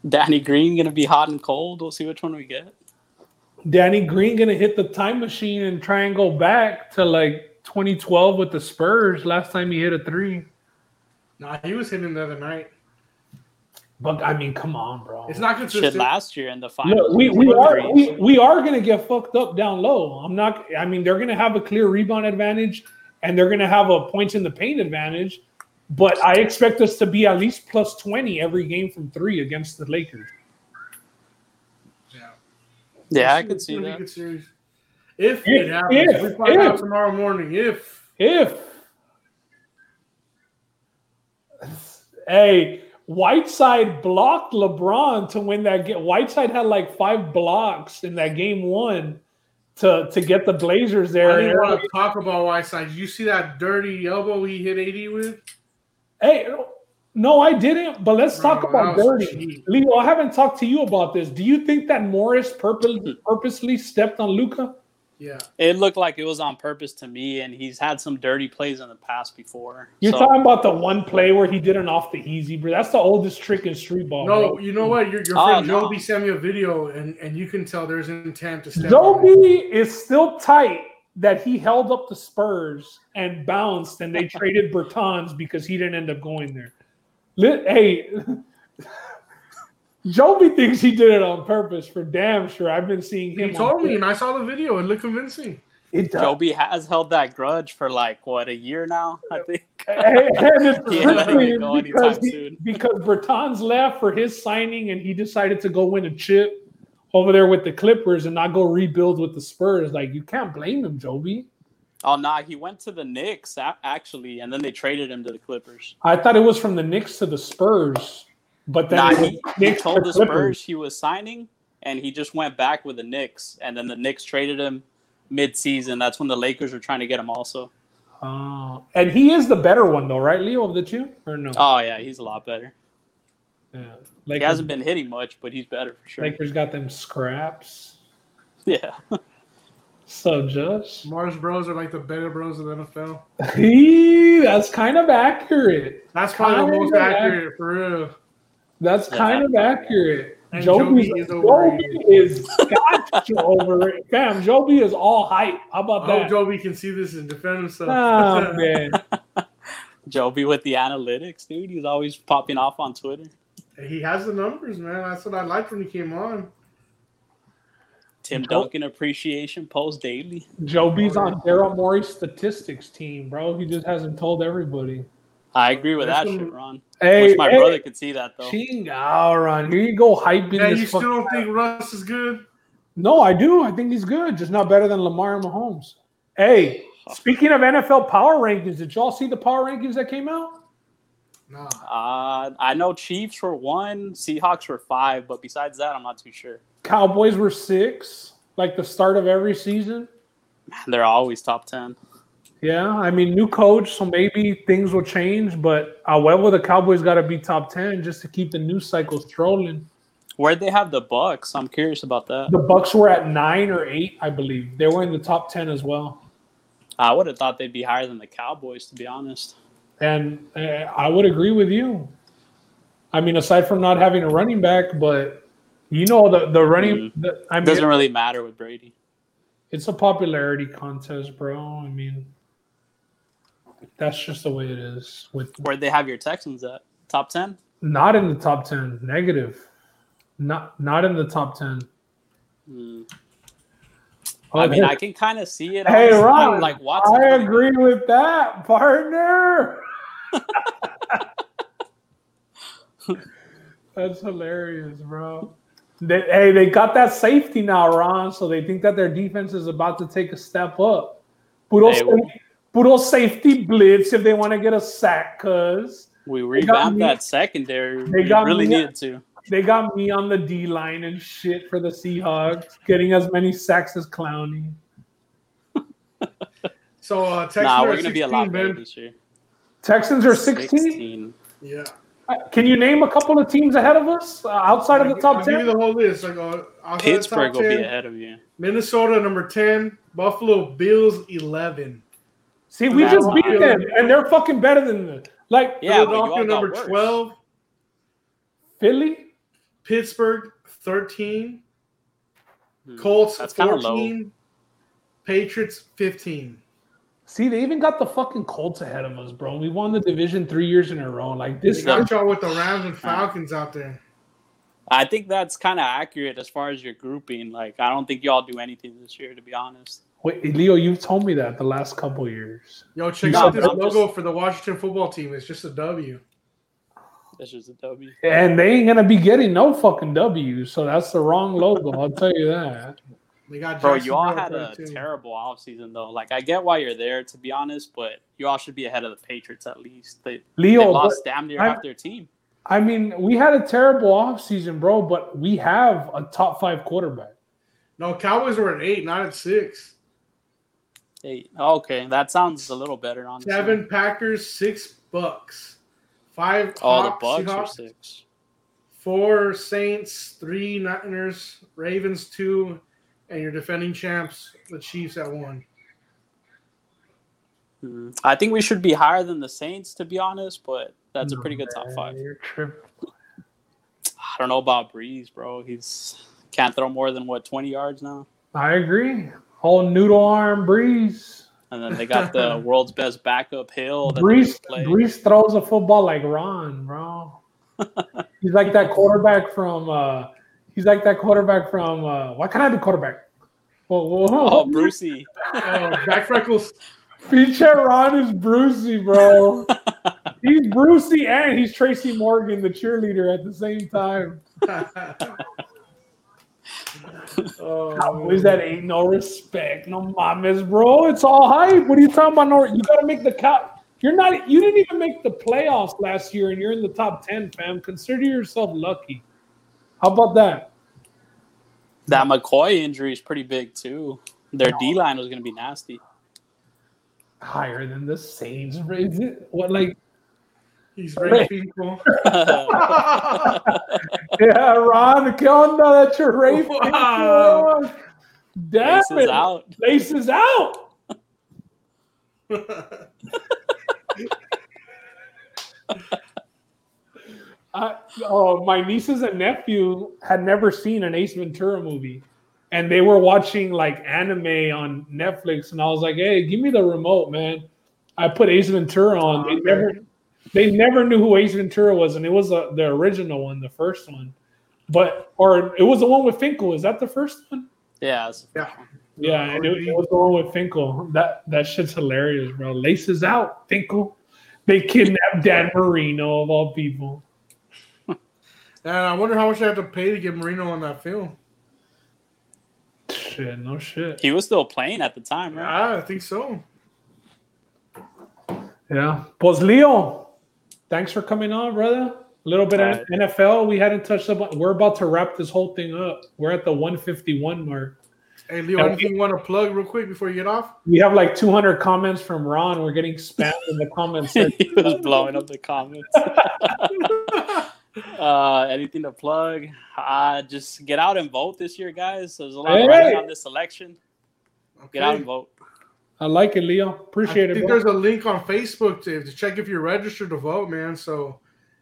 Danny Green going to be hot and cold. We'll see which one we get. Danny Green gonna hit the time machine and try and go back to like 2012 with the Spurs. Last time he hit a three. Nah, he was hitting the other night. But I mean, come on, bro. It's not Shit, consistent. last year in the finals. Look, we, we are we, we are gonna get fucked up down low. I'm not. I mean, they're gonna have a clear rebound advantage, and they're gonna have a points in the paint advantage. But I expect us to be at least plus 20 every game from three against the Lakers. Yeah, yeah, I It's could see gonna be a that. good series. If, If- it happens, if- we find if. out tomorrow morning. If If hey, Whiteside blocked LeBron to win that game. Whiteside had like five blocks in that game one to to get the Blazers there. I didn't want to talk about Whiteside. Did you see that dirty elbow he hit AD with? Hey, no, I didn't. But let's talk about that dirty. Leo, I haven't talked to you about this. Do you think that Morris purpose, hmm. purposely stepped on Luka? Yeah, It looked like it was on purpose to me, and he's had some dirty plays in the past before. You're So, talking about the one play where he did an off the easy, bro. That's the oldest trick in street ball. no, bro. you know what? Your, your Oh, friend no. Joby sent me a video, and, and you can tell there's intent to step. on Joby it. is still tight that he held up the Spurs and bounced, and they traded Bertans because he didn't end up going there. Li- Hey, Joby thinks he did it on purpose for damn sure. I've been seeing him. He told me, and I saw the video. It looked convincing. It does. Joby has held that grudge for like what a year now, I think. And it's He ain't letting tricky it go because, anytime he- soon. because Bertans left for his signing and he decided to go win a chip over there with the Clippers and not go rebuild with the Spurs. Like you can't blame him, Joby. Oh nah, he went to the Knicks actually, and then they traded him to the Clippers. I thought it was from the Knicks to the Spurs, but then Nah, he, he told to the Clippers. Spurs he was signing, and he just went back with the Knicks, and then the Knicks traded him mid-season. That's when the Lakers were trying to get him also. Oh, and he is the better one though, right, Leo, of the two, or no? Oh yeah, he's a lot better. Yeah. He hasn't been hitting much, but he's better for sure. Lakers got them scraps. Yeah. So Josh, Mars Bros are like the better bros of the NFL. He- that's kind of accurate. That's probably the most Kinda accurate for real. That's Yeah. kind of accurate. And Joby Joby is Joby overrated. is got you overrated. Fam, Joby is all hype. How about I hope that? Joby can see this and defend himself. Oh man. Joby with the analytics, dude. He's always popping off on Twitter. He has the numbers, man. That's what I liked when he came on. Tim Joe- Duncan appreciation post daily. Joby's on Daryl Morey's statistics team, bro. He just hasn't told everybody. I agree with that There's shit, Ron. Hey, Wish my hey, brother could see that though. Ching, ah, all right. Here you go, hyping Yeah, this you still don't think Russ is good? No, I do. I think he's good, just not better than Lamar and Mahomes. Hey, speaking of NFL power rankings, did y'all see the power rankings that came out? Nah. Uh, I know Chiefs were one, Seahawks were five, but besides that, I'm not too sure. Cowboys were six, like the start of every season. They're always top ten. Yeah, I mean, new coach, so maybe things will change. But however, the Cowboys got to be top ten just to keep the news cycles trolling. Where'd they have the Bucks? I'm curious about that. The Bucks were at nine or eight, I believe. They were in the top ten as well. I would have thought they'd be higher than the Cowboys, to be honest. And uh, I would agree with you. I mean, aside from not having a running back, but you know the the running. The, I mean, doesn't really matter with Brady. it's a popularity contest, bro. I mean, that's just the way it is. With Where'd they have your Texans at? Top ten? not in the top ten, negative. Not not in the top ten. Hmm. I mean, I can kind of see it. Hey. Ron, like. I agree with that, partner. That's hilarious, bro. They, hey, they got that safety now, Ron, so they think that their defense is about to take a step up. Puro, Hey, sa- puro safety blitz if they want to get a sack, cuz We got revamped that secondary. they We got really me- needed to. they got me on the D line and shit for the Seahawks, getting as many sacks as Clowney. So uh, Texans Nah, we're gonna be a 16, lot better this year. Texans are 16. 16. Yeah. Uh, Can you name a couple of teams ahead of us uh, outside of the top I'll give you 10? the whole list. Like uh, outside the Pittsburgh top will be ahead of you. Minnesota number ten, Buffalo Bills eleven, See, we That's just beat fine. them, and they're fucking better than them. Like Yeah, you all Philadelphia got number worse. twelve, Philly, Pittsburgh thirteen, Hmm. Colts That's kinda low. fourteen, Patriots fifteen. See, they even got the fucking Colts ahead of us, bro. We won the division three years in a row. Like They this, got y'all with the Rams and Falcons out there. I think that's kind of accurate as far as your grouping. Like, I don't think y'all do anything this year, to be honest. Wait, Leo, you've told me that the last couple years. Yo, check No, out but this I'm logo just- for the Washington football team. It's just a W. It's just a W. And they ain't gonna be getting no fucking W, so that's the wrong logo. I'll tell you that. They got Bro, you all had a 32. terrible offseason, though. Like, I get why you're there, to be honest, but you all should be ahead of the Patriots at least. They, they Leo, lost but- damn near I- half their team. I mean, we had a terrible offseason, bro, but we have a top five quarterback. No, Cowboys were at eight, not at six. Eight. okay, that sounds a little better, honestly. Seven Packers, six Bucks, five Oh, the Hawks, Bucks are Seahawks, six. four Saints, three Niners, Ravens two, and your defending champs, the Chiefs at one. Hmm. I think we should be higher than the Saints, to be honest, but that's a pretty good top five. I don't know about Brees, bro. He's can't throw more than what twenty yards now. I agree. Whole noodle arm Brees. And then they got the world's best backup Hill. That Brees. Brees throws a football like Ron, bro. he's like that quarterback from. uh He's like that quarterback from. uh Why can't I be quarterback? Whoa, whoa, whoa. Oh, Brucey. Oh, back freckles. Feature Ron is Brucey, bro. he's Brucey and he's Tracy Morgan, the cheerleader, at the same time. oh, Cowboys that ain't no respect, no mames, bro. It's all hype. What are you talking about? No, you gotta make the cut. You're not. You didn't even make the playoffs last year, and you're in the top ten, fam. Consider yourself lucky. How about that? That McCoy injury is pretty big too. Their No. D line was going to be nasty. Higher than the Saints, is it? What like? He's very people. Yeah, Ron, ¿qué onda? That's your rape. Wow. Damn Laces it. out. Laces out. I, oh, my nieces and nephew had never seen an Ace Ventura movie, and they were watching like anime on Netflix, and I was like, "Hey, give me the remote, man." I put Ace Ventura on. They never, they never knew who Ace Ventura was, and it was uh, the original one, the first one, but or it was the one with Finkle. Is that the first one? Yeah. that's Yeah. Yeah, and it, it was the one with Finkle. That that shit's hilarious, bro. Laces out, Finkle. They kidnapped Dan Marino of all people. And I wonder how much I have to pay to get Marino on that film. Shit, no shit. He was still playing at the time, right? Yeah, I think so. Yeah. Pues Leo, thanks for coming on, brother. A little bit of Alright. NFL. We hadn't touched up. We're about to wrap this whole thing up. We're at the 151 mark. Hey, Leo, Yeah. anything you want to plug real quick before you get off? We have like 200 comments from Ron. We're getting spammed in the comments. section. he was blowing up the comments. uh, anything to plug? Uh, just get out and vote this year, guys. There's a lot Hey! of riding on this election. Get out and vote. I like it, Leo. Appreciate I it. think bro. there's a link on Facebook to, to check if you're registered to vote, man. So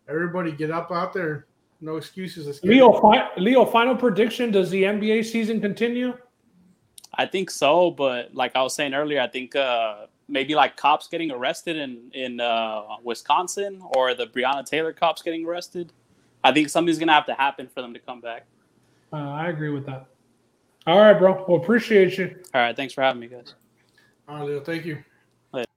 everybody get up out there. No excuses. Let's Leo, fi- Leo, final prediction: Does the NBA season continue? I think so, but like I was saying earlier, I think uh, maybe like cops getting arrested in in uh, Wisconsin or the Breonna Taylor cops getting arrested. I think something's gonna have to happen for them to come back. Uh, I agree with that. All right, bro. Well, appreciate you. All right, thanks for having me, guys. All right, Leo, thank you. Later.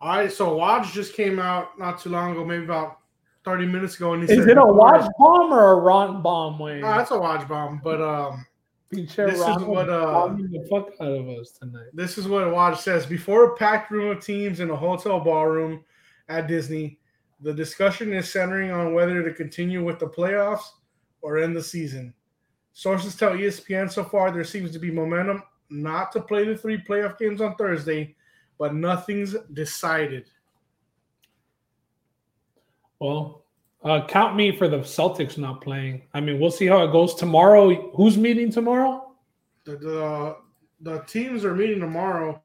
All right, so Woj just came out not too long ago, maybe about 30 minutes ago. And he Is said it a before- Woj bomb or a Ron bomb, Wayne? No, that's a Woj bomb, but um, Pinche this is what, uh, the fuck out of us tonight. this is what Woj says. Before a packed room of teams in a hotel ballroom at Disney, the discussion is centering on whether to continue with the playoffs or end the season. Sources tell ESPN so far there seems to be momentum not to play the three playoff games on Thursday, but nothing's decided. Well, uh, count me for the Celtics not playing. I mean, we'll see how it goes tomorrow. Who's meeting tomorrow? The the, the teams are meeting tomorrow.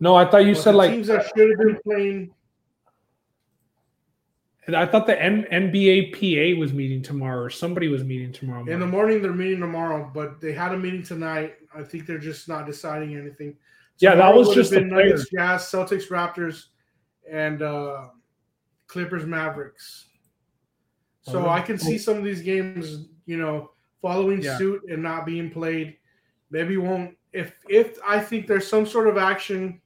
No, I thought you but said the like teams that should have been playing. I thought the M- NBA PA was meeting tomorrow, or somebody was meeting tomorrow. In the morning. morning, they're meeting tomorrow, but they had a meeting tonight. I think they're just not deciding anything. Yeah, that was just the Nuggets, Jazz, Celtics, Raptors, and uh, Clippers, Mavericks. So Oh, I can see some of these games, you know, following Yeah. suit and not being played. Maybe won't if if I think there's some sort of action.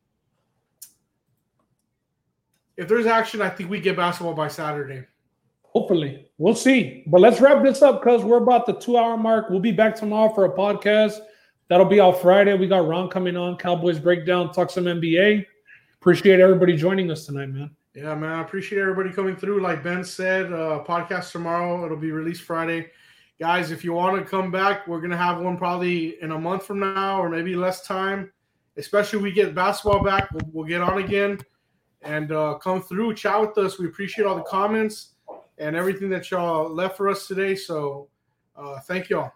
If there's action, I think we get basketball by Saturday. Hopefully, we'll see. But let's wrap this up because we're about the two-hour mark. We'll be back tomorrow for a podcast. That'll be out Friday. We got Ron coming on, Cowboys breakdown, talk some NBA. Appreciate everybody joining us tonight, man. Yeah, man. I appreciate everybody coming through. Like Ben said, uh, podcast tomorrow. It'll be released Friday. Guys, if you want to come back, we're gonna have one probably in a month from now or maybe less time. Especially we get basketball back, we'll, we'll get on again and uh, come through, chat with us. We appreciate all the comments and everything that y'all left for us today. So, uh, thank y'all.